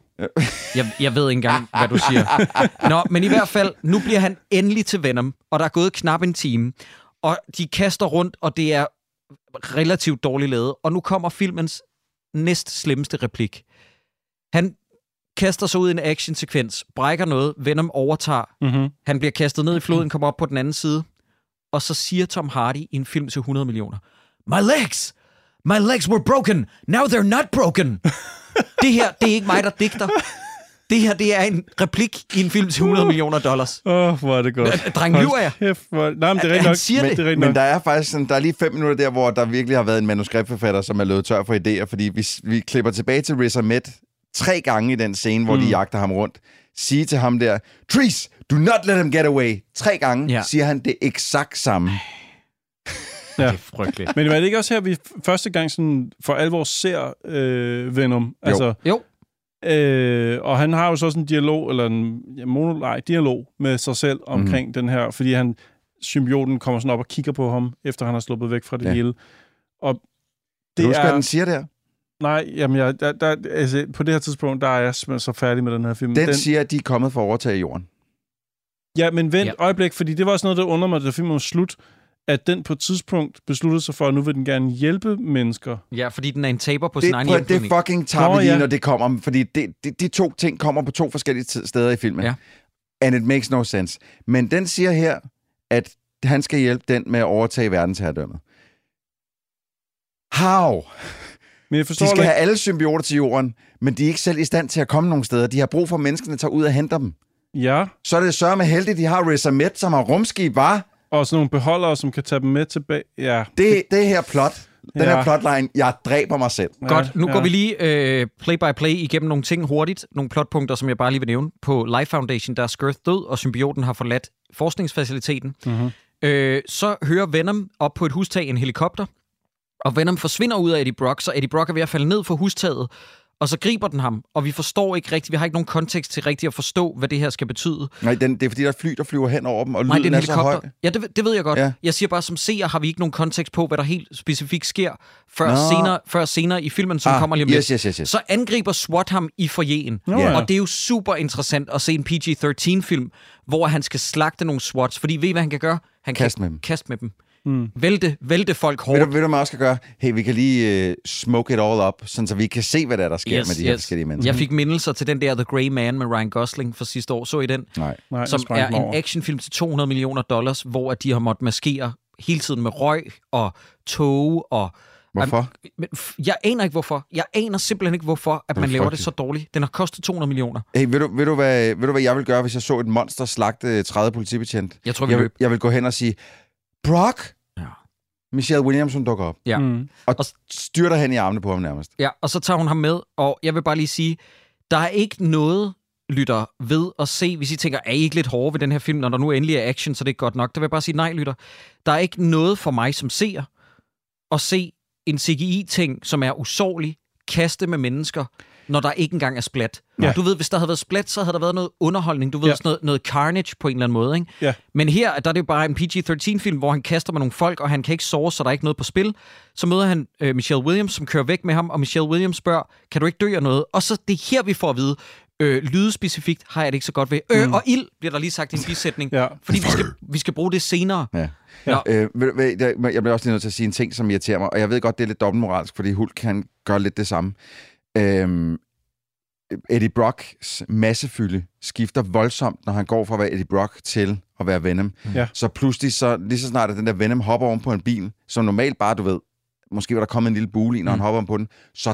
Jeg, jeg ved ikke engang, hvad du siger. Nå, men i hvert fald, nu bliver han endelig til Venom, og der er gået knap en time. Og de kaster rundt, og det er relativt dårligt lavet. Og nu kommer filmens næst slemmeste replik. Han kaster sig ud i en actionsekvens, brækker noget, Venom overtager, Mm-hmm. han bliver kastet ned i floden, kommer op på den anden side, og så siger Tom Hardy i en film til 100 millioner, My legs! My legs were broken! Now they're not broken! [laughs] det her, det er ikke mig, der digter. Det her, det er en replik i en film til 100 millioner dollars. Åh, oh, hvor er det godt. Dreng, lyver jeg? Kæft, hvor... Nej, men det er rigtigt nok. siger men, det. det Men der er faktisk sådan, der er lige fem minutter der, hvor der virkelig har været en manuskriptforfatter, som er løbet tør for idéer, fordi vi, vi klipper tilbage til Riz Ahmed tre gange i den scene, hvor mm. de jagter ham rundt, sige til ham der, Trees, do not let him get away. Tre gange Ja. siger han det eksakt samme. Ja. Det er frygteligt. Men er det ikke også her, vi første gang sådan for alvor ser øh, Venom? Altså, Jo, Øh, og han har jo så sådan en dialog, eller en ja, mono, nej, dialog med sig selv omkring mm. den her, fordi han, symbioten kommer sådan op og kigger på ham, efter han har sluppet væk fra det Ja. hele. Og Det du husker, er... hvad den siger der? Nej, jamen, jeg, der, der, altså, på det her tidspunkt, der er jeg simpelthen så færdig med den her film. Den, den siger, at de er kommet for at overtage jorden. Ja, men vent Ja. øjeblik, fordi det var også noget, der undrer mig, da filmen var slut, at den på et tidspunkt besluttede sig for, at nu vil den gerne hjælpe mennesker. ja, fordi den er en taber på Det, sin egen prøv, det fucking tager Nå, vi lige, ja. når det kommer. Fordi det, det, de to ting kommer på to forskellige t- steder i filmen. Ja. And it makes no sense. Men den siger her, at han skal hjælpe den med at overtage verdensherredømmet. How? Men jeg forstår De skal ikke... have alle symbioter til jorden, men de er ikke selv i stand til at komme nogen steder. De har brug for, at menneskene tager ud og henter dem. Ja, Så er det sørme heldigt, de har Riz Ahmed, som har rumskib, var. Og sådan nogle beholdere, som kan tage dem med tilbage. Ja, Det, det her plot, den Ja. her plotline, jeg dræber mig selv. Godt, nu ja. går vi lige øh, play-by-play igennem nogle ting hurtigt. Nogle plotpunkter, som jeg bare lige vil nævne. På Life Foundation, der er Skirth død, og symbioten har forladt forskningsfaciliteten. Mhm. Øh, så hører Venom op på et hustag i en helikopter, og Venom forsvinder ud af Eddie Brock, så Eddie Brock er ved at falde ned fra hustaget, og så griber den ham, og vi forstår ikke rigtigt, vi har ikke nogen kontekst til rigtigt at forstå, hvad det her skal betyde. Nej, den, det er fordi, der er fly, der flyver hen over dem, og Nej, det er lyden en er så høj. Ja, det, det ved jeg godt. Ja. Jeg siger bare, som seer har vi ikke nogen kontekst på, hvad der helt specifikt sker, før, Nå. senere, før senere i filmen, som Ah, kommer lige om yes, yes, yes, yes. Så angriber SWAT ham i forjen. Nå ja. Og det er jo super interessant at se en PG-13-film, hvor han skal slagte nogle SWATs. Fordi ved I, hvad han kan gøre? Han Kast kan med dem. Kaste med dem. Mm. Vælte, vælte folk hårdt. Ved du, ved du, hvad man også skal gøre? Hey, vi kan lige uh, smoke it all up, sådan så vi kan se, hvad der, er, der sker med de her forskellige mennesker. Jeg fik mindelser til den der The Grey Man med Ryan Gosling fra sidste år. Så I den? Nej. Nej, som er en actionfilm til 200 millioner dollars, hvor at de har måttet maskere hele tiden med røg og tog og... Hvorfor? Men f- Jeg aner ikke hvorfor. Jeg aner simpelthen ikke hvorfor, at man laver det så dårligt. Den har kostet 200 millioner. Hey, ved du, ved, du, hvad, ved du, hvad jeg vil gøre, hvis jeg så et monster slagte 30 politibetjent? Jeg tror, vi Jeg løb. jeg vil gå hen og sige, Brock! Ja. Michelle Williams, hun dukker op. Ja. Mm. Og Og- styrter hen i armene på ham nærmest. Ja, og så tager hun ham med, og jeg vil bare lige sige, der er ikke noget, lytter, ved at se, hvis I tænker, er I ikke lidt hårde ved den her film, når der nu endelig er action, så det er godt nok. Der vil jeg bare sige, nej, lytter. Der er ikke noget for mig som seer at se en CGI-ting, som er usårlig, kaste med mennesker, når der ikke engang er splat. Ja. Du ved, hvis der havde været splat, så havde der været noget underholdning. Du ved, Ja. ja. sådan noget, noget carnage på en eller anden måde. Ikke? Ja. Men her, der er det jo bare en PG-13-film, hvor han kaster med nogle folk, og han kan ikke sove, så der er ikke noget på spil. Så møder han øh, Michelle Williams, som kører væk med ham, og Michelle Williams spørger, kan du ikke dø af noget? Og så det er her, vi får at vide, øh, lyde specifikt har jeg det ikke så godt ved. Øh, Mm. og ild bliver der lige sagt i en bisætning, [laughs] Ja. fordi vi skal, vi skal bruge det senere. Ja. Nå. Øh, jeg bliver også lige nødt til at sige en ting, som irriterer mig, og jeg ved godt, det er lidt dobbeltmoralsk, fordi Hulk kan gøre lidt det samme. Øhm, Eddie Brocks massefylde skifter voldsomt, når han går fra at være Eddie Brock til at være Venom. Ja. Så pludselig, så, lige så snart at den der Venom hopper oven på en bil, som normalt bare, du ved, måske var der kommet en lille bule i, når mm. han hopper om på den, så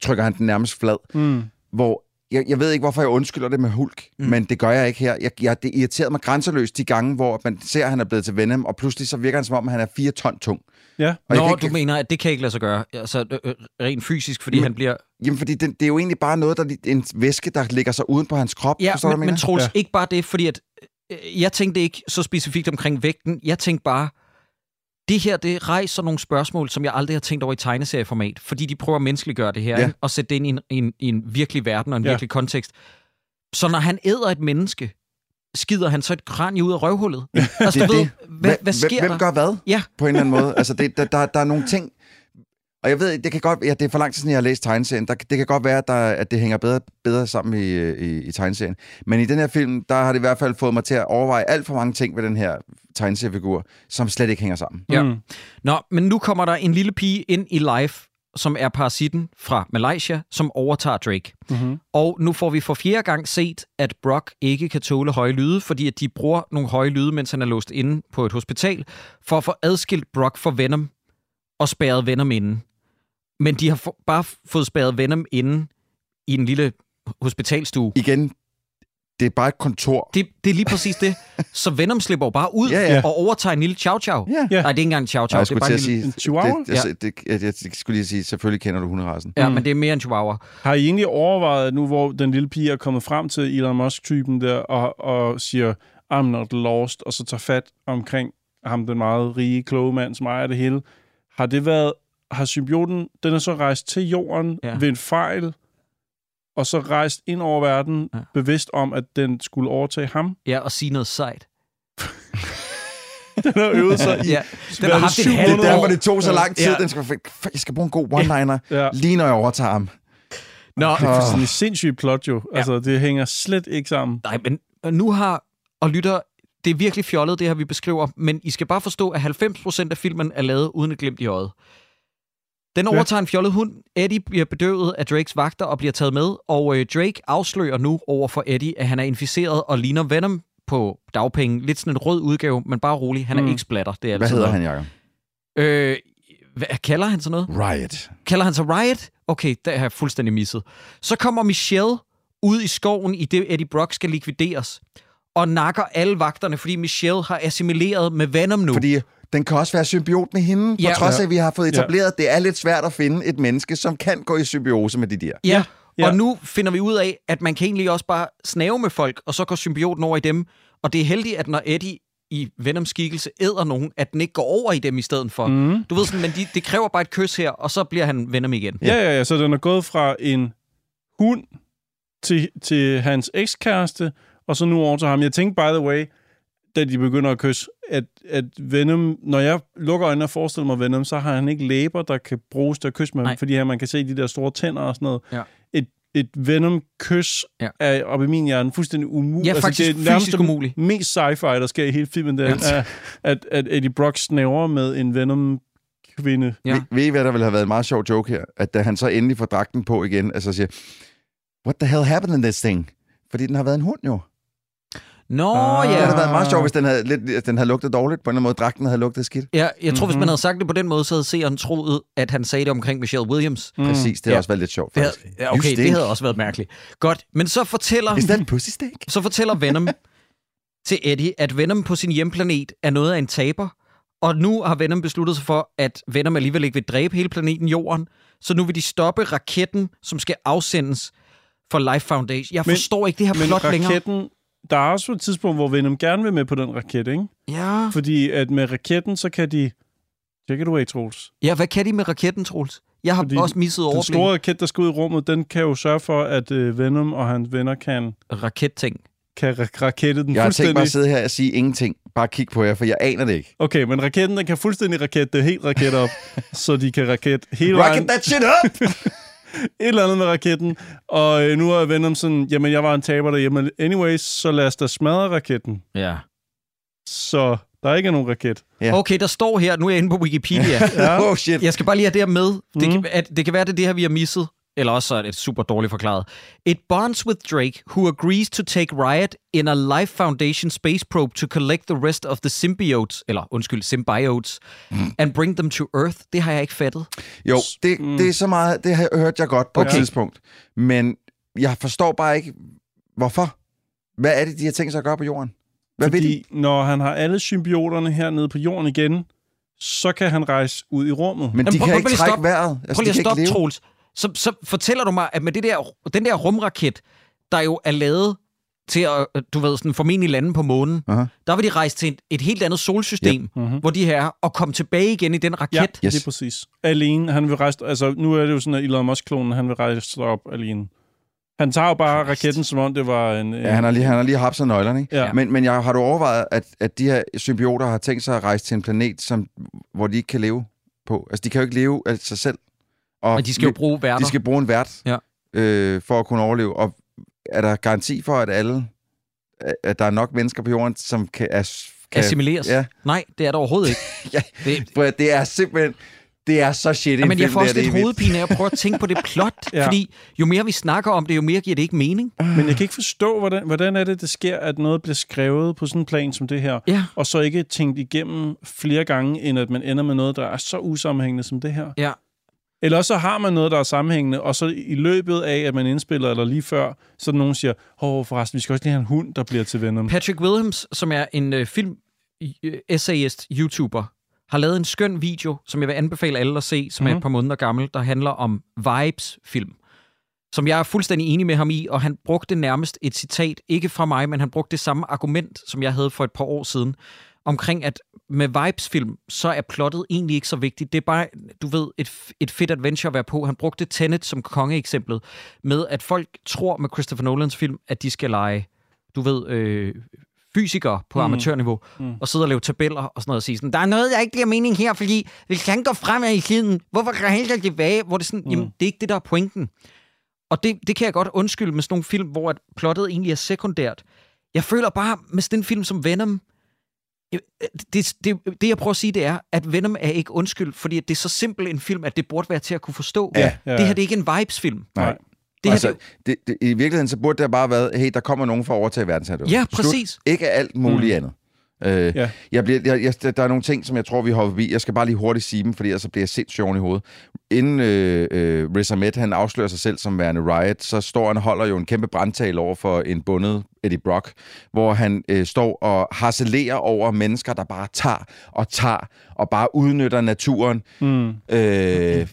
trykker han den nærmest flad. Mm. Hvor jeg, jeg ved ikke, hvorfor jeg undskylder det med Hulk, mm. men det gør jeg ikke her. Jeg, jeg, det irriterede mig grænseløst de gange, hvor man ser, at han er blevet til Venom, og pludselig så virker han som om, han er fire ton tung. Ja. Og Nå, ikke- du mener, at det kan ikke lade sig gøre, altså øh, øh, rent fysisk, fordi Men- han bliver... Jamen, fordi det, det er jo egentlig bare noget, der er en væske, der ligger sig uden på hans krop. Ja, Forstår men, men? Troels, Ja. ikke bare det, fordi at, øh, jeg tænkte ikke så specifikt omkring vægten. Jeg tænkte bare, det her, det rejser nogle spørgsmål, som jeg aldrig har tænkt over i tegneserieformat, fordi de prøver at menneskeliggøre det her, Ja. ja. og sætte det ind i en, i, en, i en virkelig verden og en ja. virkelig kontekst. Så når han æder et menneske, skider han så et kranje ud af røvhullet? Altså, Det du ved, det. hvad, hvad sker hvem der? gør hvad? Ja. På en eller anden måde. Altså, det, der, der, der er nogle ting... Og jeg ved, det kan godt, ja, det er for lang tid siden, jeg har læst tegneserien. Der, det kan godt være, at, der, at det hænger bedre, bedre sammen i, i, i tegneserien. Men i den her film, der har det i hvert fald fået mig til at overveje alt for mange ting ved den her tegneseriefigur, som slet ikke hænger sammen. Ja. Mm. Nå, men nu kommer der en lille pige ind i Life, som er parasitten fra Malaysia, som overtager Drake. Mm-hmm. Og nu får vi for fjerde gang set, at Brock ikke kan tåle høje lyde, fordi at de bruger nogle høje lyde, mens han er låst inde på et hospital, for at få adskilt Brock fra Venom og spærret Venom inde. Men de har få- bare fået spærret Venom inde i en lille hospitalstue. Igen, det er bare et kontor. Det, det er lige præcis det. Så Venom slipper jo bare ud Ja, ja. og overtager en lille chow chow. Ja. Nej, det er ikke engang en chow chow. jeg Det er skulle bare en lille... sige, chihuahua? Det, altså, det, jeg, jeg, jeg skulle lige sige, selvfølgelig kender du hunderasen. Ja, men det er mere en chihuahua. Har I egentlig overvejet, nu hvor den lille pige er kommet frem til Elon Musk-typen der, og, og siger, I'm not lost, og så tager fat omkring ham, den meget rige, kloge mand, som ejer det hele. Har det været, har symbioten, den er så rejst til jorden ja. ved en fejl, og så rejst ind over verden, Ja. bevidst om, at den skulle overtage ham? Ja, og sige noget sejt. Den har øvet sig i... Ja, den har er det, haft et syv halvt Det er derfor, det tog så lang tid. Ja. Den skal, jeg skal bruge en god one-liner, Ja. lige når jeg overtager ham. Nå, Det er sådan et sindssygt plot jo. Ja. Altså, det hænger slet ikke sammen. nej, men nu har... Og lytter, det er virkelig fjollet, det her, vi beskriver, men I skal bare forstå, at 90% af filmen er lavet uden et glimt i øjet. Den overtager en fjollet hund. Eddie bliver bedøvet af Drakes vagter og bliver taget med, og øh, Drake afslører nu over for Eddie, at han er inficeret og ligner Venom på dagpenge. Lidt sådan en rød udgave, men bare rolig. Han er Mm. ikke splatter. Det er Hvad hedder noget. han, Jacob? Øh, hvad, kalder han så noget? Riot. Kalder han sig Riot? Okay, det har jeg fuldstændig misset. Så kommer Michelle ud i skoven, i det Eddie Brock skal likvideres, og nakker alle vagterne, fordi Michelle har assimileret med Venom nu. Fordi den kan også være symbiot med hende, Ja. på trods af, Ja. at vi har fået etableret, at det er lidt svært at finde et menneske, som kan gå i symbiose med de der. Ja, Ja. og nu finder vi ud af, at man kan egentlig også bare snave med folk, og så går symbioten over i dem. Og det er heldigt, at når Eddie i Venoms skikkelse æder nogen, at den ikke går over i dem i stedet for. Mm. Du ved sådan, men de, det kræver bare et kys her, og så bliver han Venom igen. Ja, ja, ja. Så den er gået fra en hund til, til hans ekskæreste, og så nu over til ham. Jeg tænkte, by the way, da de begynder at kysse, at, at Venom, når jeg lukker øjnene og forestiller mig Venom, så har han ikke læber, der kan bruges til at kysse med Nej. ham, fordi her, man kan se de der store tænder og sådan noget. Ja. Et, et Venom-kys Ja. ja. er oppe i min hjerne fuldstændig umuligt. Ja, faktisk det er nærmest umuligt. mest sci-fi, der sker i hele filmen, det er, at, at Eddie Brock snæver med en Venom-kvinde. Ja. Ja. Ved, ved I, hvad der ville have været en meget sjov joke her? At da han så endelig får dragten på igen, altså siger, what the hell happened in this thing? Fordi den har været en hund jo. Nå, Ah. Det ja. havde været meget sjovt, hvis den havde, lidt, den havde lugtet dårligt. På en eller anden måde, dragten havde lugtet skidt. Ja, jeg tror, mm-hmm. hvis Mhm. man havde sagt det på den måde, så havde seeren troet, at han sagde det omkring Michelle Williams. Mm. Præcis, det har Ja. også været lidt sjovt, Det havde, faktisk. ja, okay, det havde også været mærkeligt. Godt, men så fortæller, Is that pussy steak? så fortæller Venom [laughs] til Eddie, at Venom på sin hjemplanet er noget af en taber, og nu har Venom besluttet sig for, at Venom alligevel ikke vil dræbe hele planeten Jorden, så nu vil de stoppe raketten, som skal afsendes for Life Foundation. Jeg Men- forstår ikke det her Men plot længere. Der er også et tidspunkt, hvor Venom gerne vil med på den raket, ikke? Ja. Fordi at med raketten, så kan de... Check it away, Troels. ja, hvad kan de med raketten, Troels? Jeg har Fordi også misset Den overblik. store raket, der skal ud i rummet, den kan jo sørge for, at øh, Venom og hans venner kan, Raketting. kan ra- rakette den Jeg har tænkt mig fuldstændig. at sidde her og sige ingenting. Bare kig på jer, for jeg aner det ikke. Okay, men raketten, den kan fuldstændig rakette det helt raket op, [laughs] så de kan raket hele vejen. Rocket that shit up! [laughs] [laughs] Et eller andet med raketten. Og øh, nu er Venom sådan, jamen jeg var en taber derhjemme. Anyways, så lad os da smadre raketten. Ja. Så der ikke er nogen raket. Ja. Okay, der står her, nu er jeg inde på Wikipedia. [laughs] Ja. oh shit. Jeg skal bare lige have det her med. Det, Mhm. kan, at, det kan være, det er det her, vi har misset. Eller også så er det super dårligt forklaret. It bonds with Drake, who agrees to take Riot in a Life Foundation space probe to collect the rest of the symbiotes, eller undskyld, symbiotes, and bring them to Earth. Det har jeg ikke fattet. Jo, det, det er så meget, det har- hørte jeg godt på okay. Et tidspunkt. Men jeg forstår bare ikke, hvorfor. Hvad er det, de har tænkt sig at gøre på jorden? Hvad vil de? Fordi når han har alle symbioterne hernede på jorden igen, så kan han rejse ud i rummet. Men de Jamen, prøv- kan prøv ikke at trække stoppe. vejret. Altså, Prøv lige de at kan stoppe. Troels. Så, så fortæller du mig, at med det der, den der rumraket, der jo er lavet til at, du ved, sådan formentlig lande på månen, Aha. der vil de rejse til et, et helt andet solsystem, yep. Mhm. hvor de her er, og komme tilbage igen i den raket. Ja, Yes. det er præcis. Alene. Han vil rejse... Altså, nu er det jo sådan, at Elon Musk-klonen, han vil rejse sig op alene. Han tager jo bare Christ. raketten, som om det var en... Ja, han har lige, han har lige hapset nøglerne, ikke? Ja. Men, men jeg, har du overvejet, at, at de her symbioter har tænkt sig at rejse til en planet, som, hvor de ikke kan leve på? Altså, de kan jo ikke leve af sig selv. Og de skal jo vi- bruge værter. De skal bruge en vært Ja. øh, for at kunne overleve. Og er der garanti for, at alle at der er nok mennesker på jorden, som kan... As, kan assimileres. Ja. Nej, det er der overhovedet ikke. [laughs] Ja. Det, Det er simpelthen... Det er så shit ja, men jeg får også det lidt hovedpine af at prøve at tænke på det [laughs] plot. Ja. fordi jo mere vi snakker om det, jo mere giver det ikke mening. Men jeg kan ikke forstå, hvordan, hvordan er det, det sker, at noget bliver skrevet på sådan en plan som det her, Ja. og så ikke tænkt igennem flere gange, end at man ender med noget, der er så usammenhængende som det her. Ja. Eller så har man noget, der er sammenhængende, og så i løbet af, at man indspiller, eller lige før, så nogen, siger, åh, forresten, vi skal også lige have en hund, der bliver til Venom. Patrick Williams, som er en øh, film øh, essayist, YouTuber, har lavet en skøn video, som jeg vil anbefale alle at se, som mm-hmm. er Mhm. et par måneder gammel, der handler om Vibes-film. Som jeg er fuldstændig enig med ham i, og han brugte nærmest et citat, ikke fra mig, men han brugte det samme argument, som jeg havde for et par år siden, omkring at med Vibes-film, så er plottet egentlig ikke så vigtigt. Det er bare, du ved, et, et fedt adventure at være på. Han brugte Tenet som kongeeksemplet, med at folk tror med Christopher Nolans film, at de skal lege, du ved, øh, fysikere på mm. amatørniveau, mm. og sidde og lave tabeller og sådan noget, og sige sådan, der er noget, der ikke giver mening her, fordi hvis han går fremad i tiden, hvorfor kan han ikke tilbage? Hvor det sådan, mm. jamen, det er ikke det, der er pointen. Og det, det kan jeg godt undskylde med sådan nogle film, hvor at plottet egentlig er sekundært. Jeg føler bare, med sådan en film som Venom, det, det, det jeg prøver at sige, det er, at Venom er ikke undskyld, fordi at det er så simpel en film, at det burde være til at kunne forstå. Ja, ja. Det her det er ikke en vibes-film. Nej. Det her, altså, det, det, I virkeligheden, så burde det bare have været, hey, der kommer nogen for at overtage verdensherredømmet. Ja, Slut. præcis. Ikke alt muligt mm. andet. Øh, Ja. jeg bliver, jeg, jeg, der er nogle ting, som jeg tror, vi hopper forbi. Jeg skal bare lige hurtigt sige dem, fordi ellers så bliver jeg sindssygt oven i hovedet. Inden øh, øh, Riz Ahmed, han afslører sig selv som værende Riot, så står han holder jo en kæmpe brandtal over for en bundet Eddie Brock, hvor han øh, står og harcelerer over mennesker, der bare tager og tager og bare udnytter naturen. Mm. Øh,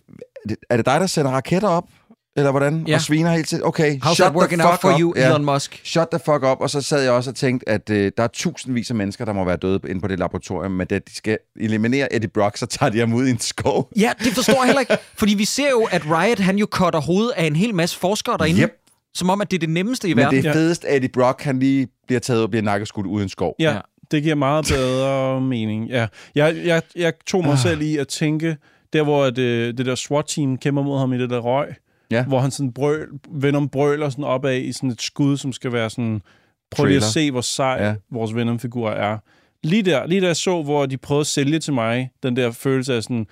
er det dig, der sender raketter op? Eller hvordan? Ja. Og sviner helt til. Okay, how's shut that the fuck out for up. you, Ja. Elon Musk? Shut the fuck up. Og så sad jeg også og tænkte, at øh, der er tusindvis af mennesker, der må være døde inde på det laboratorium, men da de skal eliminere Eddie Brock, så tager de ham ud i en skov. Ja, det forstår jeg heller ikke. Fordi vi ser jo, at Riot, han jo cutter hovedet af en hel masse forskere derinde. Yep. Som om, at det er det nemmeste i Men verden. det er fedest, at Eddie Brock, han lige bliver taget og bliver nakkeskudt uden skov. Ja, Ja. ja, det giver meget bedre [laughs] mening. Ja. Jeg, jeg, jeg tog mig Ah. selv i at tænke, der hvor det, det der SWAT-team kæmper mod ham i det der røg, Ja. hvor han sådan brøl, Venom brøler sådan opad i sådan et skud, som skal være sådan, prøv lige at se, hvor sej ja. vores Venom-figur er. Lige der, lige der jeg så, hvor de prøvede at sælge til mig, den der følelse af sådan,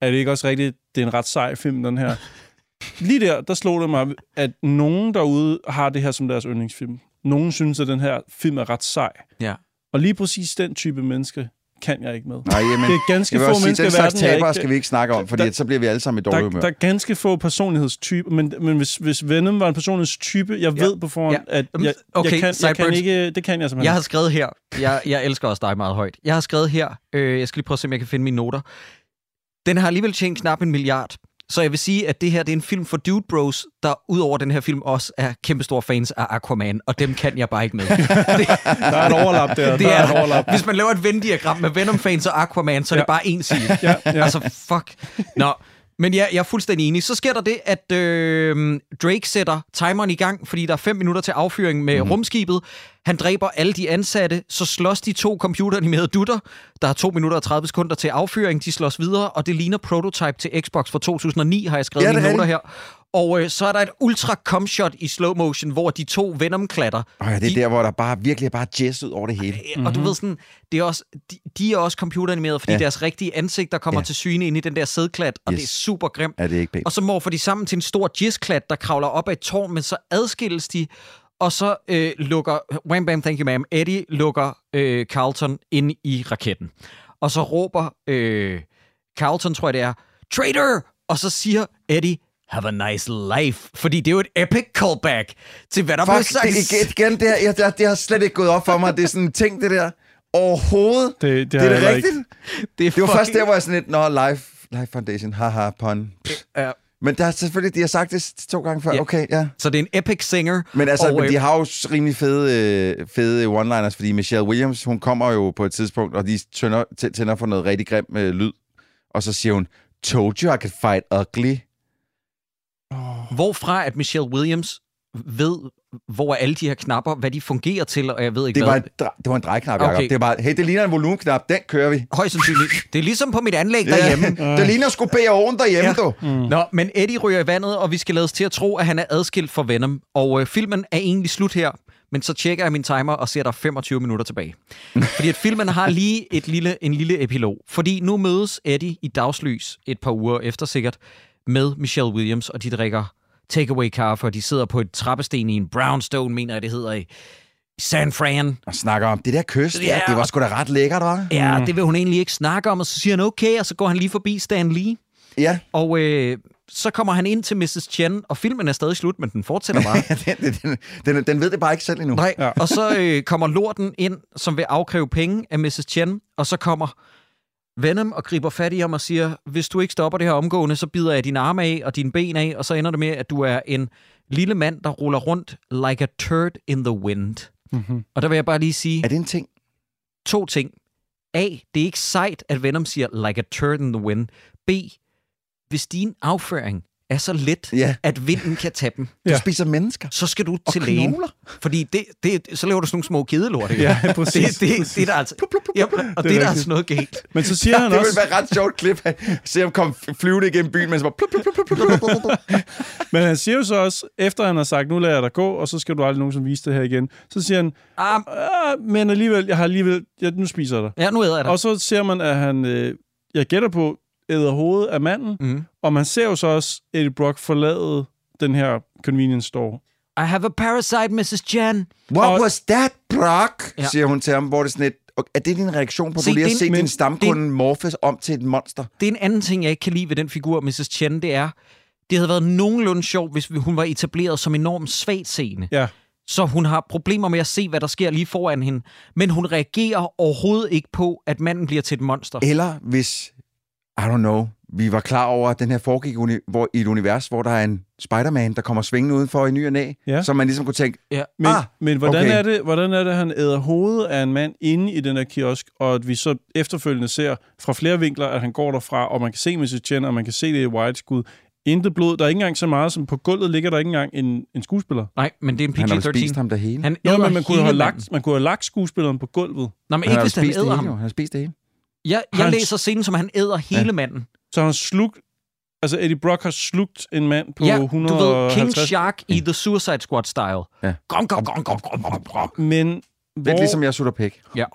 er det ikke også rigtigt, det er en ret sej film, den her. [laughs] lige der, der slog det mig, at nogen derude har det her som deres yndlingsfilm. Nogen synes, at den her film er ret sej. Ja. Og lige præcis den type menneske kan jeg ikke med. Nej, jamen, Det er ganske få sige, mennesker den i slags verden, tabere ikke- skal vi ikke snakke om, fordi Der- så bliver vi alle sammen i dårlig Der, humør. der er ganske få personlighedstyper, men, men hvis, hvis Venom var en personlighedstype, jeg ved på forhånd, Ja. at jeg, okay, jeg, kan, jeg kan ikke, det kan jeg simpelthen Jeg har skrevet her, jeg, jeg elsker også dig meget højt. Jeg har skrevet her, øh, jeg skal lige prøve at se, om jeg kan finde mine noter. Den har alligevel tjent knap en milliard. Så jeg vil sige, at det her det er en film for Dude Bros, der ud over den her film også er kæmpestore fans af Aquaman, og dem kan jeg bare ikke med. Det, [laughs] Der er et overlap der. det der er et er, overlap. hvis man laver et Venn-diagram med Venom-fans og Aquaman, så er det bare én side. Ja, ja. Altså, fuck. Nå, men ja, jeg er fuldstændig enig. Så sker der det, at øh, Drake sætter timeren i gang, fordi der er fem minutter til affyring med mm. rumskibet. Han dræber alle de ansatte, så slås de to computeranimerede dutter. Der er to minutter og 30 sekunder til affyring. De slås videre, og det ligner prototype til Xbox fra 2009, har jeg skrevet Ja, er noter her. Og øh, så er der et ultra com shot i slow motion, hvor de to Venom-klatter. Oh, ja, det er de, der, hvor der bare virkelig er bare jazz ud over det hele. Og du ved sådan, det er også, de, de er også computeranimeret, fordi Ja. ja. deres rigtige ansigter kommer Ja. ja. til syne ind i den der sædklat, og Yes. det er super grimt. Er det ikke pænt? Og så morfer de sammen til en stor jizzklat, der kravler op ad et tårn, men så adskilles de, og så øh, lukker, wham bam, thank you ma'am, Eddie lukker øh, Carlton ind i raketten. Og så råber øh, Carlton, tror jeg det er, traitor! Og så siger Eddie, have a nice life. Fordi det er jo et epic callback til, hvad der blev Fuck, sagt. det, igen, igen det, her, jeg, det har slet ikke gået op for mig. Det er sådan en ting, det der. Overhovedet. Det, det, Det er det rigtigt. det, er Det var først der, hvor jeg sådan lidt, nå, life, life foundation, haha, pun. Ja. Men der er selvfølgelig, de har sagt det to gange før. Ja. Okay, ja. Så det er en epic singer. Men altså, og, men øh, de har jo rimelig fede, øh, fede one-liners, fordi Michelle Williams, hun kommer jo på et tidspunkt, og de tænder, tæ- tænder for noget rigtig grim øh, lyd. Og så siger hun, told you I could fight ugly. Hvorfra at Michelle Williams ved, hvor er alle de her knapper, hvad de fungerer til, og jeg ved ikke Det hvad. var en, det var en drejeknap, Okay. Jacob. Det var bare, hey, det ligner en volumenknap, den kører vi. Højst sandsynligt. Det er ligesom på mit anlæg derhjemme. det ligner sgu bære oven derhjemme, Ja. du. Mm. Nå, men Eddie ryger i vandet, og vi skal lades til at tro, at han er adskilt fra Venom. Og øh, filmen er egentlig slut her, men så tjekker jeg min timer og ser der er 25 minutter tilbage. [laughs] Fordi at filmen har lige et lille, en lille epilog. Fordi nu mødes Eddie i dagslys et par uger efter sikkert med Michelle Williams, og de drikker takeaway kaffe, og de sidder på et trappesten i en brownstone, mener jeg det hedder, i San Fran. Og snakker om det der kyst, ja. Ja. det var sgu da ret lækkert, var? Ja, det vil hun egentlig ikke snakke om, og så siger han okay, og så går han lige forbi Stan Lee. Ja, Og øh, så kommer han ind til Mrs. Chen, og filmen er stadig slut, men den fortsætter bare. [laughs] den, den, den, den ved det bare ikke selv endnu. Nej, ja. og så øh, kommer lorten ind, som vil afkræve penge af Mrs. Chen, og så kommer Venom og griber fat i ham og siger, hvis du ikke stopper det her omgående, så bider jeg dine arme af og dine ben af, og så ender det med, at du er en lille mand, der ruller rundt like a turd in the wind. Mm-hmm. Og der vil jeg bare lige sige... Er det en ting? To ting. A, det er ikke sejt, at Venom siger like a turd in the wind. B, hvis din afføring er så let, Ja. at vinden kan tage dem, Du Ja. spiser mennesker. så skal du Og til lægen. knogler. Fordi det, det, så laver du sådan nogle små kedelort. ikke? Ja, [laughs] præcis, Det, det, præcis. det, er der altså, ja, og det, er er der rigtigt. altså noget galt. Men så siger [laughs] han det også... ville være et ret sjovt klip. at Se ham komme flyvende igennem byen, men så bare... Plup, plup, plup, plup, plup, plup, plup. [laughs] Men han siger jo så også, efter han har sagt, nu lader jeg dig gå, og så skal du aldrig nogensinde vise det her igen, så siger han, Ah, ah, men alligevel, jeg har alligevel, jeg, nu spiser jeg dig. ja, nu æder jeg dig. Og så ser man, at han, øh, jeg gætter på, æder hovedet af manden, Mhm. og man ser jo så også Eddie Brock forlade den her convenience store. I have a parasite, Mrs. Chen. What Og- was that, Brock? Ja. Siger hun til ham, hvor det er sådan et... "Og Er det din reaktion på, at Se, du lige har det er- set din stamkunde morfes om til et monster? Det er en anden ting, jeg ikke kan lide ved den figur, Mrs. Chen, det er, det havde været nogenlunde sjovt, hvis vi- hun var etableret som enormt svagt seende. Ja. Så hun har problemer med at se, hvad der sker lige foran hende. Men hun reagerer overhovedet ikke på, at manden bliver til et monster. Eller hvis, I don't know, vi var klar over, at den her foregik uni- hvor, i et univers, hvor der er en Spider-Man, der kommer svingende udenfor i ny og næ, Ja. så man ligesom kunne tænke, Ja. Men, Ah, ah, men hvordan, okay. er det, hvordan er det, at han æder hovedet af en mand inde i den her kiosk, og at vi så efterfølgende ser fra flere vinkler, at han går derfra, og man kan se Mrs. Chen, og man kan se det i wideskud. Intet blod. Der er ikke engang så meget, som på gulvet ligger der ikke engang en, en skuespiller. Nej, men det er en han har PG-13. spist ham der hele. Han æder men man kunne, have lagt, man kunne have lagt skuespilleren på gulvet. Nå, men han ikke hvis han æder ham. jo. Han har spist det hele. Jeg, jeg Han- læser scenen, som han æder hele Ja. manden. Så han slugt... Altså, Eddie Brock har slugt en mand på Ja, 150... du ved, King Shark i The Suicide Squad-style. Ja. Gom, gom, gom, gom, gom, gom, gom. Men Lidt hvor... ligesom jeg sutter pæk. Ja. [laughs]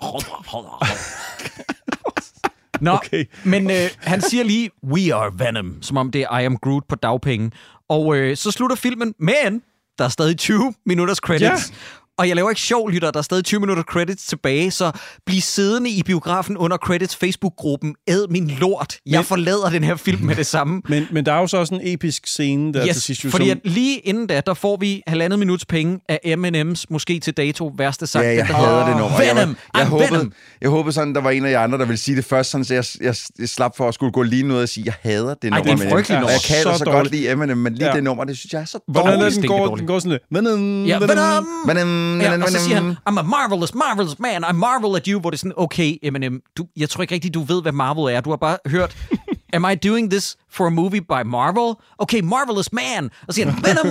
Nå, Okay. men øh, han siger lige, we are Venom, som om det er I am Groot på dagpenge. Og øh, så slutter filmen, men der er stadig 20 minutters credits. Ja. Og jeg laver ikke sjov, lytter. Der er stadig 20 minutter credits tilbage, så bliv siddende i biografen under credits Facebook-gruppen. Æd min lort. Jeg Men- forlader den her film med det samme. [laughs] Men, men der er jo så også en episk scene der til sidst. jo, fordi som- at lige inden da, der får vi halvandet minuts penge af M&M's, måske til dato værste sang. Ja, jeg den, der hader det nummer. Jeg, Venom! var, jeg, I'm håbede, Venom! jeg håbede sådan, der var en af jer andre, der ville sige det først, sådan, så jeg, jeg, jeg slap for at skulle gå lige ud og sige, jeg hader det Ej, nummer. det er en med frygtelig Eminem. nummer. Jeg kan Så så, så godt lide Eminem, men lige Ja. det nummer, det synes jeg er så Hvordan er det, Dårligt, den stinker går? Den går sådan lidt... Venom, Ja, Venom! Venom, Ja, og så siger han. I'm a marvelous, marvelous man. I marvel at you. Hvor det er sådan, okay, Eminem, du, jeg tror ikke rigtigt, du ved, hvad Marvel er. Du har bare hørt, [laughs] am I doing this for a movie by Marvel? Okay, marvelous man. Og så siger han, Venom,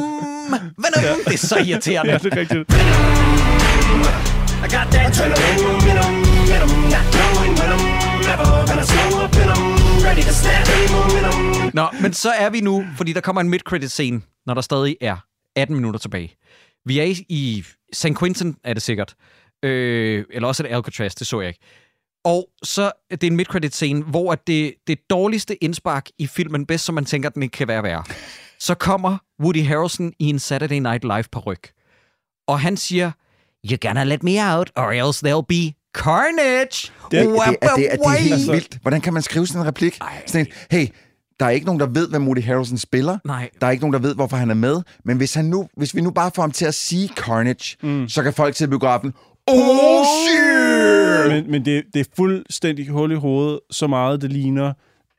Venom. Det er så irriterende. Ja, det er rigtigt. I got that adrenaline, venom, venom, not knowing when I'm never gonna slow up and I'm ready to snap any momentum. Nå, men så er vi nu, fordi der kommer en mid-credit-scene, når der stadig er 18 minutter tilbage. Vi er i, i San Quentin, er det sikkert. Øh, eller også er det Alcatraz, det så jeg ikke. Og så er det en mid-credit-scene, hvor at det, det dårligste indspark i filmen, bedst som man tænker, den ikke kan være værre. Så kommer Woody Harrelson i en Saturday Night Live paryk. Og han siger, You're gonna let me out, or else there'll be carnage. Det- er, det, er, det, er, det er helt vildt. Hvordan kan man skrive sådan en replik? Sådan en, hey, der er ikke nogen, der ved, hvad Woody Harrelson spiller. Nej. Der er ikke nogen, der ved, hvorfor han er med. Men hvis, han nu, hvis vi nu bare får ham til at sige Carnage, mm. så kan folk til biografen, oh shit! Men, men det, det er fuldstændig hul i hovedet, så meget det ligner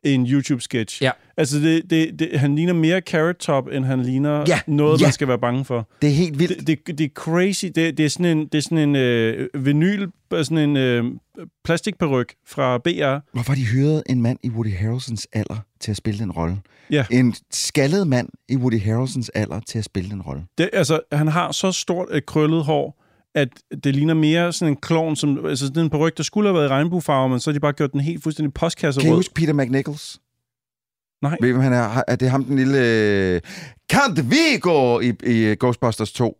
en YouTube-sketch. Ja. Altså, det, det, det, han ligner mere Carrot Top, end han ligner Ja, noget, ja. man skal være bange for. Det er helt vildt. Det, det, det er crazy. Det, det er sådan en, det er sådan en øh, vinyl, sådan en øh, plastikperyk fra BR. Hvorfor de hyret en mand i Woody Harrelsons alder til at spille den rolle? Ja. En skaldet mand i Woody Harrelsons alder til at spille den rolle. Det, altså, han har så stort et krøllet hår, at det ligner mere sådan en klovn, som, altså sådan en peryk, der skulle have været i regnbuefarver, men så har de bare gjort den helt fuldstændig postkasse Kan I huske Peter McNichols? Nej. Ved I, hvem han er? Er det ham, den lille... Øh, Count Vigo i, i Ghostbusters 2?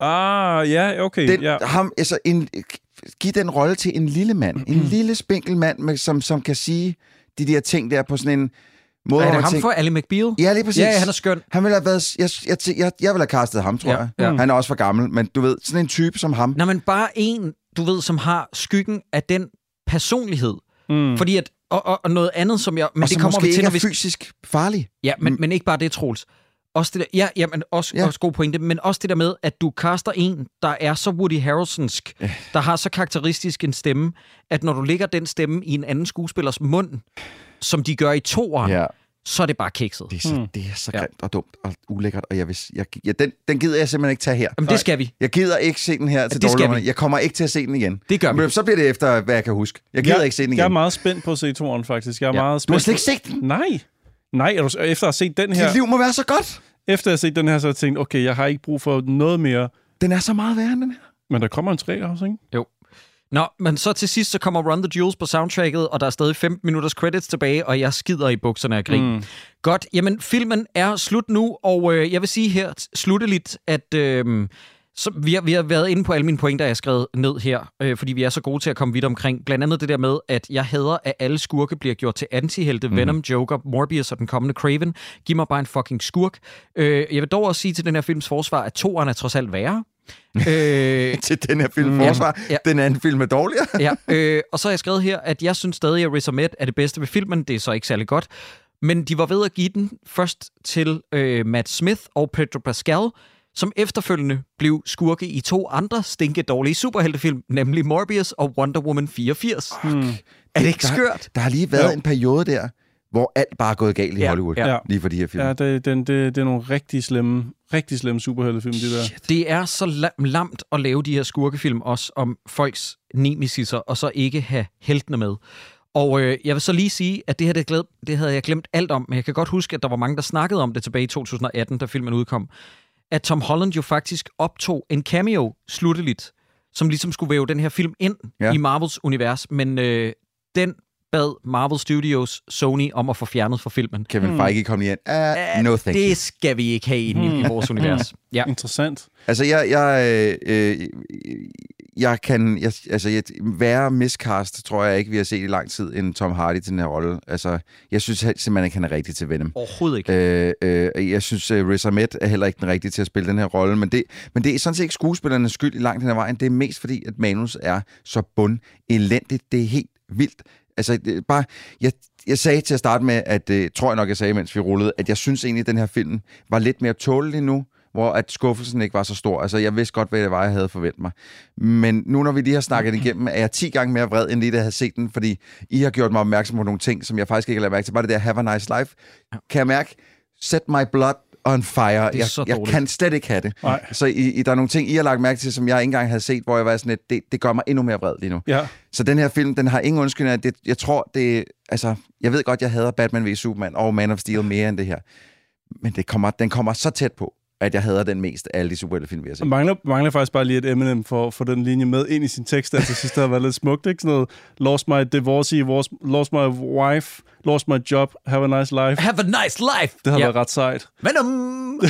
Ah, ja, okay. Den, ja. ham, altså en, giv den rolle til en lille mand. En lille spinkel mand, med, som, som kan sige de der ting der på sådan en måde, Er det ham tænker, for Ali McBeal? Ja, lige præcis. Ja, ja, han er skøn. Han ville have været... Jeg, jeg, jeg, jeg, jeg ville have castet ham, tror Ja, jeg. ja. Han er også for gammel, men du ved, sådan en type som ham. Nå, men bare en, du ved, som har skyggen af den personlighed. Mm. Fordi at Og, og, og noget andet, som jeg... Men og det kommer måske vi til, ikke når er vi... fysisk farlig. Ja, men, men ikke bare det, Troels. Også det der, ja, ja, men også. Ja. også god pointe, men også det der med, at du kaster en, der er så Woody Harrelsonsk, ja. der har så karakteristisk en stemme, at når du lægger den stemme i en anden skuespillers mund, som de gør i toeren, Ja. så er det bare kikset. Det er så, Hmm. det er så Ja. grimt og dumt og ulækkert, og jeg vil, jeg, ja, den, den gider jeg simpelthen ikke tage her. Jamen, det skal vi. Jeg gider ikke se den her til det skal dårligdommerne. vi. Jeg kommer ikke til at se den igen. Det gør vi. Men så bliver det efter, hvad jeg kan huske. Jeg gider ikke se den igen. Jeg er meget spændt på at se toren, faktisk. Jeg er Ja. meget Du spændt har slet ikke set den. Nej. Nej, er du, efter at have set den her... Dit liv må være så godt. Efter at have set den her, så har jeg tænkt, okay, jeg har ikke brug for noget mere. Den er så meget værre end den her. Men der kommer en træer også, ikke? Jo. Nå, men så til sidst, så kommer Run the Jewels på soundtracket, og der er stadig 15 minutters credits tilbage, og jeg skider i bukserne af grin. Mm. Godt, jamen filmen er slut nu, og øh, jeg vil sige her slutteligt, at øh, så vi, har, vi har været inde på alle mine pointer, jeg har skrevet ned her, øh, fordi vi er så gode til at komme vidt omkring. Blandt andet det der med, at jeg hader, at alle skurke bliver gjort til antihelte. Mm. Venom, Joker, Morbius og den kommende Craven. Giv mig bare en fucking skurk. Øh, jeg vil dog også sige til den her films forsvar, at toeren er trods alt værre. Øh, [laughs] Til den her film Mm. forsvar. Ja. Den anden film er dårligere. ja, [laughs] øh, og så har jeg skrevet her, at jeg synes stadig, at Riz Ahmed er det bedste ved filmen. Det er så ikke særlig godt. Men de var ved at give den først til øh, Matt Smith og Pedro Pascal, som efterfølgende blev skurke i to andre stinke dårlige superheltefilm, nemlig Morbius og Wonder Woman 84. Hmm. Er det ikke der, skørt? Der har lige været Jo. en periode der, hvor alt bare er gået galt i Ja, Hollywood. ja. Lige for de her film. Ja, det, den, det, det er nogle rigtig slemme, rigtig slemme superheltefilm, de der. Det er så la- lamt at lave de her skurkefilm også om folks nemesisser, og så ikke have heltene med. Og øh, jeg vil så lige sige, at det her det, glæd, det havde jeg glemt alt om, men jeg kan godt huske, at der var mange, der snakkede om det tilbage i 2018, da filmen udkom, at Tom Holland jo faktisk optog en cameo slutteligt, som ligesom skulle væve den her film ind. Ja. i Marvels univers, men øh, den bad Marvel Studios Sony om at få fjernet fra filmen. Kevin Feige kom lige ind. Uh, no thank you. det skal vi ikke have inde i, i vores univers. [laughs] Ja. Interessant. Altså, jeg, jeg, øh, øh, jeg kan... Jeg, altså, jeg, værre miscast, tror jeg ikke, vi har set i lang tid, end Tom Hardy til den her rolle. Altså, jeg synes simpelthen ikke, han er rigtig til Venom. Overhovedet ikke. Øh, øh, jeg synes, uh, Riz Ahmed er heller ikke den rigtige til at spille den her rolle, men det, men det er sådan set ikke skuespillernes skyld i langt hen ad vejen. Det er mest fordi, at manus er så bund elendigt. Det er helt vildt. Altså, det, bare, jeg, jeg sagde til at starte med, at øh, tror jeg nok, jeg sagde, mens vi rullede, at jeg synes egentlig, at den her film var lidt mere tålelig nu, hvor at skuffelsen ikke var så stor. Altså, jeg vidste godt, hvad det var, jeg havde forventet mig. Men nu, når vi lige har snakket den igennem, er jeg 10 gange mere vred, end lige da jeg havde set den, fordi I har gjort mig opmærksom på nogle ting, som jeg faktisk ikke har lagt mærke til. Bare det der Have a Nice Life. Kan jeg mærke, set my blood on fire. Jeg, så jeg kan slet ikke have det. Nej. Så I, I, der er nogle ting, I har lagt mærke til, som jeg ikke engang havde set, hvor jeg var sådan lidt, det, det gør mig endnu mere vred lige nu. Ja. Så den her film, den har ingen undskyldning. Det, jeg tror, det altså, jeg ved godt, jeg hader Batman v Superman og Man of Steel mere end det her. Men det kommer, den kommer så tæt på, at jeg hader den mest af alle de superheltefilm, vi har set. Mangler, mangler faktisk bare lige et Eminem for at få den linje med ind i sin tekst, der til sidst har været lidt smukt, ikke? Sådan noget, lost my divorcee, lost my wife, lost my job, have a nice life. Have a nice life! Det har Ja. været ret sejt. Venom!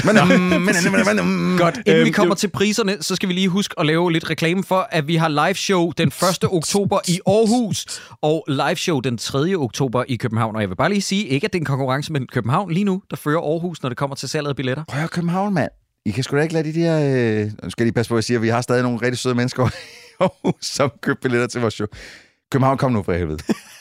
Men, um, men, um, Godt, inden Øhm, vi kommer jo- til priserne, så skal vi lige huske at lave lidt reklame for, at vi har live show den 1. oktober i Aarhus, og live show den 3. oktober i København. Og jeg vil bare lige sige, ikke at det er en konkurrence, men København lige nu, der fører Aarhus, når det kommer til salget af billetter. Prøv København, mand. I kan sgu da ikke lade de der... Øh... Nu skal jeg lige passe på, at jeg siger, at vi har stadig nogle rigtig søde mennesker i Aarhus, som køber billetter til vores show. København, kom nu for helvede.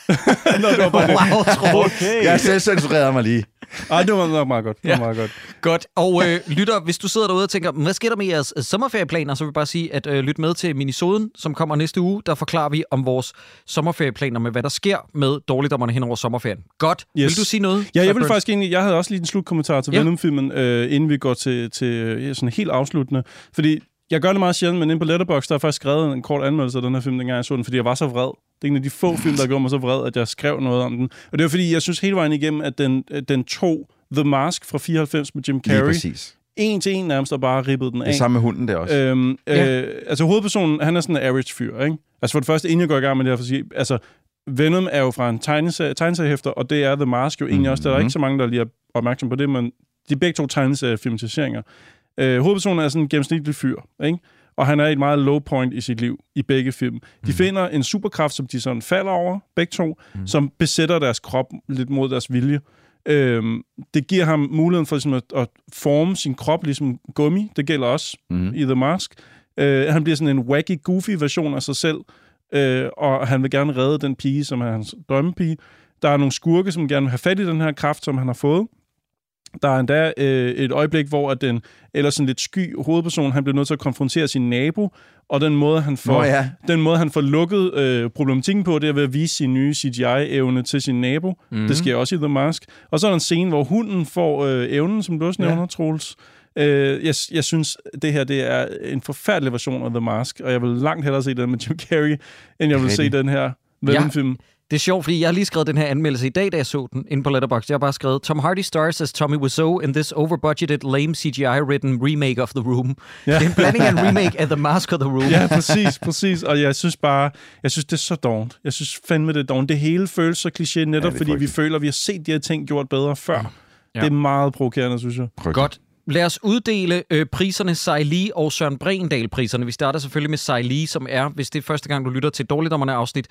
[laughs] Nå, det var bare det. Wow, Troels. Okay. Jeg selv censurerede mig lige. Ej, det var nok meget godt. Det var Ja. meget godt. Godt. Og øh, lytter, hvis du sidder derude og tænker, hvad sker der med jeres øh, sommerferieplaner, så vil jeg bare sige, at øh, lyt med til Minisoden, som kommer næste uge. Der forklarer vi om vores sommerferieplaner med, hvad der sker med dårligdommerne hen over sommerferien. Godt. Yes. Vil du sige noget? Ja, jeg vil faktisk egentlig... Jeg havde også lige en slutkommentar til Ja. Venom-filmen, øh, inden vi går til, til sådan helt afsluttende. Fordi jeg gør det meget sjældent, men inde på Letterboxd, der har jeg faktisk skrevet en kort anmeldelse af den her film, dengang jeg så den, fordi jeg var så vred. Det er en af de få [laughs] film, der gjorde mig så vred, at jeg skrev noget om den. Og det var fordi, jeg synes hele vejen igennem, at den, den tog The Mask fra 94 med Jim Lige Carrey. præcis. En til en nærmest, og bare ribbede den af. Det er samme med hunden der også. Øhm, Ja. øh, altså hovedpersonen, han er sådan en average fyr, ikke? Altså for det første, inden jeg går i gang med det her, for at sige, altså Venom er jo fra en tegneserie, tegneseriehæfter, og det er The Mask jo egentlig også. Der er Mhm. ikke så mange, der lige er opmærksom på det, men de er begge to tegneseriefilmatiseringer. Øh, hovedpersonen er sådan en gennemsnitlig fyr, ikke? Og han er i et meget low point i sit liv, i begge film. De finder en superkraft, som de sådan falder over, begge to, mm. som besætter deres krop lidt mod deres vilje. Øhm, det giver ham muligheden for ligesom, at, at forme sin krop ligesom gummi. Det gælder også Mhm. i The Mask. Øh, han bliver sådan en wacky, goofy version af sig selv, øh, og han vil gerne redde den pige, som er hans drømmepige. Der er nogle skurke, som gerne vil have fat i den her kraft, som han har fået. Der er endda øh, et øjeblik, hvor at den ellers sådan lidt sky hovedperson, han bliver nødt til at konfrontere sin nabo, og den måde, han får, Nå ja. den måde, han får lukket øh, problematikken på, det er ved at vise sin nye CGI-evne til sin nabo. Mm. Det sker også i The Mask. Og så er der en scene, hvor hunden får øh, evnen, som du også Ja. nævner, Troels. Øh, jeg, jeg synes, det her det er en forfærdelig version af The Mask, og jeg vil langt hellere se den med Jim Carrey, end jeg vil se Rigtig. den her Venom-film. Det er sjovt, fordi jeg har lige skrevet den her anmeldelse i dag, da jeg så den inde på Letterboxd. Jeg har bare skrevet, Tom Hardy stars as Tommy Wiseau in this over-budgeted, lame CGI-written remake of The Room. Ja. Det er en blanding af en remake af The Mask og The Room. Ja, præcis, præcis. Og jeg synes bare, jeg synes, det er så dovent. Jeg synes fandme, det er dovent. Det hele føles så kliché netop, ja, fordi vi frygteligt. føler, at vi har set de her ting gjort bedre før. Ja. Det er meget provokerende, synes jeg. Godt. Lad os uddele øh, priserne Lee og Søren Brendal-priserne. Vi starter selvfølgelig med Lee, som er, hvis det er første gang, du lytter til Dårligdommerne afsnit,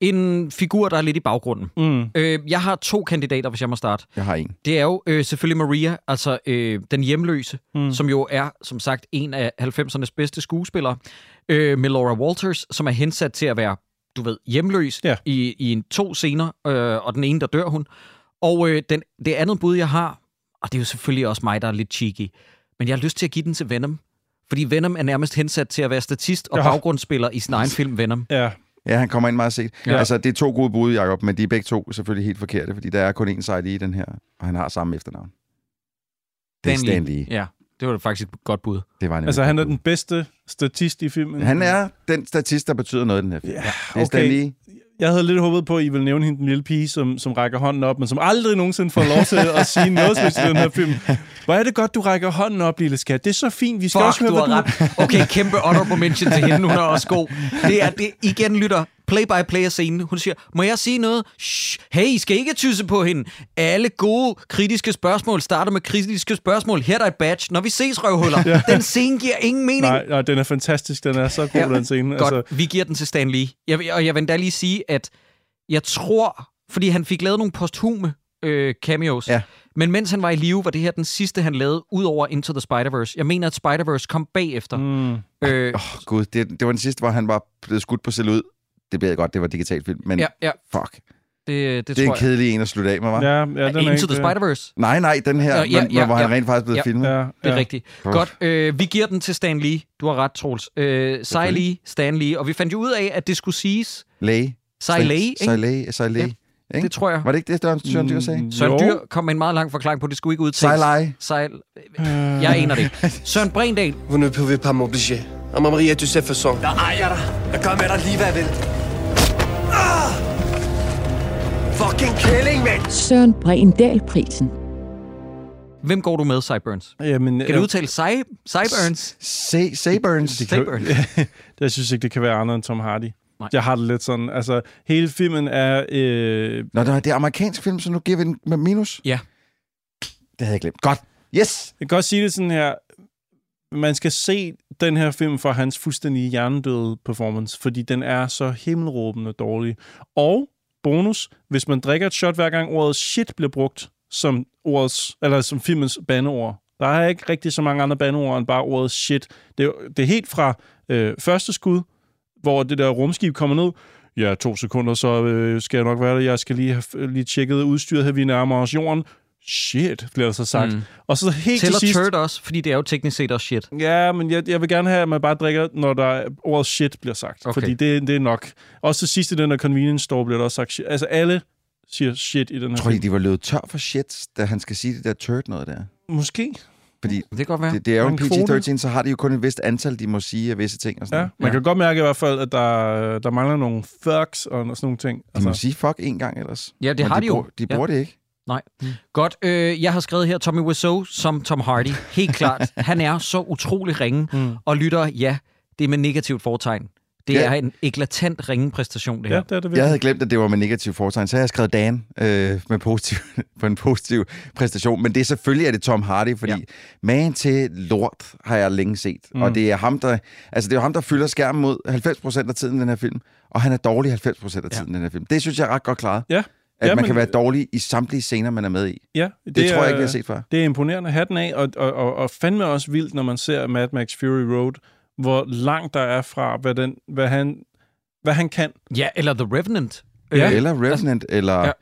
en figur, der er lidt i baggrunden. Mm. Øh, jeg har to kandidater, hvis jeg må starte. Jeg har en. Det er jo øh, selvfølgelig Maria, altså øh, den hjemløse, mm. som jo er, som sagt, en af 90'ernes bedste skuespillere. Øh, med Laura Walters, som er hensat til at være, du ved, hjemløs Ja. i, i en to scener, øh, og den ene, der dør hun. Og øh, den, det andet bud, jeg har, og det er jo selvfølgelig også mig, der er lidt cheeky, men jeg har lyst til at give den til Venom. Fordi Venom er nærmest hensat til at være statist og Ja. baggrundsspiller i sin egen film Venom. Ja, Ja, han kommer ind meget set. Ja. Altså, det er to gode bud, Jacob, men de er begge to selvfølgelig helt forkerte, fordi der er kun én side i den her, og han har samme efternavn. Det er Stan Lee. Ja, det var faktisk et godt bud. Det var altså han er den bedste statist i filmen. Han er den statist, der betyder noget i den her film. Ja, Det er okay. Lee. Jeg havde lidt håbet på, at I ville nævne hende, den lille pige, som, som rækker hånden op, men som aldrig nogensinde får lov til at sige noget i den her film. Hvor er det godt, du rækker hånden op, lille skat. Det er så fint. Vi skal også Fuck, høre, du hvad du... ret. Okay, kæmpe honorable mention til hende. Hun er også god. Det er det, igen lytter play-by-play-scenen. Hun siger, må jeg sige noget? Shh, hey, I skal ikke tysse på hende. Alle gode kritiske spørgsmål starter med kritiske spørgsmål. Her er der et badge. Når vi ses, røvhuller. [laughs] ja. Den scene giver ingen mening. Nej, nej, den er fantastisk. Den er så god, Ja. den scene. Godt, Altså, vi giver den til Stan Lee. Jeg, og jeg vil endda lige sige, at jeg tror, fordi han fik lavet nogle posthume øh, cameos, Ja. men mens han var i live, var det her den sidste, han lavede, ud over Into the Spider-Verse. Jeg mener, at Spider-Verse kom bagefter. mm, Øh, Åh, oh, gud, det, det var den sidste, hvor han var blevet skudt på selv ud. Det ved jeg godt, det var digital film, men ja, ja, fuck. det, det, Det er en kedelig en at slutte af med, var? ja, ja, den er. Into ikke, the Spider-Verse. Nej, nej, den her, Ja, ja, ja, men, ja, hvor han ja. rent faktisk blev Ja. filmet. Ja, Det er ja. rigtigt. Uff. Godt, øh, vi giver den til Stan Lee. Du har ret, Troels. Øh, Sai Lee, Stan Lee. Og vi fandt jo ud af, at det skulle siges. Læge. Sai Lee, ikke? Sai Lee, Sai Lee. Ja, det tror jeg. Var det ikke det, Søren Søren Dyr sagde? Mm, Søren jo. Dyr kom med en meget lang forklaring på, at det skulle ikke udtales. Sai Lee. Sai... Jeg aner det ikke. [laughs] Søren Brendal, Vous ne pouvez pas m'obliger. Ma Maria, tu sais façon. Der ejer dig. Jeg gør med dig lige, hvad jeg vil. Ah! Fucking kælling, mand! Søren Brindal-prisen. hvem går du med, Cyburns? Jamen, Kan du udtale Cy... Cyburns? Kan, Cyburns. [laughs] jeg synes ikke, det kan være andre end Tom Hardy. Nej. Jeg har det lidt sådan, altså, hele filmen er... Øh, Nå, det er- det er amerikansk film, så nu giver vi den med minus. Ja. Det havde jeg glemt. Godt. Yes! Jeg kan godt sige det sådan her. Man skal se den her film for hans fuldstændig hjernedøde performance, fordi den er så himmelråbende dårlig. Og bonus, hvis man drikker et shot hver gang ordet shit bliver brugt som, ordets, eller som filmens bandeord. Der er ikke rigtig så mange andre bandeord end bare ordet shit. Det er, det er helt fra øh, første skud, hvor det der rumskib kommer ned. Ja, to sekunder, så øh, skal jeg nok være der. Jeg skal lige have lige tjekket udstyret her, vi nærmer os jorden. Shit, bliver der så sagt. Mm. Og så helt Tæller til sidst... turd også, fordi det er jo teknisk set også shit. Ja, men jeg, jeg vil gerne have, at man bare drikker, når der er, ordet shit bliver sagt. Okay. Fordi det, det er nok. Også til sidst i den der convenience store bliver der også sagt shit. Altså alle siger shit i den her Tror I, de var løbet tør for shit, da han skal sige det der turd noget der? Måske. Fordi Det kan godt være. det, det er jo En en kvote. PG-13, så har de jo kun et vist antal, de må sige af visse ting og sådan Ja, noget. man kan godt mærke i hvert fald, at der, der mangler nogle thugs og sådan nogle ting. De må sige fuck en gang ellers. Ja, det Men har de jo. bruger- De bruger det ikke. Nej. Godt. Øh, jeg har skrevet her Tommy Wiseau som Tom Hardy. Helt klart. [laughs] Han er så utrolig ringe. Mm. Og lytter, ja, det er med negativt fortegn. Det Ja. er en eklatant ringe præstation, det her. Ja, det er det Jeg havde glemt, at det var med negativ foretegn, så jeg har skrevet Dan øh, med positiv, [laughs] på en positiv præstation. Men det er selvfølgelig er det Tom Hardy, fordi Ja. ja. magen til lort har jeg længe set. Mm. Mm. Og det er ham, der, altså det er jo ham, der fylder skærmen mod 90% af tiden i den her film. Og han er dårlig 90% af tiden i den her film. Det synes jeg er ret godt klaret. Ja. At Ja, man kan være dårlig i samtlige scener, man er med i. Ja, Det, det tror jeg ikke, vi har set før. Det er imponerende hatten af, og, og, og, og fandme også vildt, når man ser Mad Max Fury Road, hvor langt der er fra, hvad, den, hvad, han, hvad han kan. Ja, eller The Revenant. Ja. Eller Revenant, eller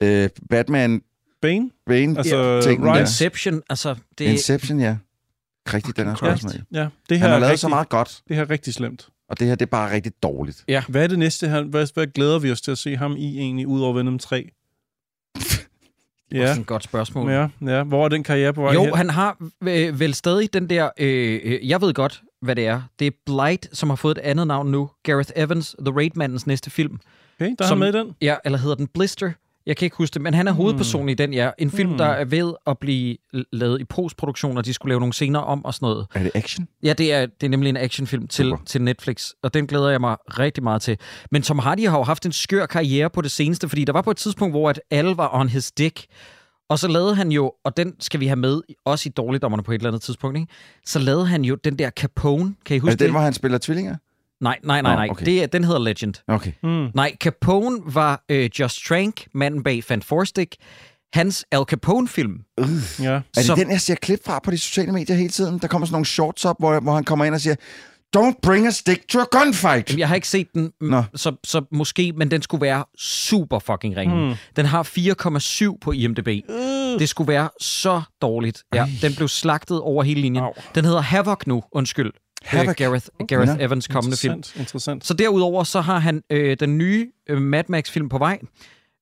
Ja. Øh, Batman... Bane? Bane, Altså, tingen der. Inception, altså... Det, Inception, ja. Rigtigt, den er også med. ja, det her Han har er lavet rigtig, så meget godt, Det her er rigtig slemt. Og det her, det er bare rigtig dårligt. Ja. Hvad er det næste? Han, hvad, hvad glæder vi os til at se ham i egentlig, ud over Venom 3? Det er Ja, også et godt spørgsmål. ja, ja. Hvor er den karriere på vej Jo, hen? han har øh, vel stadig den der... Øh, øh, jeg ved godt, hvad det er. Det er Blight, som har fået et andet navn nu. Gareth Evans, The Raid-mandens næste film. Okay, der er som- han med i den. Ja, eller hedder den Blister? Jeg kan ikke huske det, men han er hovedpersonen i den, ja. En film, Hmm. der er ved at blive lavet i postproduktion, og de skulle lave nogle scener om og sådan noget. Er det action? Ja, det er, det er nemlig en actionfilm til, Super. til Netflix, og den glæder jeg mig rigtig meget til. Men Tom Hardy har jo haft en skør karriere på det seneste, fordi der var på et tidspunkt, hvor at alle var on his dick, og så lavede han jo, og den skal vi have med, også i Dårligdommerne på et eller andet tidspunkt, ikke? så lavede han jo den der Capone, kan I Er huske det den, det? hvor han spiller tvillinger? Nej, nej, nej, nej. okay. Det er, den hedder Legend. Okay. Mm. Nej, Capone var øh, Just Trank, manden bag Fan Stick. Hans Al Capone-film. Ja. Er det Som- den, jeg ser klip fra på de sociale medier hele tiden? Der kommer sådan nogle shorts op, hvor, hvor han kommer ind og siger, Don't bring a stick to a gunfight. Jamen, jeg har ikke set den, Nå. så, så måske, men den skulle være super fucking ringe. Hmm. Den har 4,7 på IMDb. Det skulle være så dårligt. Ja, den blev slagtet over hele linjen. Au. Den hedder Havoc nu, undskyld. Havoc. Øh, Gareth, Gareth Nå. Evans kommende film. Interessant, interessant. Så derudover så har han øh, den nye øh, Mad Max-film på vej,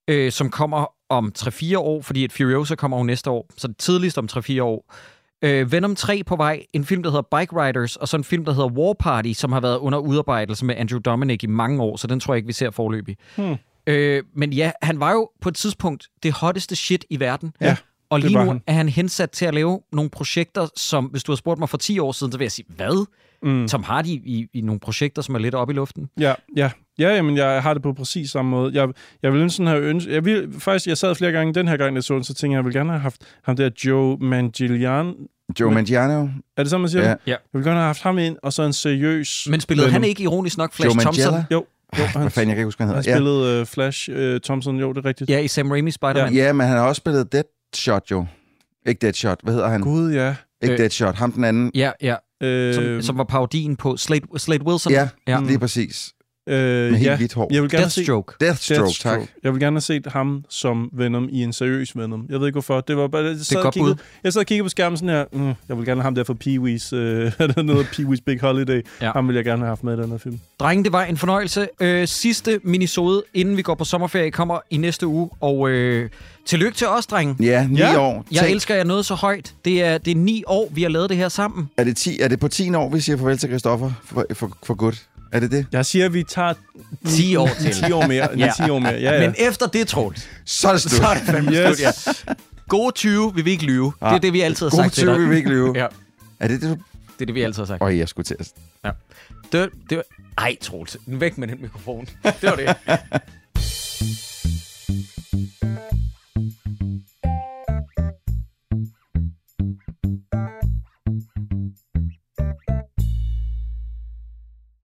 øh, som kommer om 3-4 år, fordi et Furiosa kommer jo næste år, så det tidligst om 3-4 år. Øh, Venom 3 på vej, en film, der hedder Bike Riders, og så en film, der hedder War Party, som har været under udarbejdelse med Andrew Dominic i mange år, så den tror jeg ikke, vi ser forløbig. Hmm. Øh, men ja, han var jo på et tidspunkt det hotteste shit i verden. Ja, Og lige nu han. er han hensat til at lave nogle projekter, som hvis du har spurgt mig for 10 år siden, så vil jeg sige, hvad? Mm. Tom Hardy i, i nogle projekter, som er lidt oppe i luften? Ja, ja. Ja, jamen, jeg har det på præcis samme måde. Jeg, jeg vil sådan have ønsket... Jeg vil, faktisk, jeg sad flere gange den her gang, jeg så den, så tænkte jeg, jeg vil gerne have haft ham der Joe Manganiello. Joe Manganiello. Er det sådan, man siger Ja. det? Ja. Jeg vil gerne have haft ham ind, og så en seriøs... Men spillede Venom. han ikke ironisk nok Flash Joe Thompson? Manganiello? Jo, jo Ej, han, Hvad fanden, jeg kan ikke huske, hvad han han hedder. spillede uh, Flash uh, Thompson, jo, det er rigtigt. Ja, i Sam Raimi Spider-Man. Ja. ja, men han har også spillet Deadshot, jo. Ikke Deadshot, hvad hedder han? Gud, ja. Ikke Øh, Deadshot, ham den anden. Ja, ja. Øh, Som, som var parodien på Slade, Slade Wilson. Ja, ja. lige præcis. Øh, Med helt ja. hvidt hår. Jeg vil gerne se Deathstroke. Deathstroke, Deathstroke. tak. Jeg vil gerne have set ham som Venom i en seriøs Venom. Jeg ved ikke hvorfor. Det var bare, jeg sad, et og godt kiggede, jeg sad og kiggede på skærmen sådan her. Mm, jeg vil gerne have ham der fra Pee-wee's. Øh, [laughs] er der noget Pee-wee's Big Holiday? Ja. Ham vil jeg gerne have haft med i den her film. Drenge, det var en fornøjelse. Øh, sidste minisode, inden vi går på sommerferie, kommer i næste uge. Og øh, tillykke til os, drenge. Ja, ni Ja. år. Jeg Tænk, elsker jer noget så højt. Det er, det er ni år, vi har lavet det her sammen. Er det, 10, er det på 10 år, vi siger farvel til Christoffer for, for, for godt? Er det det? Jeg siger, at vi tager 10 år til. 10 år mere. ja. 10 år mere. Ja, ja. Men efter det, Troels. Så er det slut. Så er det fandme yes. slut, ja. Gode 20 vil vi ikke lyve. Ja. Det er ah. det, vi altid har Gode sagt 20 til dig. vil vi ikke lyve. ja. Er det det, du... Det er det, vi altid har sagt. Øj, jeg skulle til at... Ja. Det, det var... Ej, Troels. Væk med den mikrofon. det var det. [laughs]